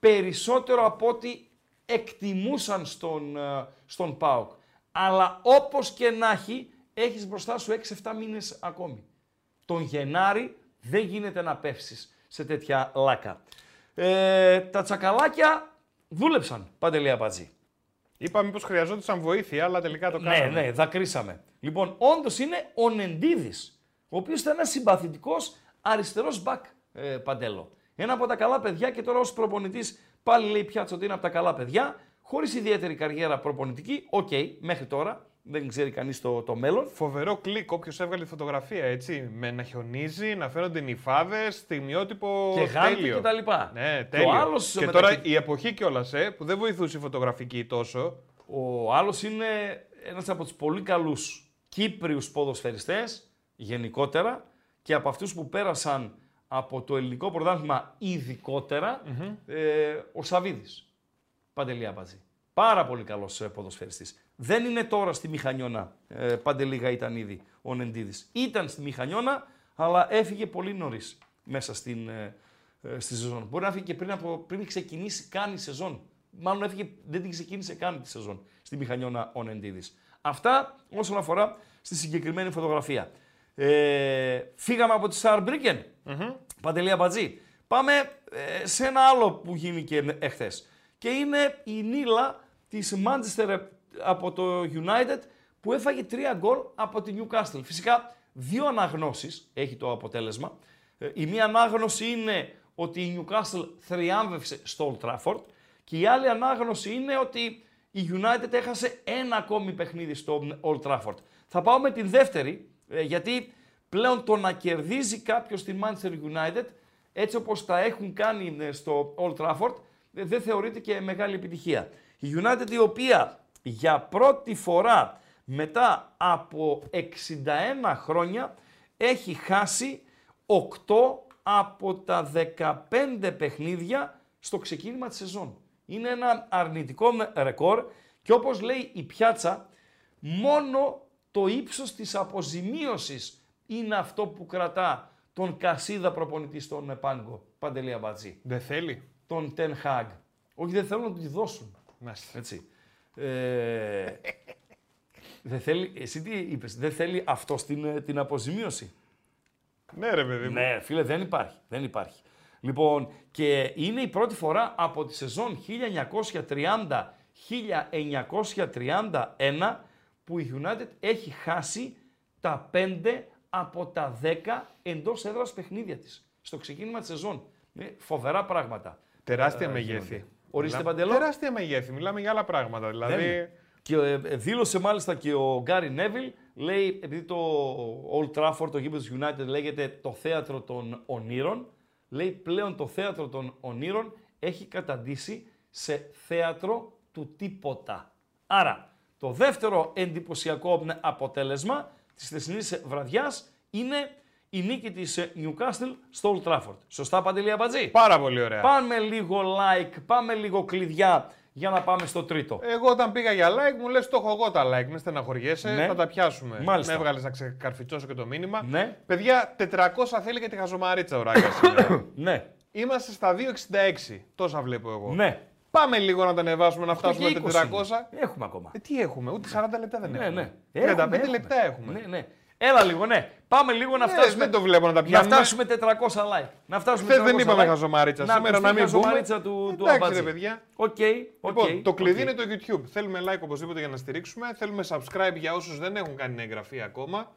περισσότερο από ό,τι εκτιμούσαν στον, ε, στον ΠΑΟΚ. Αλλά όπως και να έχει, έχεις μπροστά σου 6-7 μήνες ακόμη. Τον Γενάρη δεν γίνεται να πέφσεις σε τέτοια λάκα. Ε, τα τσακαλάκια δούλεψαν, Παντελή Αμπατζή. Είπαμε πως χρειαζόταν βοήθεια, αλλά τελικά το Ναι, κάναμε. ναι, δακρύσαμε. Λοιπόν, όντως είναι ο Νεντίδης, ο οποίος ήταν ένας συμπαθητικός αριστερός μπακ, ε, Παντέλο. Ένα από τα καλά παιδιά και τώρα ως προπονητής πάλι λέει η πιάτσα ότι είναι από τα καλά παιδιά, χωρίς ιδιαίτερη καριέρα προπονητική. Οκ, μέχρι τώρα. Δεν ξέρει κανείς το, το μέλλον. Φοβερό κλικ, όποιος έβγαλε τη φωτογραφία έτσι. Με να χιονίζει, να φαίνονται νιφάδες, στιγμιότυπο Και γάντι τέλειο. και τα λοιπά. Ναι, Και τέλειο. ο άλλος και μεταξύ- τώρα η εποχή κιόλας, ε, που δεν βοηθούσε η φωτογραφική τόσο. Ο άλλος είναι ένας από τους πολύ καλούς Κύπριους ποδοσφαιριστές γενικότερα και από αυτούς που πέρασαν από το ελληνικό πρωτάθλημα ειδικότερα, ε, ο Σαβίδης. Παντελή Αμπατζή. Πάρα πολύ καλός ε, ποδοσφαιριστής. Δεν είναι τώρα στη Μηχανιώνα. Ε, Παντελίγα ήταν ήδη ο Νεντίδης. Ήταν στη Μηχανιώνα, αλλά έφυγε πολύ νωρίς μέσα στην, ε, ε, στη σεζόν. Μπορεί να φύγει και πριν, από, πριν ξεκινήσει καν η σεζόν. Μάλλον έφυγε, δεν την ξεκίνησε καν τη σεζόν στη Μηχανιώνα ο Νεντίδης. Αυτά όσον αφορά στη συγκεκριμένη φωτογραφία. Ε, φύγαμε από τη Σαρμπρίκεν. Παντελή Αμπατζή. Πάμε ε, σε ένα άλλο που γίνηκε εχθές. Και είναι η Νίλα της Manchester από το United που έφαγε τρία γκολ από τη Newcastle. Φυσικά δύο αναγνώσεις έχει το αποτέλεσμα. Ε, Η μία ανάγνωση είναι ότι η Newcastle θριάμβευσε στο Old Trafford και η άλλη ανάγνωση είναι ότι η United έχασε ένα ακόμη παιχνίδι στο Old Trafford. Θα πάω με την δεύτερη, ε, γιατί πλέον το να κερδίζει κάποιος τη Manchester United, έτσι όπως τα έχουν κάνει ε, στο Old Trafford, ε, δεν θεωρείται και μεγάλη επιτυχία. Η United η οποία για πρώτη φορά μετά από 61 χρόνια έχει χάσει 8 από τα 15 παιχνίδια στο ξεκίνημα της σεζόν. Είναι ένα αρνητικό ρεκόρ και όπως λέει η πιάτσα, μόνο το ύψος της αποζημίωσης είναι αυτό που κρατά τον Κασίδα προπονητή στον Πάγκο, Παντελία Μπατζή, Δεν θέλει. τον Ten Hag. Όχι, δεν θέλουν να του τη δώσουν. Μάλιστα. Έτσι. Ε, δεν θέλει, εσύ τι είπες, δεν θέλει αυτό την, την αποζημίωση; Ναι, ρε παιδί μου. Ναι, φίλε, δεν υπάρχει. Δεν υπάρχει. Λοιπόν, και είναι η πρώτη φορά από τη σεζόν 1930-1931 που η United έχει χάσει τα 5 από τα 10 εντός έδρας παιχνίδια της. Στο ξεκίνημα της σεζόν. Ε, φοβερά πράγματα. Τεράστια Ε, μεγέθη. Γίνονται. Ορίστε, Μιλάμε- Παντελό. Τεράστια μεγέθη. Μιλάμε για άλλα πράγματα. Δηλαδή. Δεν- Και ε, ε, δήλωσε μάλιστα και ο Γκάρι Νέβιλ, λέει, επειδή το Old Trafford, το γήπεδος της United λέγεται το θέατρο των ονείρων, λέει πλέον το θέατρο των ονείρων έχει καταντήσει σε θέατρο του τίποτα. Άρα, το δεύτερο εντυπωσιακό αποτέλεσμα της θεσινής βραδιάς είναι η νίκη της ε, Newcastle στο Old Trafford. Σωστά, Παντελή Αμπατζή. Πάρα πολύ ωραία. Πάμε λίγο like, πάμε λίγο κλειδιά για να πάμε στο τρίτο. Εγώ όταν πήγα για like μου λες το έχω εγώ τα like, μην στεναχωριέσαι, Ναι. θα τα πιάσουμε. Μάλιστα. Με έβγαλες να ξεκαρφιτσώσω και το μήνυμα. Ναι. Παιδιά, 400 θέλει για τη χαζομαρίτσα ο Ράγκα σήμερα. [coughs] Ναι, Είμαστε στα 2,66. Τόσα βλέπω εγώ. ναι. Πάμε λίγο να τα ανεβάσουμε να φτάσουμε Και τα 20 400. είναι. Έχουμε ακόμα. Ε, τι έχουμε, ούτε 40 λεπτά δεν Ναι, έχουμε. ναι. 35 Έχουμε, λεπτά έχουμε. Ναι, ναι. Έλα λίγο, ναι. Πάμε λίγο να Ναι, φτάσουμε. δεν το βλέπω να τα να πιάνουμε. φτάσουμε 400 like. Να φτάσουμε Χθες δεν 400 είπαμε like. χαζομαρίτσα. Σήμερα ακουστεί να η μην πούμε. χαζομαρίτσα του, του Εντάξει, Αμπάτζη. ρε παιδιά. Οκ, οκ. Λοιπόν, το κλειδί οκ. είναι το YouTube. Θέλουμε like οπωσδήποτε για να στηρίξουμε. Θέλουμε subscribe για όσους δεν έχουν κάνει εγγραφή ακόμα.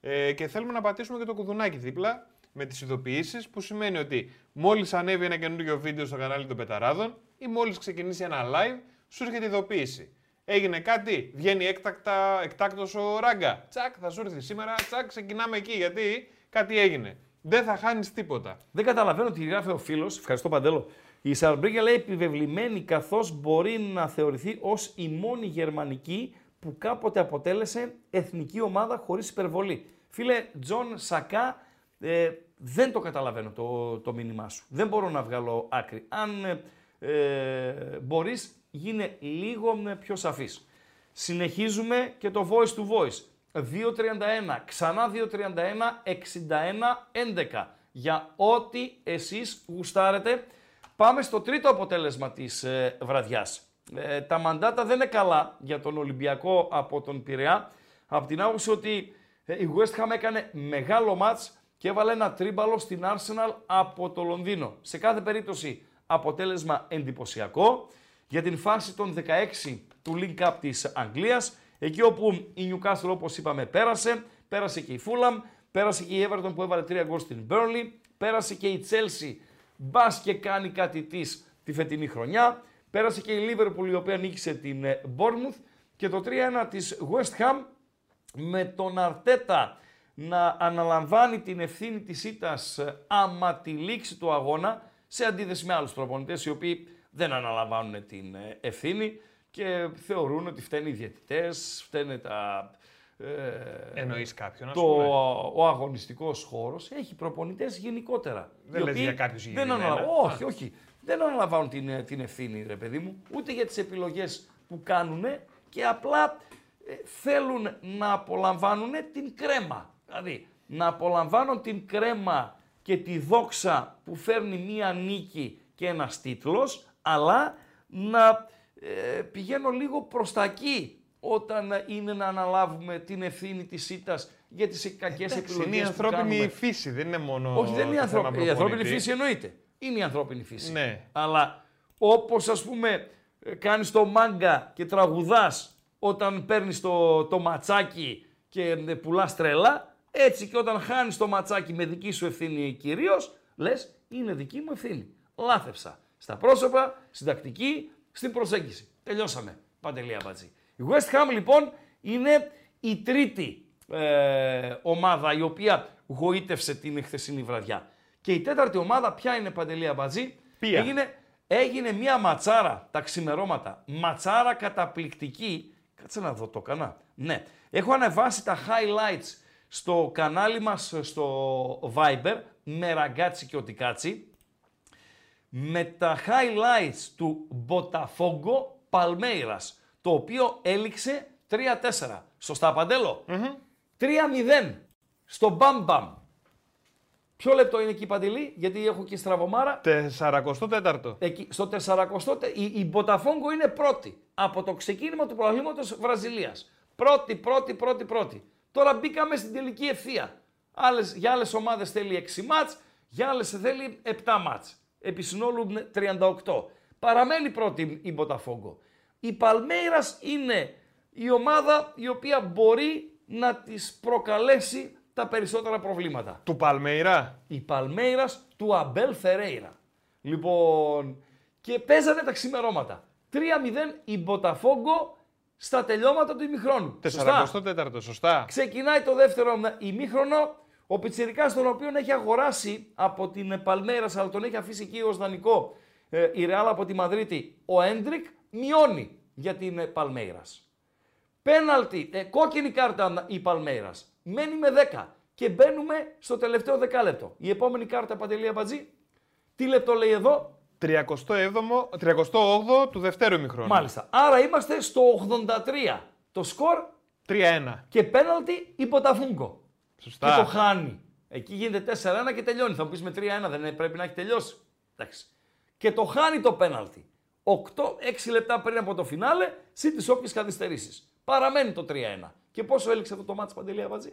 Ε, και θέλουμε να πατήσουμε και το κουδουνάκι δίπλα με τις ειδοποιήσεις που σημαίνει ότι μόλις ανέβει ένα καινούριο βίντεο στο κανάλι των Πεταράδων ή μόλις ξεκινήσει ένα live, σου έρχεται ειδοποίηση. Έγινε κάτι, βγαίνει έκτακτα, εκτάκτως ο Ράγκα. Τσακ, θα σου έρθει σήμερα, τσακ, ξεκινάμε εκεί γιατί κάτι έγινε. Δεν θα χάνεις τίποτα. Δεν καταλαβαίνω τι γράφει ο φίλος. Ευχαριστώ Παντέλο. Η Σααρμπρίκεν λέει επιβεβλημένη καθώς μπορεί να θεωρηθεί ως η μόνη γερμανική που κάποτε αποτέλεσε εθνική ομάδα χωρίς υπερβολή. Φίλε, Τζον Σακά, ε, δεν το καταλαβαίνω το, το μήνυμά σου. Δεν μπορώ να βγάλω άκρη. Αν ε, ε, μπορείς, γίνε λίγο ε, πιο σαφής. Συνεχίζουμε και το voice to voice. 2.31, ξανά 2.31, 61, 11. Για ό,τι εσείς γουστάρετε. Πάμε στο τρίτο αποτέλεσμα της ε, βραδιάς. Ε, τα μαντάτα δεν είναι καλά για τον Ολυμπιακό από τον Πειραιά. Από την άποψη ότι ε, η West Ham έκανε μεγάλο μάτς και έβαλε ένα τρίμπαλο στην Arsenal από το Λονδίνο. Σε κάθε περίπτωση αποτέλεσμα εντυπωσιακό για την φάση των 16 του Link Cup της Αγγλίας, εκεί όπου η Newcastle όπως είπαμε πέρασε, πέρασε και η Fulham, πέρασε και η Everton που έβαλε 3 γκολ στην Burnley, πέρασε και η Chelsea, μπας και κάνει κάτι της τη φετινή χρονιά, πέρασε και η Liverpool η οποία νίκησε την ε, Bournemouth Και το 3-1 της West Ham με τον Αρτέτα να αναλαμβάνει την ευθύνη της ήττας ε, άμα τη λήξη του αγώνα σε αντίθεση με άλλους προπονητές οι οποίοι δεν αναλαμβάνουν την ε, ευθύνη και θεωρούν ότι φταίνουν οι διαιτητές, φταίνε τα... Ε, Εννοείς κάποιον, το, Ο αγωνιστικός χώρος έχει προπονητές γενικότερα. Δεν λες για κάποιους δεν Όχι, όχι. Δεν αναλαμβάνουν την, ε, την ευθύνη, ρε παιδί μου, ούτε για τις επιλογές που κάνουν και απλά θέλουν να απολαμβάνουν την κρέμα. Δηλαδή, να απολαμβάνω την κρέμα και τη δόξα που φέρνει μία νίκη και ένας τίτλος, αλλά να ε, πηγαίνω λίγο προς τα εκεί όταν είναι να αναλάβουμε την ευθύνη της ήττας για τις κακές Εντάξει, επιλογές Είναι η ανθρώπινη φύση, δεν είναι μόνο Όχι, δεν είναι η, ανθρώπινη, η ανθρώπινη φύση εννοείται. Είναι η ανθρώπινη φύση. Ναι. Αλλά όπως ας πούμε ε, κάνεις το μάγκα και τραγουδάς όταν παίρνεις το, το ματσάκι και ε, πουλάς τρελά, έτσι και όταν χάνεις το ματσάκι με δική σου ευθύνη κυρίως, λες είναι δική μου ευθύνη. Λάθευσα. Στα πρόσωπα, στην τακτική, στην προσέγγιση. Τελειώσαμε. Παντελή Αμπατζή. Η West Ham λοιπόν είναι η τρίτη ε, ομάδα η οποία γοήτευσε την χθεσινή βραδιά. Και η τέταρτη ομάδα ποια είναι Παντελή Αμπατζή. Έγινε, έγινε μια ματσάρα τα ξημερώματα. Ματσάρα καταπληκτική. Κάτσε να δω το κανά. Ναι. Έχω ανεβάσει τα highlights στο κανάλι μας στο Viber με ραγκάτσι και οτικάτσι με τα highlights του Μποταφόγκο Παλμέιρας το οποίο έληξε 3-4. Σωστά Παντέλο; 3-0 στο Μπαμ Μπαμ. Ποιο λεπτό είναι εκεί Παντελή, γιατί έχω και στραβωμάρα. 44ο. Εκεί, στο 44ο η, η Μποταφόγκο είναι πρώτη από το ξεκίνημα του προαγλήματος Βραζιλίας. Πρώτη, πρώτη, πρώτη, πρώτη. Τώρα μπήκαμε στην τελική ευθεία. Άλλες, για άλλες ομάδες θέλει 6 μάτς, για άλλες θέλει 7 μάτς. Επί συνόλου 38. Παραμένει πρώτη η Μποταφόγκο. Η Παλμέιρας είναι η ομάδα η οποία μπορεί να της προκαλέσει τα περισσότερα προβλήματα. Του Παλμέιρα; Η Παλμέιρας του Αμπέλ Φερέιρα. Λοιπόν, και παίζανε τα ξημερώματα. 3-0 η Μποταφόγκο στα τελειώματα του ημιχρόνου. 44ο, σωστά. Ξεκινάει το δεύτερο ημίχρονο. Ο Πιτσιρικάς τον οποίο έχει αγοράσει από την Παλμέρας, αλλά τον έχει αφήσει εκεί ως δανεικό ε, η Ρεάλ από τη Μαδρίτη, ο Έντρικ μειώνει για την ε, Παλμέρας. Πέναλτι, ε, κόκκινη κάρτα η Παλμέρας. Μένει με 10 και μπαίνουμε στο τελευταίο δεκάλεπτο. Η επόμενη κάρτα Παντελία Μπατζή. Τι λεπτό λέει εδώ, 37ο, 38ο του δευτέρου ημιχρόνου. Μάλιστα. Άρα είμαστε στο 83. Το σκορ; 3-1. Και πέναλτι υπό τα φούγκο. Σωστά. Και το χάνει. Εκεί γίνεται 4-1 και τελειώνει. Θα μου πεις με 3-1 δεν πρέπει να έχει τελειώσει. Εντάξει. Και το χάνει το πέναλτι. 8-6 λεπτά πριν από το φινάλε, συν τι όποιες καθυστερήσεις. Παραμένει το 3-1. Και πόσο έλειξε αυτό το μάτι Παντελή Αβατζή;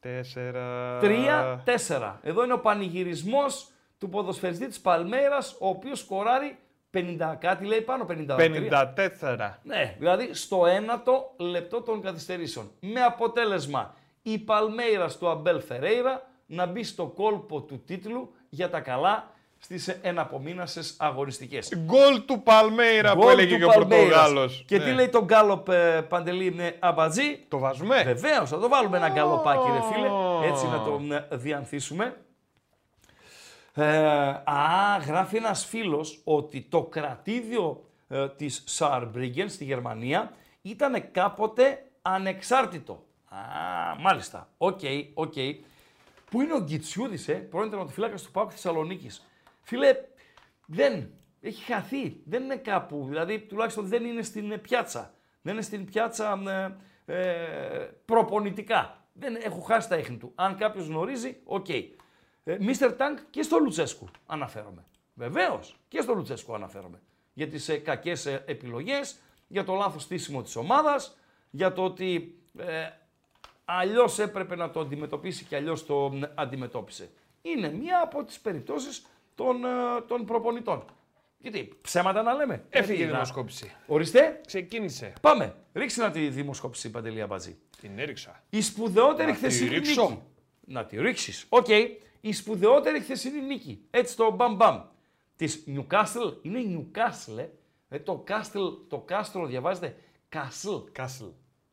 4. 3-4. Εδώ είναι ο πανηγυρισμός του ποδοσφαιριστή της Παλμέρας, ο οποίος σκοράρει 50 κάτι λέει πάνω, 53. 54. Ναι, δηλαδή στο ένατο λεπτό των καθυστερήσεων. Με αποτέλεσμα η Παλμέιρας του Αμπέλ Φερέιρα να μπει στο κόλπο του τίτλου για τα καλά στις εναπομείνασες αγοριστικές. Γκολ του Παλμέιρα που έλεγε και ο Πορτογάλος. Και τι ναι. λέει το γκάλοπ ε, Παντελή είναι αμπατζή; Το βάζουμε. Βεβαίως, θα το βάλουμε ένα γκαλοπάκι ρε φίλε, έτσι να το ε, διανθίσουμε. Ε, α, γράφει ένας φίλος ότι το κρατήδιο ε, της Σαρμπρίγκεν στη Γερμανία ήταν κάποτε ανεξάρτητο. Α, μάλιστα. OK, okay, OK. Okay. Πού είναι ο Γκιτσιούδης, ε, πρώην τερματοφύλακας του ΠΑΟΚ Θεσσαλονίκης. Φίλε, δεν. Έχει χαθεί. Δεν είναι κάπου. Δηλαδή, τουλάχιστον δεν είναι στην πιάτσα. Δεν είναι στην πιάτσα ε, ε προπονητικά. Δεν έχω χάσει τα ίχνη του. Αν κάποιος γνωρίζει, OK. Okay. Μίστερ Τάγκ και στο Λουτσέσκου αναφέρομαι. Βεβαίως και στο Λουτσέσκου αναφέρομαι. Για τις ε, κακές ε, επιλογές, για το λάθος στήσιμο της ομάδας, για το ότι ε, αλλιώς έπρεπε να το αντιμετωπίσει και αλλιώς το αντιμετώπισε. Είναι μία από τις περιπτώσεις των, ε, των προπονητών. Γιατί ψέματα να λέμε. Έφυγε η δημοσκόπηση. Ορίστε. Ξεκίνησε. Πάμε. Ρίξε να τη δημοσκόπηση, Παντελή Αμπατζή. Την έριξα. Η σπουδαιότερη χθεσινή νίκη. Να τη ρίξεις. Οκ η σπουδαιότερη χθεσινή νίκη. Έτσι το μπαμ μπαμ. Της Newcastle, είναι Newcastle, ε. το, Castle, το κάστρο διαβάζεται Castle. Castle.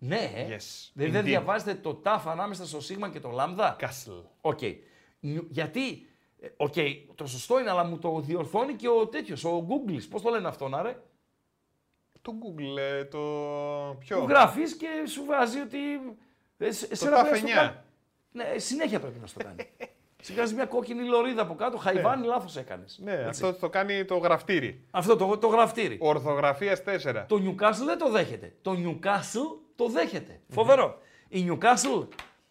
Ναι, ε. Yes. Δηλαδή δεν Indeed. διαβάζετε το τάφ ανάμεσα στο σίγμα και το λάμδα; Castle. OK. New- Γιατί, ε, οκ, το σωστό είναι, αλλά μου το διορθώνει και ο τέτοιος, ο Google. Πώς το λένε αυτό, να ρε. Το Google, ε, το. Ποιο; Του γράφεις και σου βάζει ότι. Ε, σε- εσένα τάφ πρέπει να στο 9. κάνει. Ναι, ε, συνέχεια πρέπει να στο κάνει. [laughs] Σιγάζει μια κόκκινη λωρίδα από κάτω, χαϊβάνι, λάθος έκανες. Ναι, αυτό το κάνει το γραφτήρι. Αυτό το, το γραφτήρι. Ορθογραφίας 4. Το Newcastle δεν το δέχεται. Το Newcastle το δέχεται. Φοβερό. Η Newcastle,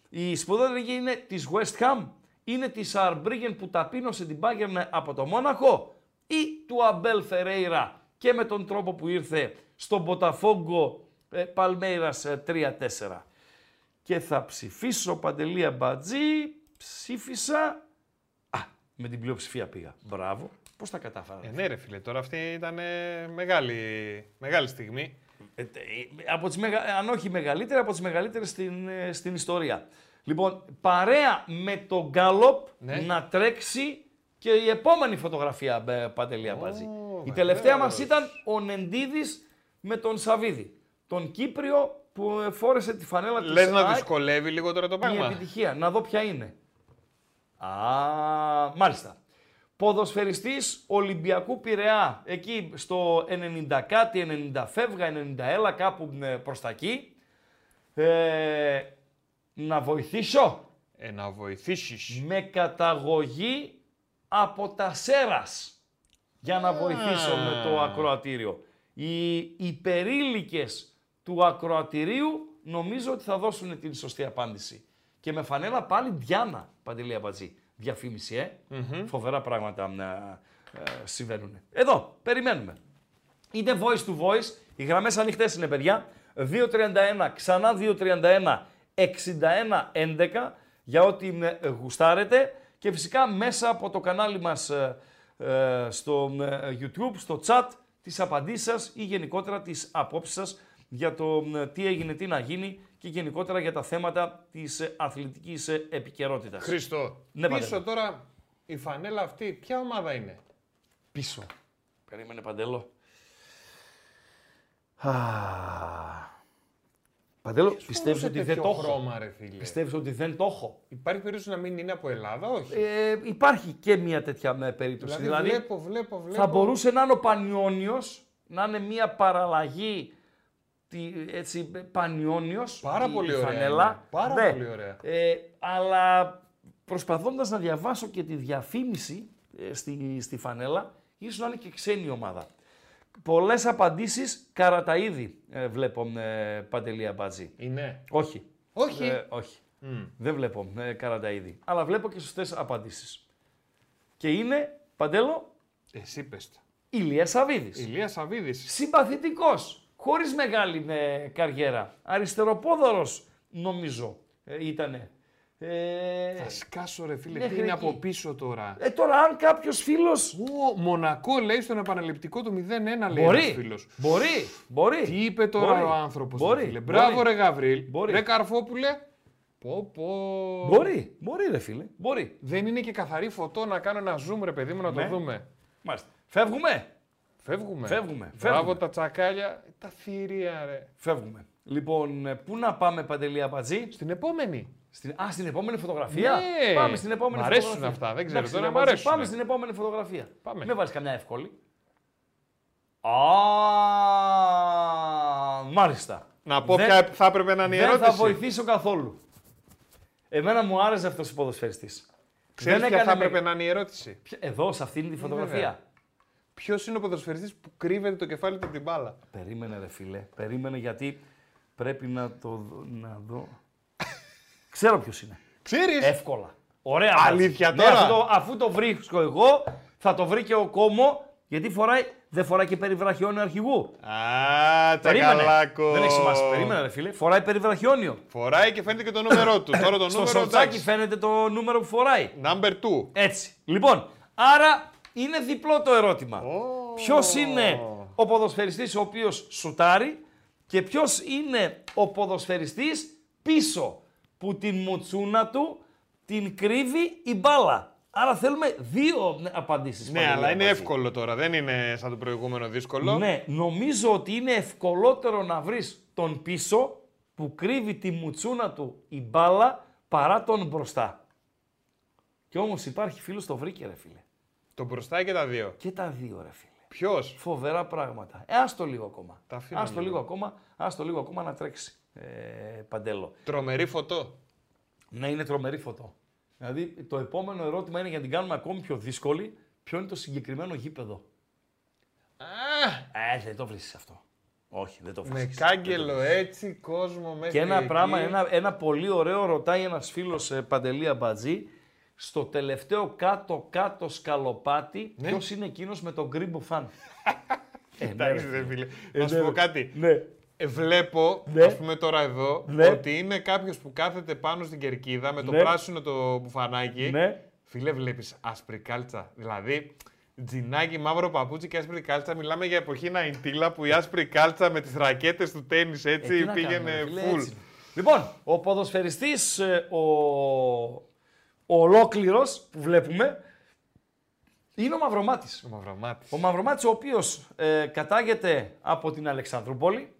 η σπουδαιότερη είναι της West Ham, είναι της Arbriggen που ταπείνωσε την Bayern από το Μόναχο ή του Αμπέλ Φερέιρα και με τον τρόπο που ήρθε στον Ποταφόγκο ε, Παλμέιρας ε, 3-4. Και θα ψηφίσω Παντελία Μπατζή, ψήφισα... Α, με την πλειοψηφία πήγα. Μπράβο. Πώς τα κατάφερα. Ε, ναι, ρε φίλε, τώρα αυτή ήταν ε, μεγάλη, μεγάλη στιγμή. Ε, ε, από τις μεγα... Αν όχι η μεγαλύτερη, από τις μεγαλύτερες στην, ε, στην ιστορία. Λοιπόν, παρέα με τον Γκάλοπ Ναι. να τρέξει και η επόμενη φωτογραφία, ε, Παντελή Αμπατζή. η τελευταία βεβαίως. μας ήταν ο Νεντίδης με τον Σαβίδη. Τον Κύπριο που ε, φόρεσε τη φανέλα της Λες να ΑΕΚ. δυσκολεύει λίγο τώρα το Η πράγμα. επιτυχία. Να δω ποια είναι. Α, μάλιστα. Ποδοσφαιριστής Ολυμπιακού Πειραιά, εκεί στο 90 κάτι, 90 φεύγα, 90 έλα, κάπου ε, προς τα εκεί. Ε, να βοηθήσω; Ε, να βοηθήσεις. με καταγωγή από τα Σέρας για να βοηθήσω με το ακροατήριο. Οι υπερήλικες του ακροατηρίου νομίζω ότι θα δώσουν την σωστή απάντηση. Και με φανέλα πάλι Διάνα, Παντελή Αμπατζή. Διαφήμιση, ε. Φοβερά πράγματα ε, ε, συμβαίνουν. Εδώ, περιμένουμε. Είτε voice to voice, οι γραμμές ανοιχτές είναι παιδιά. 231, ξανά 231, 61 11 για ό,τι ε, γουστάρετε. Και φυσικά μέσα από το κανάλι μας ε, ε, στο ε, YouTube, στο chat, τις απαντήσεις σας ή γενικότερα τις απόψεις σας για το ε, τι έγινε, τι να γίνει και γενικότερα για τα θέματα της ε, αθλητικής ε, επικαιρότητας. Χρήστο, Ναι, πίσω πατέρα. τώρα η φανέλα αυτή, ποια ομάδα είναι; Πίσω. Περίμενε Παντέλο. Α, Παντέλο, πιστεύεις Φορούσε ότι δεν τέτοιο το έχω; χρώμα, ρε φίλε; Πιστεύεις ότι δεν το έχω; Υπάρχει περίπτωση να μην είναι από Ελλάδα, όχι; Ε, υπάρχει και μια τέτοια ε, περίπτωση. δηλαδή, βλέπω, βλέπω, βλέπω. θα μπορούσε να είναι ο Πανιόνιος, να είναι μια παραλλαγή τι- έτσι, Πανιόνιος, Πάρα η- πολύ η ωραία φανέλα. είναι. Πάρα Ναι. πολύ ωραία. Ε, αλλά προσπαθώντας να διαβάσω και τη διαφήμιση ε, στη, στη φανέλα, ίσως να είναι και ξένη ομάδα. Πολλές απαντήσεις Καραταίδη ε, βλέπω ε, Παντελή Αμπατζή. Είναι. Όχι. Όχι. Ε, όχι. Δεν βλέπω ε, Καραταίδη. Αλλά βλέπω και σωστές απαντήσεις. Και είναι, Παντέλο, Εσύ πες τα. Ηλίας Σαβίδης. Ηλίας Σαββίδης. Συμπαθητικός, χωρίς μεγάλη ε, καριέρα. Αριστεροπόδωρος, νομίζω, ε, ήτανε. Ε, Θα σκάσω ρε φίλε, Μέχρι τι είναι εκεί. από πίσω τώρα. ε, τώρα αν κάποιος φίλος... Ω, Μονακό λέει στον επαναληπτικό του 0-1 λέει ένας Μπορεί, φίλος. μπορεί, μπορεί. Τι είπε τώρα Μπορεί, ο άνθρωπος μπορεί, ρε φίλε. μπορεί. Μπράβο ρε Γαβρίλ. Μπορεί. Ρε Καρφόπουλε. Πω πω. Μπορεί, μπορεί ρε φίλε, μπορεί. Δεν είναι και καθαρή φωτό να κάνω ένα zoom ρε παιδί μου να Ναι. το δούμε. Μάλιστα. Φεύγουμε. Φεύγουμε. Φεύγουμε, Μπράβο φεύγουμε. τα τσακάλια. Τα θηρία ρε. Φεύγουμε. Λοιπόν, ε, πού να πάμε Παντελή Αμπατζή. Στην επόμενη. Στην... Α, στην επόμενη φωτογραφία. Ναι. Πάμε στην επόμενη Μ' αρέσουν φωτογραφία. αυτά, δεν ξέρω, Εντάξει, τώρα ρε μ' Μπατζή, αρέσουν. Πάμε στην επόμενη φωτογραφία. Πάμε. Με βάλει καμιά εύκολη. Α, μάλιστα. Να πω Δεν- ποια θα έπρεπε να είναι η Δεν ερώτηση. θα βοηθήσω καθόλου. Εμένα μου άρεσε αυτός ο ποδοσφαιριστής. Ξέρεις Δεν ποια θα έκανε με- έπρεπε να είναι η ερώτηση; Ποια- Εδώ, σε αυτήν τη φωτογραφία. Βέβαια. Ποιος είναι ο ποδοσφαιριστής που κρύβεται το κεφάλι του από την μπάλα; Περίμενε ρε φίλε, περίμενε γιατί πρέπει να το δω. Να δω. Ξέρω ποιος είναι. Ξέρεις; Εύκολα. Ωραία. Αλήθεια μάτς. τώρα; Ναι, αφού, το, αφού το βρίσκω εγώ, θα το βρει και ο Κόμο, γιατί φοράει, δεν φοράει και περιβραχιόνιο αρχηγού. Α, Περίμενε. τσακαλάκο. Δεν έχει σημασία. Περίμενε, ρε φίλε. Φοράει περιβραχιόνιο. Φοράει και φαίνεται και το νούμερό του. Τώρα το Στο νούμερο σορτσάκι εντάξει. φαίνεται το νούμερο που φοράει. Number 2. Έτσι. Λοιπόν, άρα είναι διπλό το ερώτημα. Ποιος είναι ο ποδοσφαιριστής ο οποίος σουτάρει και ποιος είναι ο ποδοσφαιριστής πίσω που την μουτσούνα του την κρύβει η μπάλα. Άρα θέλουμε δύο απαντήσεις. Ναι, αλλά είναι εύκολο τώρα. Δεν είναι σαν το προηγούμενο δύσκολο. Ναι, νομίζω ότι είναι ευκολότερο να βρεις τον πίσω που κρύβει τη μουτσούνα του η μπάλα παρά τον μπροστά. Και όμως υπάρχει φίλος το βρήκε, ρε φίλε. Το μπροστά και τα δύο; Και τα δύο, ρε φίλε. Ποιος; Φοβερά πράγματα. Ε, άστο λίγο ακόμα. Τα άστο λίγο. ακόμα, άστο λίγο ακόμα να τρέξει. Ε, παντέλο. Τρομερή φωτό. Ναι, είναι τρομερή φωτό. Δηλαδή το επόμενο ερώτημα είναι για να την κάνουμε ακόμη πιο δύσκολη. Ποιο είναι το συγκεκριμένο γήπεδο; Α! Ε, δεν το βρίσκεις αυτό. Όχι, δεν το βρίσκεις. Με κάγκελο έτσι, κόσμο μέχρι Και ένα εκεί. πράγμα, ένα, ένα πολύ ωραίο ρωτάει ένας φίλος ε, Παντελία Μπατζή. Στο τελευταίο κάτω-κάτω σκαλοπάτι, Ναι. ποιος είναι εκείνος με τον γκρίμπο φαν. [laughs] ε, ναι, Εντάξει, ρε ρε φίλε. Ε, Να σου ναι, πω ρε. κάτι. Ναι. Ε, βλέπω, Ναι. ας πούμε τώρα εδώ, Ναι. ότι είναι κάποιος που κάθεται πάνω στην κερκίδα με το Ναι. πράσινο το μπουφανάκι. Ναι. Φίλε, βλέπεις άσπρη κάλτσα. Δηλαδή, τζινάκι, μαύρο παπούτσι και άσπρη κάλτσα. Μιλάμε για εποχή Ναϊντίλα που η άσπρη κάλτσα με τις ρακέτες του τέννη Ε, έτσι τι να πήγαινε κάνουμε, ρε φίλε, full. έτσι είναι. Λοιπόν, ο ποδοσφαιριστής, ε, ο, ο ολόκληρος που βλέπουμε, είναι ο Μαυρομάτης. Ο Μαυρομάτης. Ο Μαυρομάτης ο οποίος ε, κατάγεται από την Αλεξανδρούπολη,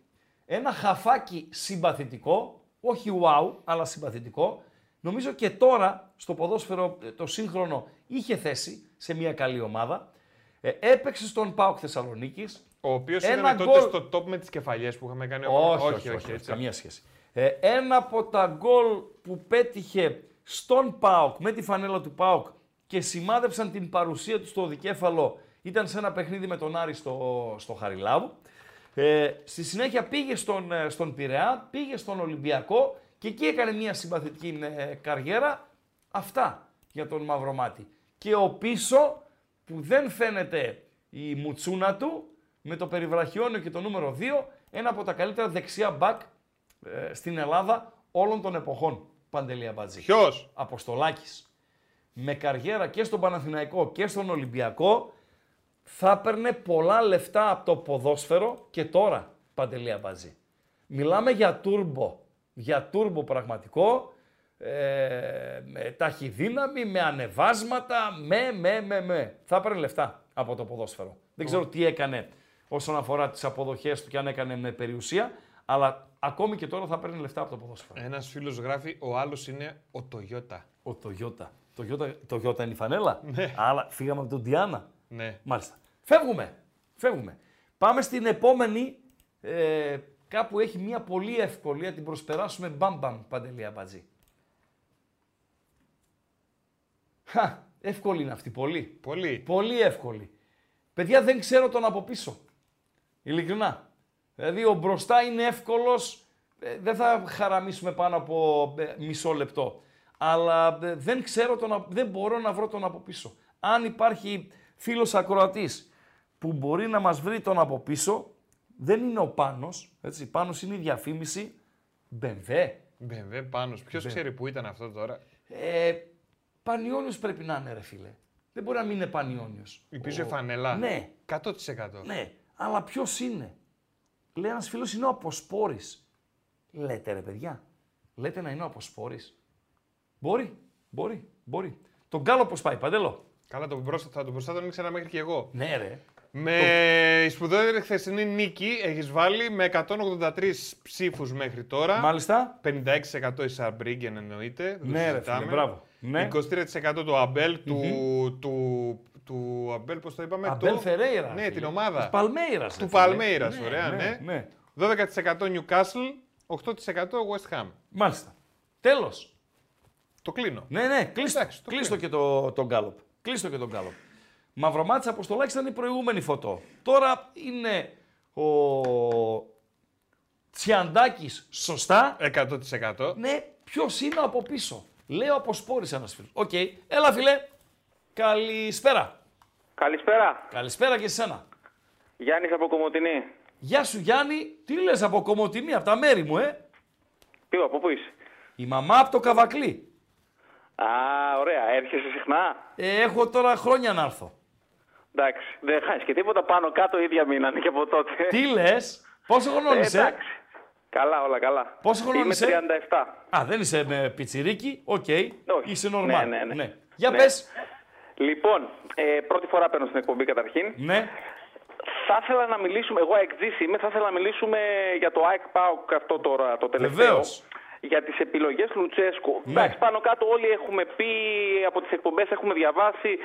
ένα χαφάκι συμπαθητικό, όχι wow, αλλά συμπαθητικό. Νομίζω και τώρα στο ποδόσφαιρο ε, το σύγχρονο είχε θέση σε μια καλή ομάδα. Ε, έπαιξε στον ΠΑΟΚ Θεσσαλονίκης. Ο οποίος Ένα ήταν τότε γκολ- στο top με τις κεφαλιές που είχαμε κάνει. Όχι, όχι, όχι, έτσι. καμία σχέση. Ε, ένα από τα γκολ που πέτυχε στον ΠΑΟΚ, με τη φανέλα του ΠΑΟΚ και σημάδεψαν την παρουσία τους στο δικέφαλο, ήταν σε ένα παιχνίδι με τον Άρη στο, στο Χαριλάου. Ε, στη συνέχεια πήγε στον, ε, στον Πειραιά, πήγε στον Ολυμπιακό και εκεί έκανε μια συμπαθητική ε, καριέρα. Αυτά για τον Μαυρομάτη. Και ο πίσω που δεν φαίνεται η μουτσούνα του με το περιβραχιόνιο και το νούμερο 2, ένα από τα καλύτερα δεξιά μπακ ε, στην Ελλάδα όλων των εποχών. Παντελία Μπατζή. Ποιος; Αποστολάκης. Με καριέρα και στον Παναθηναϊκό και στον Ολυμπιακό θα έπαιρνε πολλά λεφτά από το ποδόσφαιρο και τώρα, Παντελία Μπατζή. Μιλάμε για τούρμπο. Για τούρμπο πραγματικό, ε, με ταχυδύναμη, με ανεβάσματα, με, με, με, με. Θα έπαιρνε λεφτά από το ποδόσφαιρο. Δεν ξέρω τι έκανε όσον αφορά τις αποδοχές του και αν έκανε με περιουσία, αλλά ακόμη και τώρα θα παίρνει λεφτά από το ποδόσφαιρο. Ένας φίλος γράφει, ο άλλος είναι ο Τογιώτα. Ο Τογιώτα. Το Γιώτα, το Γιώτα είναι η φανέλα. Ναι. Αλλά φύγαμε από τον Διάννα. Ναι. Μάλιστα. Φεύγουμε. Φεύγουμε. Πάμε στην επόμενη. Ε, κάπου έχει μια πολύ εύκολη, να την προσπεράσουμε μπαμπαμ, Παντελία Μπατζή. Χα, εύκολη είναι αυτή, πολύ. Πολύ. Πολύ εύκολη. Παιδιά, δεν ξέρω τον από πίσω. Ειλικρινά. Δηλαδή, ο μπροστά είναι εύκολος, ε, δεν θα χαραμίσουμε πάνω από ε, μισό λεπτό. Αλλά ε, δεν ξέρω τον, απ- δεν μπορώ να βρω τον από πίσω. Αν υπάρχει φίλος ακροατής που μπορεί να μας βρει τον από πίσω, δεν είναι ο Πάνος, έτσι, Πάνος είναι η διαφήμιση, Μπεμβέ, Μπεμβέ πάνω. Ποιος ξέρει που ήταν αυτό τώρα; ε, Πανιόνιος πρέπει να είναι ρε φίλε. Δεν μπορεί να μην είναι Πανιόνιος. Η πίσω Ο- φανελά. Ναι, 100%. ναι, αλλά ποιος είναι; Λέει ένας φίλος είναι ο Αποσπόρη. Λέτε ρε παιδιά, λέτε να είναι ο Αποσπόρη. Μπορεί, μπορεί, μπορεί. Τον Γκάλο πώς πάει, Παντέλο; Καλά, τον μπροστά, θα τον μπροστά τον ήξερα μέχρι και εγώ. Ναι, ρε. Με η σπουδαιότερη χθεσινή νίκη έχεις βάλει με 183 ψήφους μέχρι τώρα. Μάλιστα. 56% η Σαμπρίγκεν εννοείται. δεν το Ναι, ρε συζητάμε. φίλε, μπράβο. Ναι. 23% το Αμπέλ του, του, του Αμπέλ, πώς το είπαμε. Αμπέλ το... Φερέιρα. Ναι, φίλε. την ομάδα. Της Παλμέιρας, ρε Του φίλε. Παλμέιρας, ωραία, ναι. ναι. 12% Newcastle, 8% West Ham. Μάλιστα. Τέλος. Το κλείνω. Ναι, ναι, κλείστο, Εντάξει, το κλείστο και το, τον Γκάλοπ. Κλείστο και τον Γκάλοπ. Μαυρομάτης Αποστολάκης ήταν η προηγούμενη φωτό. Τώρα είναι ο Τσιαντάκης σωστά. 100%. Ναι, ποιος είναι από πίσω. Λέω από σπόρης ένας φίλος. Οκ, έλα φίλε. Καλησπέρα. Καλησπέρα. Καλησπέρα και σε σένα. Γιάννης από Κομωτινή. Γεια σου Γιάννη, τι λες από Κομωτινή, από τα μέρη μου, ε; Τι, από πού είσαι; Η μαμά από το Καβακλή. Α, ωραία. Έρχεσαι συχνά; Ε, έχω τώρα χρόνια να έρθω. Εντάξει. Δεν χάνεις και τίποτα πάνω κάτω ίδια μείνανε και από τότε. Τι λες, πόσο χρονών Ε, είσαι. εντάξει. Καλά, όλα καλά. Πόσο χρονών Είμαι είσαι; 37. Α, δεν είσαι με πιτσιρίκι, οκ. Όχι. Είσαι normal. Ναι, ναι, ναι. Για Ναι. πες, Λοιπόν, ε, πρώτη φορά παίρνω στην εκπομπή καταρχήν. Ναι. Θα ήθελα να μιλήσουμε, εγώ ΑΕΚτζής είμαι, θα ήθελα να μιλήσουμε για το ΑΕΚ ΠΑΟΚ αυτό τώρα το τελευταίο. Βεβαίως. Για τις επιλογές Λουτσέσκου. Ναι. Εντάξει, πάνω κάτω όλοι έχουμε πει, από τις εκπομπές έχουμε διαβάσει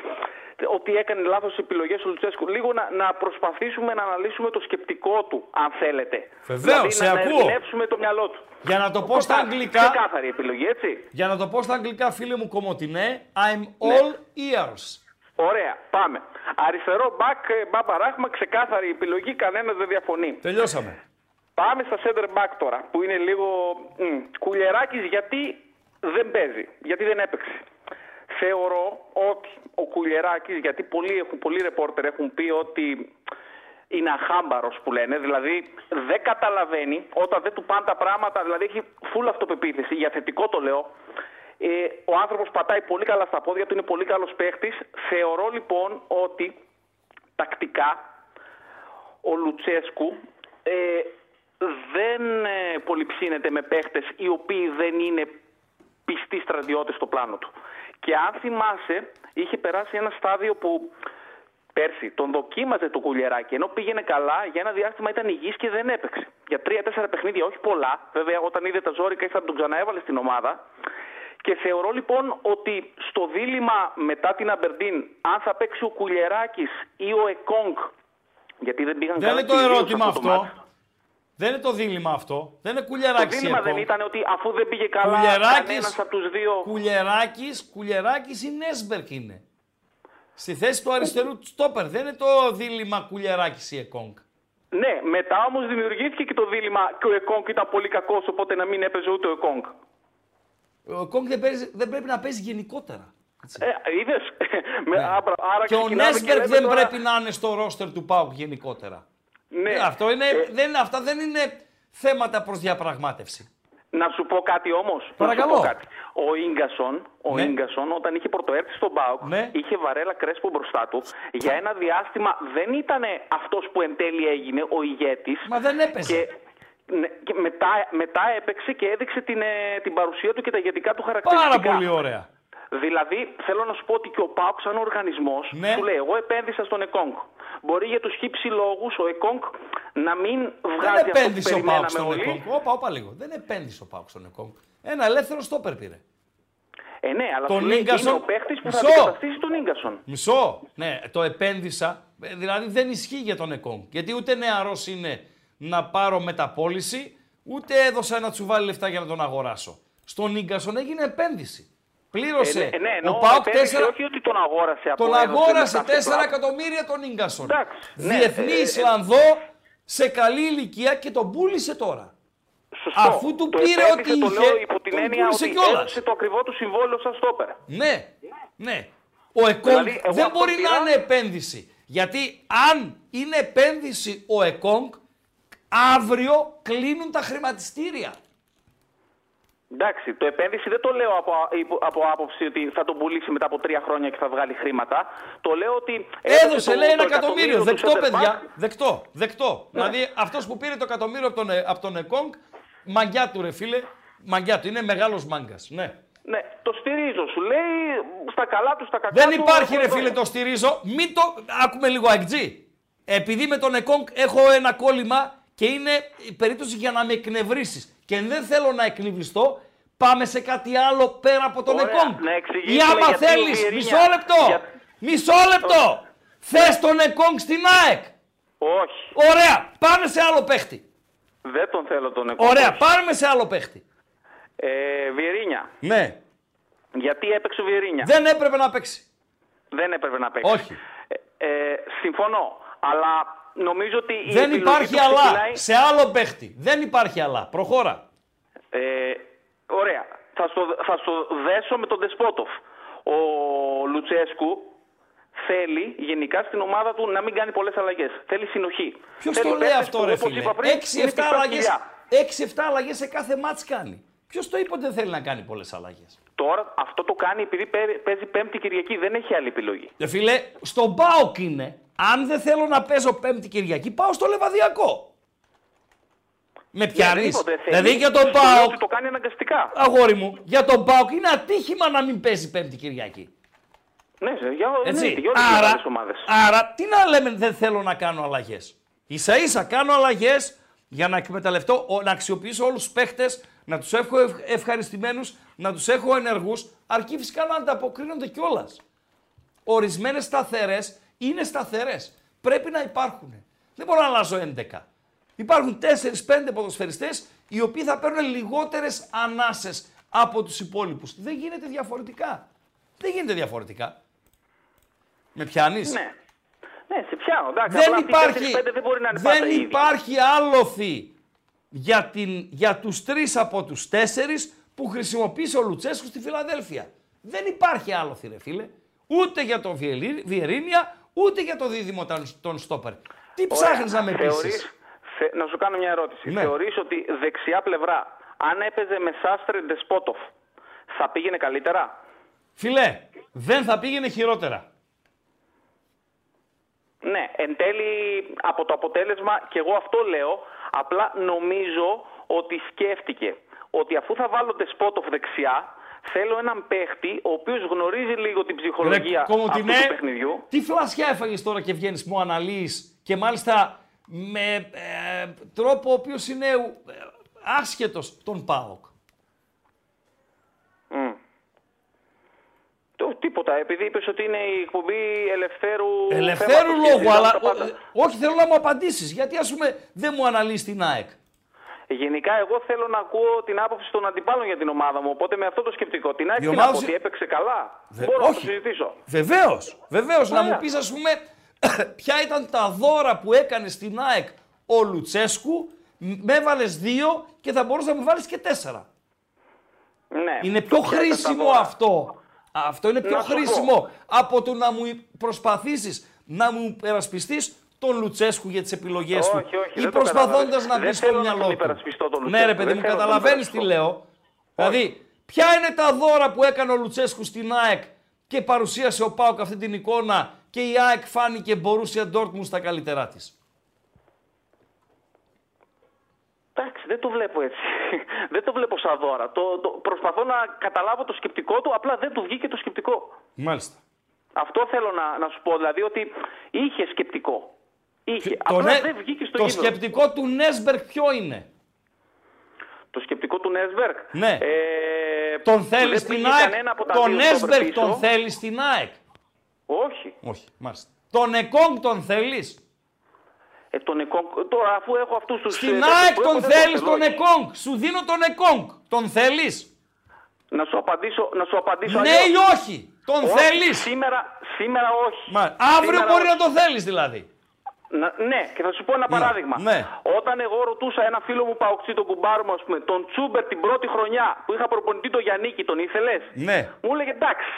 ότι έκανε λάθος επιλογές ο Λουτσέσκου. Λίγο να, να προσπαθήσουμε να αναλύσουμε το σκεπτικό του, αν θέλετε. Βεβαίως, σε δηλαδή, να, ακούω. να ερμηνεύσουμε το μυαλό του. Για να το πω στα Κοίτα, αγγλικά, Ξεκάθαρη επιλογή, έτσι. για να το πω στα αγγλικά, φίλε μου Κομωτινέ, I'm Ναι. all ears. Ωραία, πάμε. Αριστερό μπακ, ε, Μπάμπα Ράχμα, ξεκάθαρη επιλογή, κανένας δεν διαφωνεί. Τελειώσαμε. Πάμε στα center back τώρα, που είναι λίγο μ, κουλιεράκης γιατί δεν παίζει, γιατί δεν έπαιξε. Θεωρώ ότι ο Κουλιεράκης, γιατί πολλοί, έχουν, πολλοί ρεπόρτερ έχουν πει ότι είναι αχάμπαρος που λένε, δηλαδή δεν καταλαβαίνει όταν δεν του πάνε τα πράγματα, δηλαδή έχει full αυτοπεποίθηση, για θετικό το λέω, ε, ο άνθρωπος πατάει πολύ καλά στα πόδια του, είναι πολύ καλός παίχτης. Θεωρώ λοιπόν ότι τακτικά ο Λουτσέσκου ε, δεν ε, πολυψύνεται με παίχτες οι οποίοι δεν είναι πιστοί στρατιώτες στο πλάνο του. Και αν θυμάσαι, είχε περάσει ένα στάδιο που πέρσι τον δοκίμαζε το κουλιεράκι, ενώ πήγαινε καλά, για ένα διάστημα ήταν υγιής και δεν έπαιξε. Για τρία-τέσσερα παιχνίδια, όχι πολλά. Βέβαια, όταν είδε τα ζώρικα, ήθελα να τον ξαναέβαλε στην ομάδα. Και θεωρώ λοιπόν ότι στο δίλημα μετά την Αμπερντίν, αν θα παίξει ο Κουλιεράκης ή ο Εκόνγκ, γιατί δεν πήγαν Δεν καλά είναι το και οι δύο σε ερώτημα το αυτό. μάτς. Δεν είναι το δίλημα αυτό. Δεν είναι Το κουλιαράκι δίλημα δεν ήταν ότι αφού δεν πήγε καλά Κουλιεράκης, κανένας από τους δύο... Κουλιεράκης, Κουλιεράκης ή Νέσμπερκ είναι. Στη θέση του αριστερού στόπερ. Δεν είναι το δίλημα Κουλιεράκης ή Εκόνγκ. Ναι, μετά όμως δημιουργήθηκε και το δίλημα και ο Εκόνγκ ήταν πολύ κακός, οπότε να μην έπαιζε ούτε ο Εκόνγκ. Ο Εκόνγκ δεν, παίζει- δεν πρέπει να παίζει γενικότερα. Έτσι. Ε, είδες. Με- άρα, άρα Ναι. και ο ξεκινάμε Νέσμπερκ λέμε δεν τώρα- πρέπει να είναι στο ρόστερ του ΠΑΟΚ γενικότερα. Ναι. Ε, Αυτό είναι, Ε, δεν, αυτά δεν είναι θέματα προς διαπραγμάτευση. Να σου πω κάτι όμως. Παρακαλώ. Να σου πω κάτι. Ο Ίγκασον, ο Ναι. Ίγκασον όταν είχε πρωτοέρθει στον Μπάουκ, Ναι. είχε βαρέλα κρέσπο μπροστά του. Για ένα διάστημα δεν ήταν αυτός που εν τέλει έγινε ο ηγέτης. Μα δεν έπαιζε. Και, ναι, και μετά, μετά έπαιξε και έδειξε την, ε, την παρουσία του και τα ηγετικά του χαρακτηριστικά. Πάρα πολύ ωραία. Δηλαδή, θέλω να σου πω ότι και ο ΠΑΟΚ σαν οργανισμός Ναι. σου λέει: Εγώ επένδυσα στον ΕΚΟΝΚ. Μπορεί για τους χύψη λόγους ο ΕΚΟΝΚ να μην βγάζει Δεν αυτό που επένδυσε ο ΠΑΟΚ περιμέναμε στον όλοι. Εκόνγκ. Όπα, όπα λίγο. Δεν επένδυσε ο ΠΑΟΚ στον Εκόνγκ. Ένα ελεύθερο στόπερ πήρε. Ε, ναι, αλλά Τον σου λέει, Ίγκασον- είναι ο παίχτη που θα Μισό. αντικαταστήσει τον γκασον. Μισό. Ναι, το επένδυσα. Ε, Δηλαδή δεν ισχύει για τον Εκόνγκ. Γιατί ούτε νεαρός είναι να πάρω μεταπόληση, ούτε έδωσα ένα τσουβάλι λεφτά για να τον αγοράσω. Στον Ίγκασον έγινε επένδυση. Πλήρωσε Ε, ναι, ναι, ο εννοώ Πάοκ επένδυση, 4. όχι ότι τον αγόρασε από Τον έδωσε αγόρασε μετά 4 στην πλάτη. εκατομμύρια τον Ίγκασον. Εντάξει, ναι, Διεθνή ε, ε, Ισλανδό σε καλή ηλικία και τον πούλησε τώρα. Σωστό. αφού του Το πήρε επένδυσε, ό,τι το είχε, λέω υπό την τον έννοια πούλησε ότι κιόλας. έδωσε το ακριβό του συμβόλαιο σαν στόπερ. Ναι, ναι. Ο Εκόνγκ Δηλαδή, εγώ δεν αυτό μπορεί πήρα- να είναι επένδυση. Γιατί αν είναι επένδυση ο Εκόνγκ, αύριο κλείνουν τα χρηματιστήρια. Εντάξει, το επένδυση δεν το λέω από, υπό- από άποψη ότι θα τον πουλήσει μετά από τρία χρόνια και θα βγάλει χρήματα. Το λέω ότι. Έδωσε, το- λέει, ένα το εκατομμύριο. του Δεκτό, center back. παιδιά. Δεκτό. Δεκτό. Ναι. Δηλαδή, αυτός που πήρε το εκατομμύριο από τον, Ε- από τον Εκόνγκ, μαγκιά του, ρε φίλε. Μαγκιά του. Είναι μεγάλος μάγκας. Ναι. Ναι, το στηρίζω. Σου λέει στα καλά του, στα κακά Δεν του, υπάρχει, εγώ ρε το- φίλε, το στηρίζω. Μην το. Άκουμε λίγο αεκτζή. Επειδή με τον Εκόνγκ έχω ένα κόλλημα και είναι η περίπτωση για να με εκνευρίσεις. Και δεν θέλω να εκνευριστώ, πάμε σε κάτι άλλο πέρα από τον Ωραία, Εκόνγκ. να Ή εξηγήσουμε άμα γιατί ο θέλεις, Βιερίνια- μισό λεπτό. Για- Μισό λεπτό. Θες τον Εκόνγκ στην ΑΕΚ. Όχι, Ωραία, πάμε σε άλλο παίχτη. δεν τον θέλω τον Εκόνγκ. Ωραία, πάμε σε άλλο παίχτη. Ε, Βιερίνια. Ναι, Γιατί έπαιξε ο Βιερίνια; δεν έπρεπε να παίξει. Δεν έπρεπε να παίξει. Όχι. Ε, ε, συμφωνώ. Αλλά νομίζω ότι. η Δεν επιλογή υπάρχει τους αλλά. ξεκινάει- Σε άλλο παίχτη. Δεν υπάρχει αλλά. Προχώρα. Ε, ωραία. Θα στο, θα στο δέσω με τον Δεσπότοφ. Ο Λουτσέσκου θέλει γενικά στην ομάδα του να μην κάνει πολλές αλλαγές. Θέλει συνοχή. Ποιος Θέλει το λέει παίκτες αυτό, που, ρε όπως φίλε; είπα πριν, είναι 6-7 πιστά αλλαγέ. σκυλιά. 6-7 αλλαγές σε κάθε μάτς κάνει. Ποιος το είπε ότι δεν θέλει να κάνει πολλές αλλαγές; Τώρα αυτό το κάνει επειδή παί- παίζει Πέμπτη Κυριακή. Δεν έχει άλλη επιλογή. Ρε φίλε, στον Πάοκ είναι. Αν δεν θέλω να παίζω Πέμπτη Κυριακή, πάω στο Λεβαδιακό. Με πιάνεις; Οποιαδήποτε θέλει, Δηλαδή για σου τον λέω Πάοκ, ότι Το κάνει αναγκαστικά. αγόρι μου, για τον Πάοκ είναι ατύχημα να μην παίζει Πέμπτη Κυριακή. Ναι, σε- για, Έτσι. ναι, για όλες τις άρα, μεγάλες ομάδες. άρα, τι να λέμε δεν θέλω να κάνω αλλαγές. σα ίσα κάνω αλλαγές για να εκμεταλλευτώ, ο- να αξιοποιήσω όλους τους παίχτες, να τους έχω ευ- ευχαριστημένους, να τους έχω ενεργούς, αρκεί φυσικά να ανταποκρίνονται κιόλας. Ορισμένες σταθερές είναι σταθερές. Πρέπει να υπάρχουν. Δεν μπορώ να αλλάζω 11. Υπάρχουν 4-5 ποδοσφαιριστές οι οποίοι θα παίρνουν λιγότερες ανάσες από τους υπόλοιπους. Δεν γίνεται διαφορετικά. Δεν γίνεται διαφορετικά. Με πιάνεις; Ναι. Ναι, σε πιάνω. Εντάξει, Δεν απλά αυτοί οι υπάρχει, τέσσερις-πέντε δεν μπορεί να είναι δεν πάντα οι ίδιοι. υπάρχει άλοθη για, την, για τους τρεις από τους τέσσερις που χρησιμοποίησε ο Λουτσέσκου στη Φιλαδέλφια. Δεν υπάρχει άλοθη ρε φίλε. Ούτε για τον Βιελί- Βιερίνια, ούτε για το δίδυμο των- των Στόπερ. Τι Ωραία. ψάχνεις να με Θεωρείς- πείσεις. θε- να σου κάνω μια ερώτηση. Ναι. Θεωρείς ότι δεξιά πλευρά, αν έπαιζε με Σάστρε Ντεσπότοφ, θα πήγαινε καλύτερα; Φίλε, δεν θα πήγαινε χειρότερα. Ναι, εν τέλει από το αποτέλεσμα και εγώ αυτό λέω, απλά νομίζω ότι σκέφτηκε ότι αφού θα βάλω Ντεσπότοφ δεξιά, θέλω έναν παίχτη ο οποίος γνωρίζει λίγο την ψυχολογία αυτού Κομωτινέ, του παιχνιδιού. τι φλασιά έφαγες τώρα και βγαίνεις μου αναλύεις και μάλιστα με ε, τρόπο ο οποίος είναι ε, άσχετος τον ΠΑΟΚ. Μμ. Το, τίποτα, επειδή είπες ότι είναι η εκπομπή ελευθέρου Ελευθέρου θέματος και λόγου, συζητάμε αλλά τα πάντα. ο- όχι θέλω να μου απαντήσεις. Γιατί ας πούμε δεν μου αναλύεις την ΑΕΚ. Γενικά, εγώ θέλω να ακούω την άποψη των αντιπάλων για την ομάδα μου. Οπότε με αυτό το σκεπτικό. Την ΑΕΚ Η τι να ομάδα πω σου- ότι έπαιξε καλά; Δε- Μπορώ να όχι. το συζητήσω. Βεβαίως, βεβαίως. Να Ωραία. μου πεις, ας πούμε, [coughs] ποια ήταν τα δώρα που έκανε στην ΑΕΚ ο Λουτσέσκου. Με έβαλες δύο και θα μπορούσες να μου βάλεις και τέσσερα. Ναι. Είναι πιο Ποια ήταν τα χρήσιμο δώρα. αυτό. Αυτό είναι πιο Να σου πω. χρήσιμο από το να μου προσπαθήσεις να μου περασπιστεί τον Λουτσέσκου για τις επιλογές του. Όχι, όχι, ή δεν το προσπαθώντας καταλαβαίνεις. να Δεν μπει στο θέλω να μυαλό τον του. υπερασπιστώ τον Ναι, Λουτσέσκου. ρε παιδί Δεν μου, θέλω να τον καταλαβαίνεις τι υπερασπιστώ. λέω. Δηλαδή, ποια είναι τα δώρα που έκανε ο Λουτσέσκου στην ΑΕΚ και παρουσίασε ο Πάοκ αυτή την εικόνα και η ΑΕΚ φάνηκε μπορούσε Ντόρτμουν στα καλύτερά της; Εντάξει, δεν το βλέπω έτσι. [laughs] δεν το βλέπω σαν δώρα. Το, το, προσπαθώ να καταλάβω το σκεπτικό του, απλά δεν του βγήκε το σκεπτικό. Μάλιστα. Αυτό θέλω να, να σου πω, δηλαδή ότι είχε σκεπτικό. Είχε. Το, Απλά νε- δεν βγήκε στο το γήπεδο. σκεπτικό του Νέσμπερκ ποιο είναι; Το σκεπτικό του Νέσμπερκ. Ναι. Ε, Τον θέλεις δεν στην πήγε ΑΕΚ; κανένα από τα Τον δύο στόπερ Νέσμπερκ πίσω. τον θέλεις στην ΑΕΚ; Όχι. Όχι, μάλιστα. Τον Εκόνγκ τον θέλεις; Ε, τον Εκόνγκ- τώρα αφού έχω αυτούς τους. Στην ΑΕΚ τον θέλεις τον Εκόνγκ. Σου δίνω τον Εκόνγκ. Τον θέλεις; Να σου απαντήσω, να σου απαντήσω Ναι αλλιώς. ή όχι; Τον Όχι, θέλεις; Σήμερα, σήμερα όχι. Μα, αύριο Σήμερα μπορεί όχι. να το θέλεις δηλαδή. Να- ναι, και θα σου πω ένα Ναι, παράδειγμα. ναι. Όταν εγώ ρωτούσα ένα φίλο μου Παοξή, τον κουμπάρο μου, ας πούμε, τον Τσούμπερ την πρώτη χρονιά που είχα προπονητή τον Γιάννικη, τον ήθελες; Ναι. Μου έλεγε εντάξει.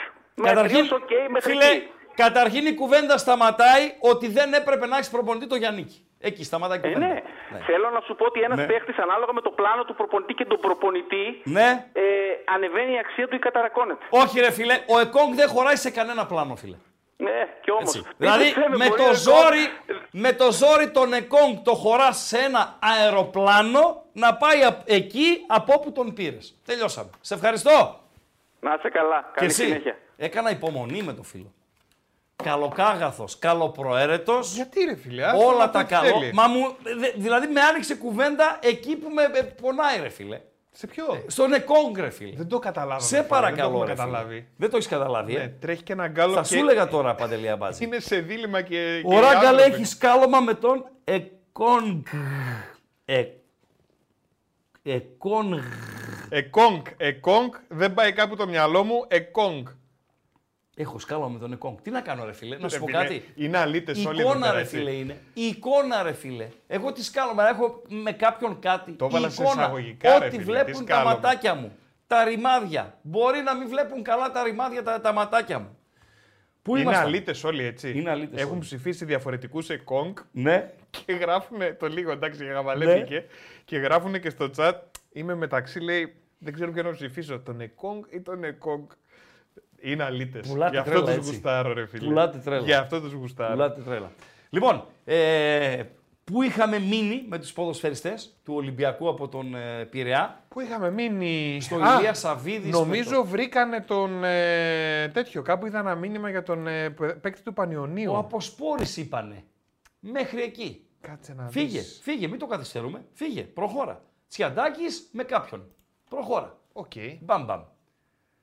Καταρχήν, Καταρχήν, οκ, μέχρι φίλε, εκεί. Καταρχήν η κουβέντα σταματάει ότι δεν έπρεπε να έχεις προπονητή το Γιάννικη. Εκεί σταματάει η Ε, κουβέντα. ναι. Θέλω να σου πω ότι ένας Ναι. παίχτης ανάλογα με το πλάνο του προπονητή και τον προπονητή Ναι. ε, ανεβαίνει η αξία του ή καταρρακώνεται. Όχι ρε φίλε, ο Εκόνγκ δεν χωράει σε κανένα πλάνο φίλε. Ναι, και όμως. Έτσι. Δηλαδή με το, ζόρι, με το ζόρι τον Εκόνγκ το χωράς σε ένα αεροπλάνο να πάει απ- εκεί από όπου τον πήρες. Τελειώσαμε. Σε ευχαριστώ. Να είσαι καλά. Και Καλή εσύ. συνέχεια. Έκανα υπομονή με το φίλο. Καλοκάγαθος, καλοπροαίρετος. Γιατί ρε φίλε, άστο να Όλα πει τα ό,τι καλό. θέλει. Μα μου, δε- δηλαδή με άνοιξε κουβέντα εκεί που με ε, πονάει ρε φίλε. Σε ποιο; Στον Εκόνγκ ρε φίλε. Δεν το καταλάβαμε. Σε φίλε, παρακαλώ Δεν ρε το έχουμε φίλε. καταλάβει. Δεν το έχεις καταλάβει. Ναι, Ε. τρέχει και ένα γκάλο Θα και σου έλεγα τώρα Παντελία Μπάτζη. είναι σε δίλημα και... Ο και Ράγκαλ άνθρωποι. έχεις σκάλωμα με τον Εκόνγκ. Ε, Εκόνγκ. Εκόνγκ, εκόνγκ, δεν πάει κάπου το μυαλό μου, εκόνγκ. Έχω σκάλωμα με τον Εκόνγκ. Τι να κάνω ρε φίλε, να σου Ρε πω φίλε, κάτι. Είναι αλήτες Η όλοι εδώ εικόνα πέρα, ρε έτσι. φίλε είναι. Η εικόνα ρε φίλε. Εγώ τι σκάλωμα έχω με κάποιον κάτι. Το Η έβαλα σε εικόνα. εισαγωγικά, ρε Ό,τι φίλε, βλέπουν τι τα σκάλωμα. ματάκια μου. Τα ρημάδια. Μπορεί να μην βλέπουν καλά τα ρημάδια τα, τα ματάκια μου. Πού Είναι ήμασταν; αλήτες όλοι έτσι. Είναι αλήτες Έχουν όλοι. ψηφίσει διαφορετικούς εκόνγκ Ναι. και γράφουν το λίγο εντάξει, γαβαλεύτηκε. Και γράφουν και στο chat. Είμαι μεταξύ, λέει, δεν ξέρω ποιον να ψηφίσω, τον εκόνγκ ή τον εκόνγκ. Είναι αλήτες. Πουλάτε Γι' αυτό τρέλα, τους έτσι. γουστάρω, ρε φίλε. Πουλάτε τρέλα. Γι' αυτό τους γουστάρω. Πουλάτε τρέλα. Λοιπόν, ε, Πού είχαμε μείνει με τους ποδοσφαιριστές του Ολυμπιακού από τον ε, Πειραιά; Πού είχαμε μείνει; Στο Ηλίας Σαββίδης. Νομίζω βρήκανε τον ε, τέτοιο. Κάπου είδα ένα μήνυμα για τον ε, παίκτη του Πανιωνίου. Ο Αποσπόρης είπανε. Μέχρι εκεί. Κάτσε να Φύγε, δεις. φύγε, μην το καθυστερούμε. Φύγε, προχώρα. Τσιαντάκης με κάποιον. Προχώρα. Οκ. Μπαμ μπαμ.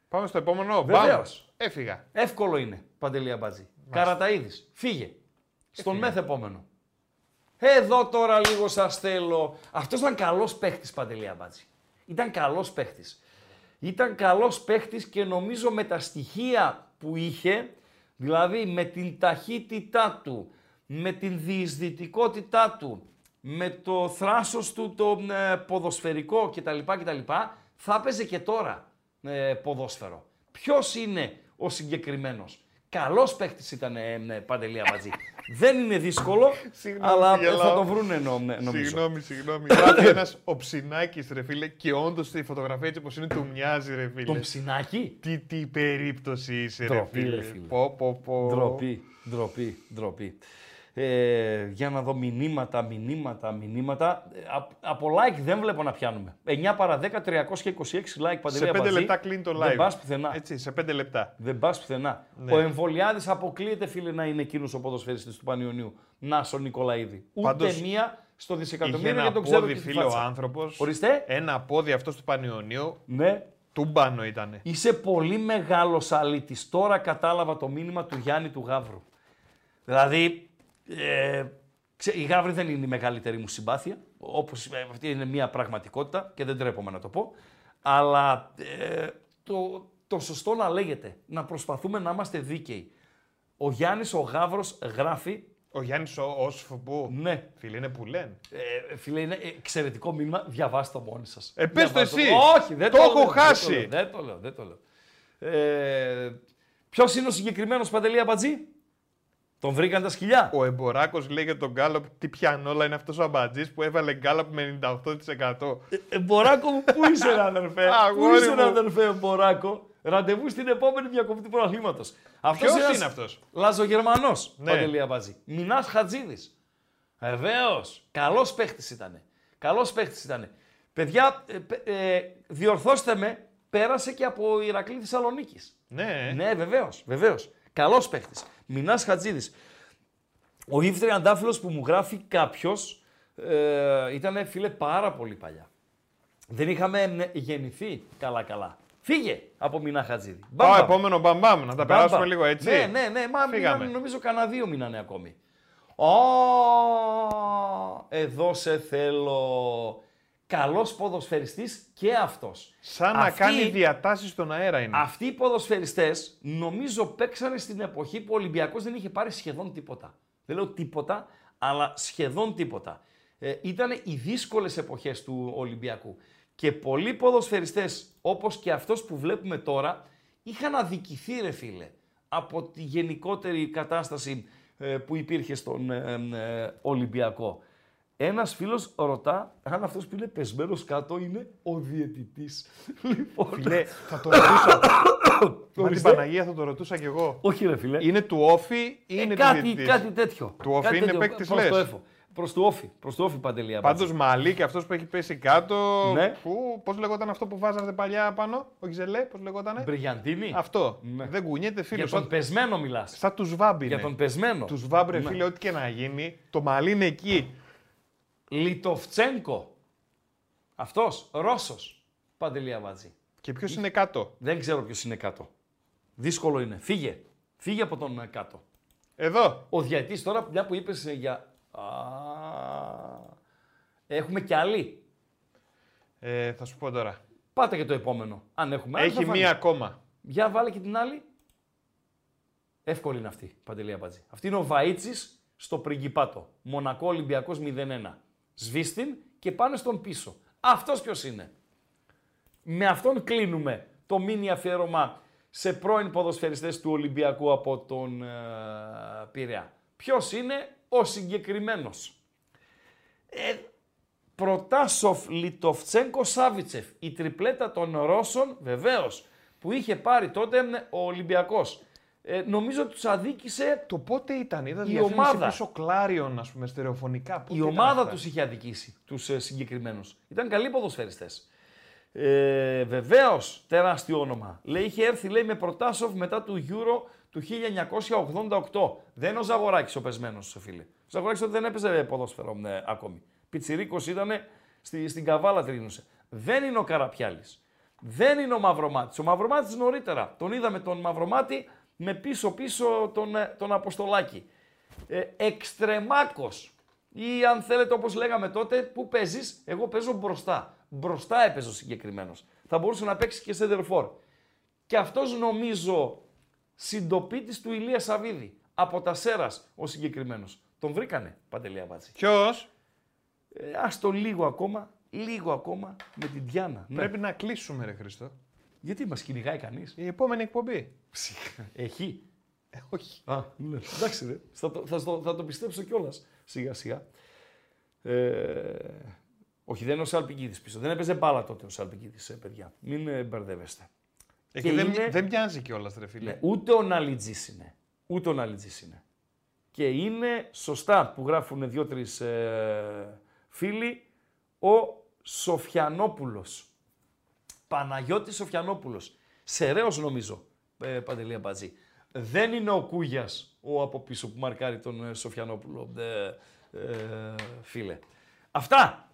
Πάμε στο επόμενο. Βεβαίως. Μπαμ. Έφυγα. Εύκολο είναι, Παντελή Αμπάτζη. Καραταίδης, φύγε. Στον Έφυγε. μεθ επόμενο. Εδώ τώρα λίγο σας θέλω. Αυτός ήταν καλός παίχτης, Παντελή Αμπάτζη. Ήταν καλός παίχτης. Ήταν καλός παίχτης και νομίζω με τα στοιχεία που είχε, δηλαδή με την ταχύτητά του, με την διεισδυτικότητά του, με το θράσος του το ε, ποδοσφαιρικό κτλ, κτλ. θα έπαιζε και τώρα ε, ποδόσφαιρο. Ποιος είναι ο συγκεκριμένος; Καλός παίχτης ήταν ε, ε, Παντελή Αμπατζή. Δεν είναι δύσκολο, Συγγνώμη, αλλά ε, γελάω. θα το βρούνε νο- νομίζω. Συγγνώμη, συγγνώμη. Γράφει ένας ο ψινάκι, ρε φίλε, και όντως η φωτογραφία έτσι όπως είναι του μοιάζει, ρε φίλε. Τον ψινάκι; Τι, τι περίπτωση είσαι, ρε Ντροπή, φίλε. ρε φίλε. Πω, πω, πω. Ντροπή, ντροπή, ντροπή. Ε, για να δω μηνύματα, μηνύματα, μηνύματα. Ε, α- από like δεν βλέπω να πιάνουμε. 9 παρα 10, 326 like παντελή Σε πέντε Αμπατζή. λεπτά κλείνει το live. Δεν πας πουθενά. Έτσι, σε πέντε λεπτά. Δεν πας πουθενά. Ναι. Ο Εμβολιάδης αποκλείεται, φίλε, να είναι εκείνος ο ποδοσφαιριστής του Πανιωνίου. Να ο Νικολαίδη. Ούτε Πάντως, μία στο Είχε δισεκατομμύριο ένα γιατί τον ξέρω πόδι, και τη φίλε, ο φάτσα. άνθρωπος. Ορίστε. Ένα πόδι αυτός του Πανιωνίου. Ναι. Τούμπανο ήταν. Είσαι πολύ μεγάλος αλήτης. Τώρα κατάλαβα το μήνυμα του Γιάννη του Γαύρου. Δηλαδή, ε, ξέ- η Γαύρη δεν είναι η μεγαλύτερη μου συμπάθεια. Όπως ε, αυτή είναι μια πραγματικότητα και δεν τρέπομαι να το πω. Αλλά ε, το, το σωστό να λέγεται, να προσπαθούμε να είμαστε δίκαιοι. Ο Γιάννης ο Γαύρος γράφει, Ο Γιάννης ο Όσφ που. ναι, Φίλε, είναι που λένε. ε, φίλε, είναι εξαιρετικό μήνυμα. Διαβάστε το μόνοι σας. Ε, πες το εσύ. Όχι, δεν Το το, έχω λέω, χάσει. Δεν το λέω, δεν το λέω. Δεν το λέω. Ε, Ποιος είναι ο συγκεκριμένος Παντελή Αμπατζή, Τον βρήκαν τα σκυλιά. Ο Εμποράκος λέει για τον Γκάλοπ τι πιανόλα είναι αυτός ο αμπατζής που έβαλε Γκάλοπ με 98%. Ε, Μποράκο μου, πού είσαι, ρε αδερφέ; [laughs] πού Αγόρι είσαι, ρε μου. αδερφέ, Μποράκο; Ραντεβού στην επόμενη διακοπή του πρωταθλήματος. Ποιος είναι αυτός; Λαζογερμανό. Ναι. Παντελή Αμπατζή. Μινάς Χατζίδης. Βεβαίως. Καλός παίχτης ήταν. Καλός παίχτης ήταν. Παιδιά, ε, πε- ε, διορθώστε με, πέρασε και από Ηρακλή Θεσσαλονίκης. Ναι, Ναι, βεβαίως. Βεβαίως. Καλός παίχτης. Μινάς Χατζίδης. Ο Ιβ Τριαντάφυλλος που μου γράφει κάποιος ε, ήταν φίλε πάρα πολύ παλιά. Δεν είχαμε ε, γεννηθεί καλά-καλά. Φύγε από Μινά Χατζίδη. Μπαμ, Πάω μπαμ. επόμενο μπαμπάμ, να τα Μπαμ, περάσουμε μπαμ. λίγο έτσι. Ναι, ναι, ναι. Μα Φύγαμε. μείνανε, νομίζω κανένα δύο μείνανε ακόμη. Ω, εδώ σε θέλω. Καλός ποδοσφαιριστής και αυτός. Σαν να Αυτοί- κάνει διατάσεις στον αέρα είναι. αυτοί οι ποδοσφαιριστές νομίζω παίξανε στην εποχή που ο Ολυμπιακός δεν είχε πάρει σχεδόν τίποτα. Δεν λέω τίποτα, αλλά σχεδόν τίποτα. Ε, ήταν οι δύσκολες εποχές του Ολυμπιακού. Και πολλοί ποδοσφαιριστές, όπως και αυτός που βλέπουμε τώρα, είχαν αδικηθεί ρε φίλε από τη γενικότερη κατάσταση ε, που υπήρχε στον ε, ε, Ολυμπιακό. Ένας φίλος ρωτά αν αυτός που είναι πεσμένος κάτω είναι ο διαιτητής. [laughs] Λοιπόν, Φιλέ, [laughs] θα το ρωτούσα. Μα την Ορίστε. Παναγία θα το ρωτούσα κι εγώ. όχι ρε φίλε. Είναι του όφη ή Ε, είναι του κάτι, διαιτητής; κάτι τέτοιο. Του όφη Κάτι είναι τέτοιο. παίκτης, προς λες; το έφο. Προς το όφη. Προς το όφη παντελή Αμπάτζη. Πάντως Μαλί και αυτός που έχει πέσει κάτω. Ναι. Που, πώς λεγόταν αυτό που βάζατε παλιά πάνω, ο Γιζελέ, πώς λεγότανε; Μπριγιαντίνη. Αυτό. Ναι. Δεν κουνιέται φίλος. Για τον πεσμένο μιλάς. Σαν τους Σβάμπ είναι. Για τον πεσμένο. Τους Σβάμπ, ρε Ναι. φίλε, ό,τι και να γίνει, το μαλλί είναι εκεί. Λιτοφτσένκο. Αυτός, Ρώσος. Παντελή Αμπάτζη. Και ποιος είναι κάτω; Δεν ξέρω ποιος είναι κάτω. Δύσκολο είναι. Φύγε. Φύγε από τον ε, κάτω. Εδώ. Ο διαιτής τώρα, μια που είπες ε, για... Α, έχουμε και άλλη. Ε, θα σου πω τώρα. Πάτε και το επόμενο. Αν έχουμε άλλη, θα Έχει φανεί. μία ακόμα. Για βάλε και την άλλη. Εύκολη είναι αυτή, Παντελή Αμπατζή. Αυτή είναι ο Βαΐτσι στο Πριγκιπάτο. Μονακό Ολυμπιακός 0-1. Σβήστην και πάνε στον πίσω. Αυτός ποιος είναι; Με αυτόν κλείνουμε το μίνι αφιέρωμα σε πρώην ποδοσφαιριστές του Ολυμπιακού από τον ε, Πειραιά. Ποιος είναι; Ο συγκεκριμένος. Ε, Προτάσοφ Λιτοφτσένκο Σάβιτσεφ. Η τριπλέτα των Ρώσων, βεβαίως, που είχε πάρει τότε ο Ολυμπιακός. Ε, νομίζω ότι τους αδίκησε. Το πότε ήταν, είδα η ομάδα. πίσω Κλάριον, ας πούμε, στερεοφωνικά. η ομάδα τους είχε αδικήσει τους ε, συγκεκριμένους. Ήταν καλοί ποδοσφαιριστές. Ε, Βεβαίως, τεράστιο όνομα. Λέει, είχε έρθει λέει, με προτάσοφ μετά του Euro του 1988. Δεν είναι ο Ζαγοράκης ο πεσμένος, φίλε. Ο Ζαγοράκης δεν έπαιζε ποδόσφαιρο ε, ακόμη. Πιτσυρίκο ήταν στη, στην καβάλα τρίνουσε. Δεν είναι ο Καραπιάλης. Δεν είναι ο Μαυρομάτης. Ο Μαυρομάτης νωρίτερα. Τον είδαμε τον Μαυρομάτη με πίσω-πίσω τον, ε, τον Αποστολάκη. Ε, Εξτρεμάκος ή αν θέλετε όπως λέγαμε τότε, πού παίζεις, εγώ παίζω μπροστά. Μπροστά έπαιζε ο συγκεκριμένος. Θα μπορούσε να παίξει και σε φόρ. Και αυτός νομίζω συντοπίτης του Ηλίας Σαβίδη. Από τα Σέρας ο συγκεκριμένος. Τον βρήκανε, Παντελία Μπάτση. Ποιος; Ε, ας το λίγο ακόμα, λίγο ακόμα με την Διάνα. Ναι. Πρέπει να κλείσουμε ρε Χριστό. Γιατί μας κυνηγάει κανείς; Η επόμενη εκπομπή. Έχει. Ε, όχι. Α, ναι. Εντάξει, ρε. Θα, το, θα, θα το πιστέψω κιόλας σιγά σιγά. Ε, όχι, δεν είναι ο Σαλπικίδης πίσω. Δεν έπαιζε μπάλα τότε ο Σαλπικίδης, ε, παιδιά. Μην ε, μπερδεύεστε. Ε, και, δεν, είναι... δεν μοιάζει κιόλας, ρε φίλε. Ναι, ούτε ο Ναλιτζής είναι. Ούτε ο Ναλιτζής είναι. Και είναι σωστά που γράφουν δύο-τρεις ε, φίλοι ο Σοφιανόπουλος. Παναγιώτης Σοφιανόπουλος. Σεραίος νομίζω, ε, Παντελή Αμπατζή. Δεν είναι ο Κούγιας ο από πίσω που μαρκάρει τον ε, Σοφιανόπουλο, ε, ε, φίλε. Αυτά.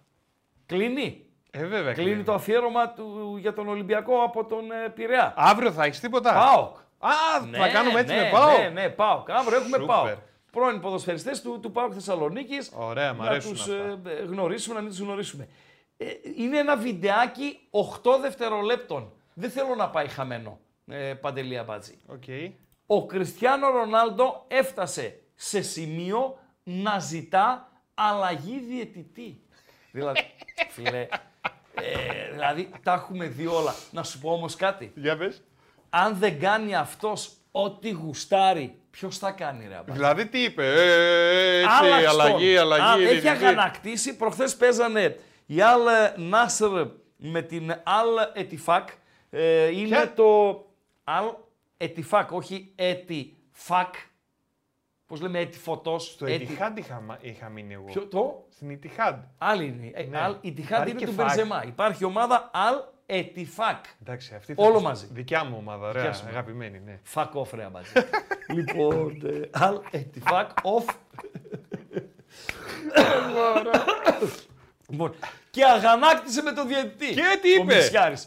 Κλείνει. Ε, βέβαια, κλείνει. το αφιέρωμα του για τον Ολυμπιακό από τον ε, Πειραιά. Αύριο θα έχεις τίποτα; ΠΑΟΚ. Α, ναι, θα κάνουμε έτσι ναι, με ΠΑΟΚ. Ναι, ναι, ΠΑΟΚ. Αύριο έχουμε Σούπερ. ΠΑΟΚ. Πρώην ποδοσφαιριστές του, του ΠΑΟΚ Θεσσαλονίκης. Ωραία, μου αρέσουν Να τους ε, γνωρίσουμε, να μην τους γνωρίσουμε. Ε, είναι ένα βιντεάκι 8 δευτερολέπτων. Δεν θέλω να πάει χαμένο, ε, Παντελή Αμπάτζη. Okay. Ο Κριστιανό Ρονάλντο έφτασε σε σημείο να ζητά αλλαγή διαιτητή. δηλαδή, [laughs] φίλε, ε, δηλαδή τα έχουμε δει όλα. Να σου πω όμως κάτι. Για πες. Αν δεν κάνει αυτός ό,τι γουστάρει, ποιος θα κάνει ρε Αμπάτζη; Δηλαδή τι είπε, ε, έτσι, αλλαγή, αλλαγή. Α, έχει αγανακτήσει, προχθές παίζανε η Αλ Νάσρ με την Αλ Ετιφάκ ε, είναι το Αλ Ετιφάκ, όχι Ετιφάκ. Πώς λέμε Ετιφωτός. Στο Ετιχάντ είχα, είχα μείνει εγώ. Ποιο το; Στην Ετιχάντ. Άλλη είναι. Ε, ναι. Αλ Ετιχάντ είναι του Μπενζεμά. Υπάρχει ομάδα Αλ Ετιφάκ. Εντάξει, αυτή Όλο μαζί. Δικιά μου ομάδα, ωραία, αγαπημένη, ναι. Fuck off, ρε μαζί. [laughs] λοιπόν, Αλ Ετιφάκ off. Λοιπόν, και αγανάκτησε με τον διαιτητή. Και τι είπε;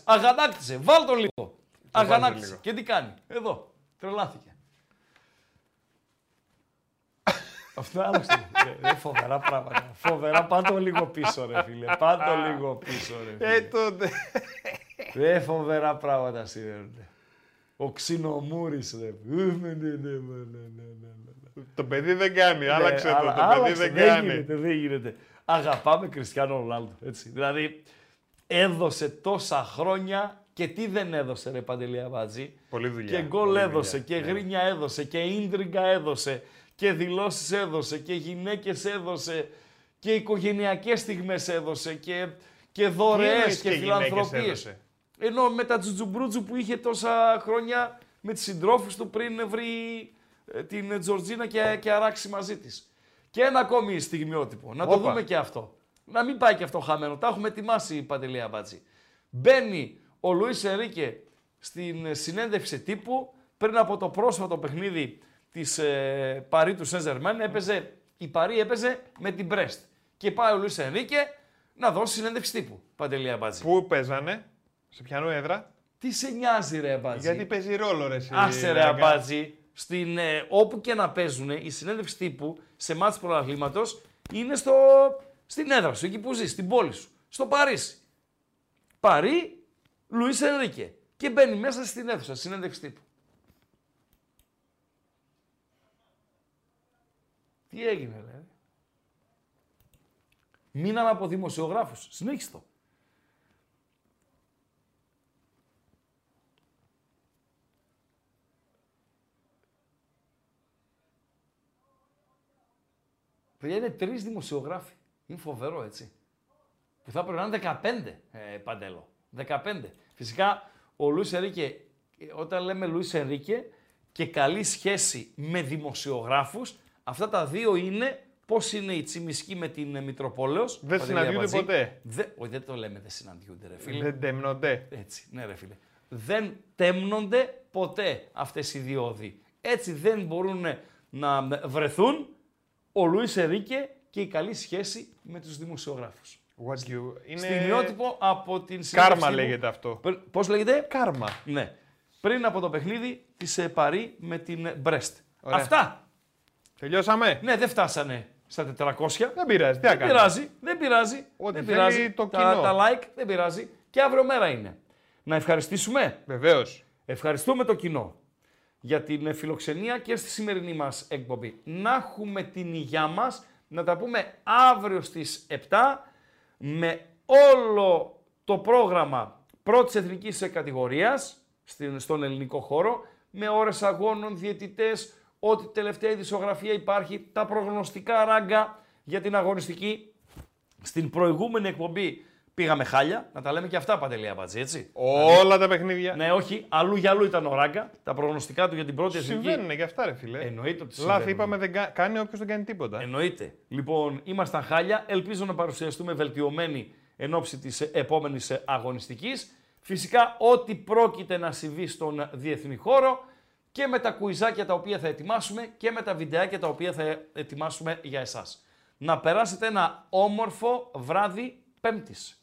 Ο Αγανάκτησε. Βάλ τον λίγο. αγανάκτησε. Λίγο. Και τι κάνει; Εδώ. Τρελάθηκε. [laughs] Αυτό άλλο είναι φοβερά πράγματα. Φοβερά. Πάντο λίγο πίσω, ρε φίλε. Πάντο λίγο πίσω, ρε φίλε. Ε, τότε. Ε, φοβερά πράγματα συμβαίνουν. Ο ξινομούρης, ρε. Το παιδί δεν κάνει, άλλαξε το. Το παιδί δεν κάνει. Δεν γίνεται, δεν γίνεται αγαπάμε Κριστιανό Ρονάλντο. Έτσι. Δηλαδή, έδωσε τόσα χρόνια και τι δεν έδωσε ρε Παντελή Αβάτζη; Πολύ δουλειά. Και γκολ έδωσε και ναι. γρίνια έδωσε και ίντριγκα έδωσε και δηλώσεις έδωσε και γυναίκες έδωσε και οικογενειακές στιγμές έδωσε και, και δωρεές και, και φιλανθρωπίες. Ενώ με τα τζουτζουμπρούτζου που είχε τόσα χρόνια με τις συντρόφους του πριν βρει ε, την Τζορτζίνα και, και αράξει μαζί της. Και ένα ακόμη στιγμιότυπο. Να το δούμε και αυτό. Να μην πάει και αυτό χαμένο. Τα έχουμε ετοιμάσει η Παντελία Μπάτση. Μπαίνει ο Λουίς Ερίκε στην συνέντευξη τύπου πριν από το πρόσφατο παιχνίδι της ε, Παρή του Σεζερμάν. Έπαιζε, η Παρή έπαιζε με την Μπρέστ. Και πάει ο Λουίς Ερίκε να δώσει συνέντευξη τύπου. Παντελία Μπάτση. Πού παίζανε, σε ποιανού έδρα; Τι σε νοιάζει, ρε Αμπάτζη; Γιατί παίζει ρόλο, ρε. Άσε, ρε Αμπάτζη στην, ε, όπου και να παίζουν, η συνέντευξη τύπου σε μάτς πρωταθλήματος είναι στο, στην έδρα σου, εκεί που ζεις, στην πόλη σου, στο Παρίσι. Παρί, Λουίς Ενρίκε. Και μπαίνει μέσα στην αίθουσα, συνέντευξη τύπου. Τι έγινε, λέει. Μείναμε από δημοσιογράφους. Συνέχισε Παιδιά είναι τρεις δημοσιογράφοι. Είναι φοβερό έτσι. Που θα πρέπει να είναι 15 ε, παντέλο. 15. Φυσικά ο Λουίς Ενρίκε, όταν λέμε Λουίς Ενρίκε, και καλή σχέση με δημοσιογράφους, αυτά τα δύο είναι πώς είναι η Τσιμισκή με την ε, Μητροπόλεως. Δεν Παντελή συναντιούνται Αμπατζή. ποτέ. Δε, όχι, δεν το λέμε δεν συναντιούνται, ρε φίλε. Δεν τέμνονται. Έτσι, ναι ρε φίλε. Δεν τέμνονται ποτέ αυτές οι δύο οδοί. Έτσι δεν μπορούν να βρεθούν ο Λουίς Ερίκε και η καλή σχέση με τους δημοσιογράφους. What you... Είναι... Στιγμιότυπο από την Κάρμα συνέντευξή μου. λέγεται αυτό. Πρι- Πώς λέγεται; Κάρμα. Ναι. Πριν από το παιχνίδι της ε, Παρί με την Μπρέστ. Ωραία. Αυτά. Τελειώσαμε; Ναι, δεν φτάσανε στα 400. Δεν πειράζει. Τι Δεν έκανε. πειράζει, δεν πειράζει. Ό,τι δεν θέλει πειράζει. το τα, κοινό. τα like δεν πειράζει. Και αύριο μέρα είναι. Να ευχαριστήσουμε. Βεβαίως. Ευχαριστούμε το κοινό για την ε, φιλοξενία και στη σημερινή μας εκπομπή. Να έχουμε την υγειά μας, να τα πούμε αύριο στις 7 με όλο το πρόγραμμα πρώτης εθνικής κατηγορίας στην- στον ελληνικό χώρο, με ώρες αγώνων, διαιτητές, ό,τι τελευταία ειδησιογραφία υπάρχει, τα προγνωστικά ράγκα για την αγωνιστική. Στην προηγούμενη εκπομπή πήγαμε χάλια, να τα λέμε και αυτά παντελεία μπατζή, έτσι. Όλα τα παιχνίδια. Ναι, όχι, αλλού για αλλού ήταν ο Ράγκα. Τα προγνωστικά του για την πρώτη εθνική. Συμβαίνουν και αυτά, ρε φίλε. Εννοείται ότι Λάθη συμβαίνουν. είπαμε δεν κα- κάνει όποιος δεν κάνει τίποτα. Εννοείται. Λοιπόν, ήμασταν χάλια. Ελπίζω να παρουσιαστούμε βελτιωμένοι εν ώψη της επόμενης αγωνιστικής. Φυσικά, ό,τι πρόκειται να συμβεί στον διεθνή χώρο και με τα κουιζάκια τα οποία θα ετοιμάσουμε και με τα βιντεάκια τα οποία θα ετοιμάσουμε για εσάς. Να περάσετε ένα όμορφο βράδυ Πέμπτης.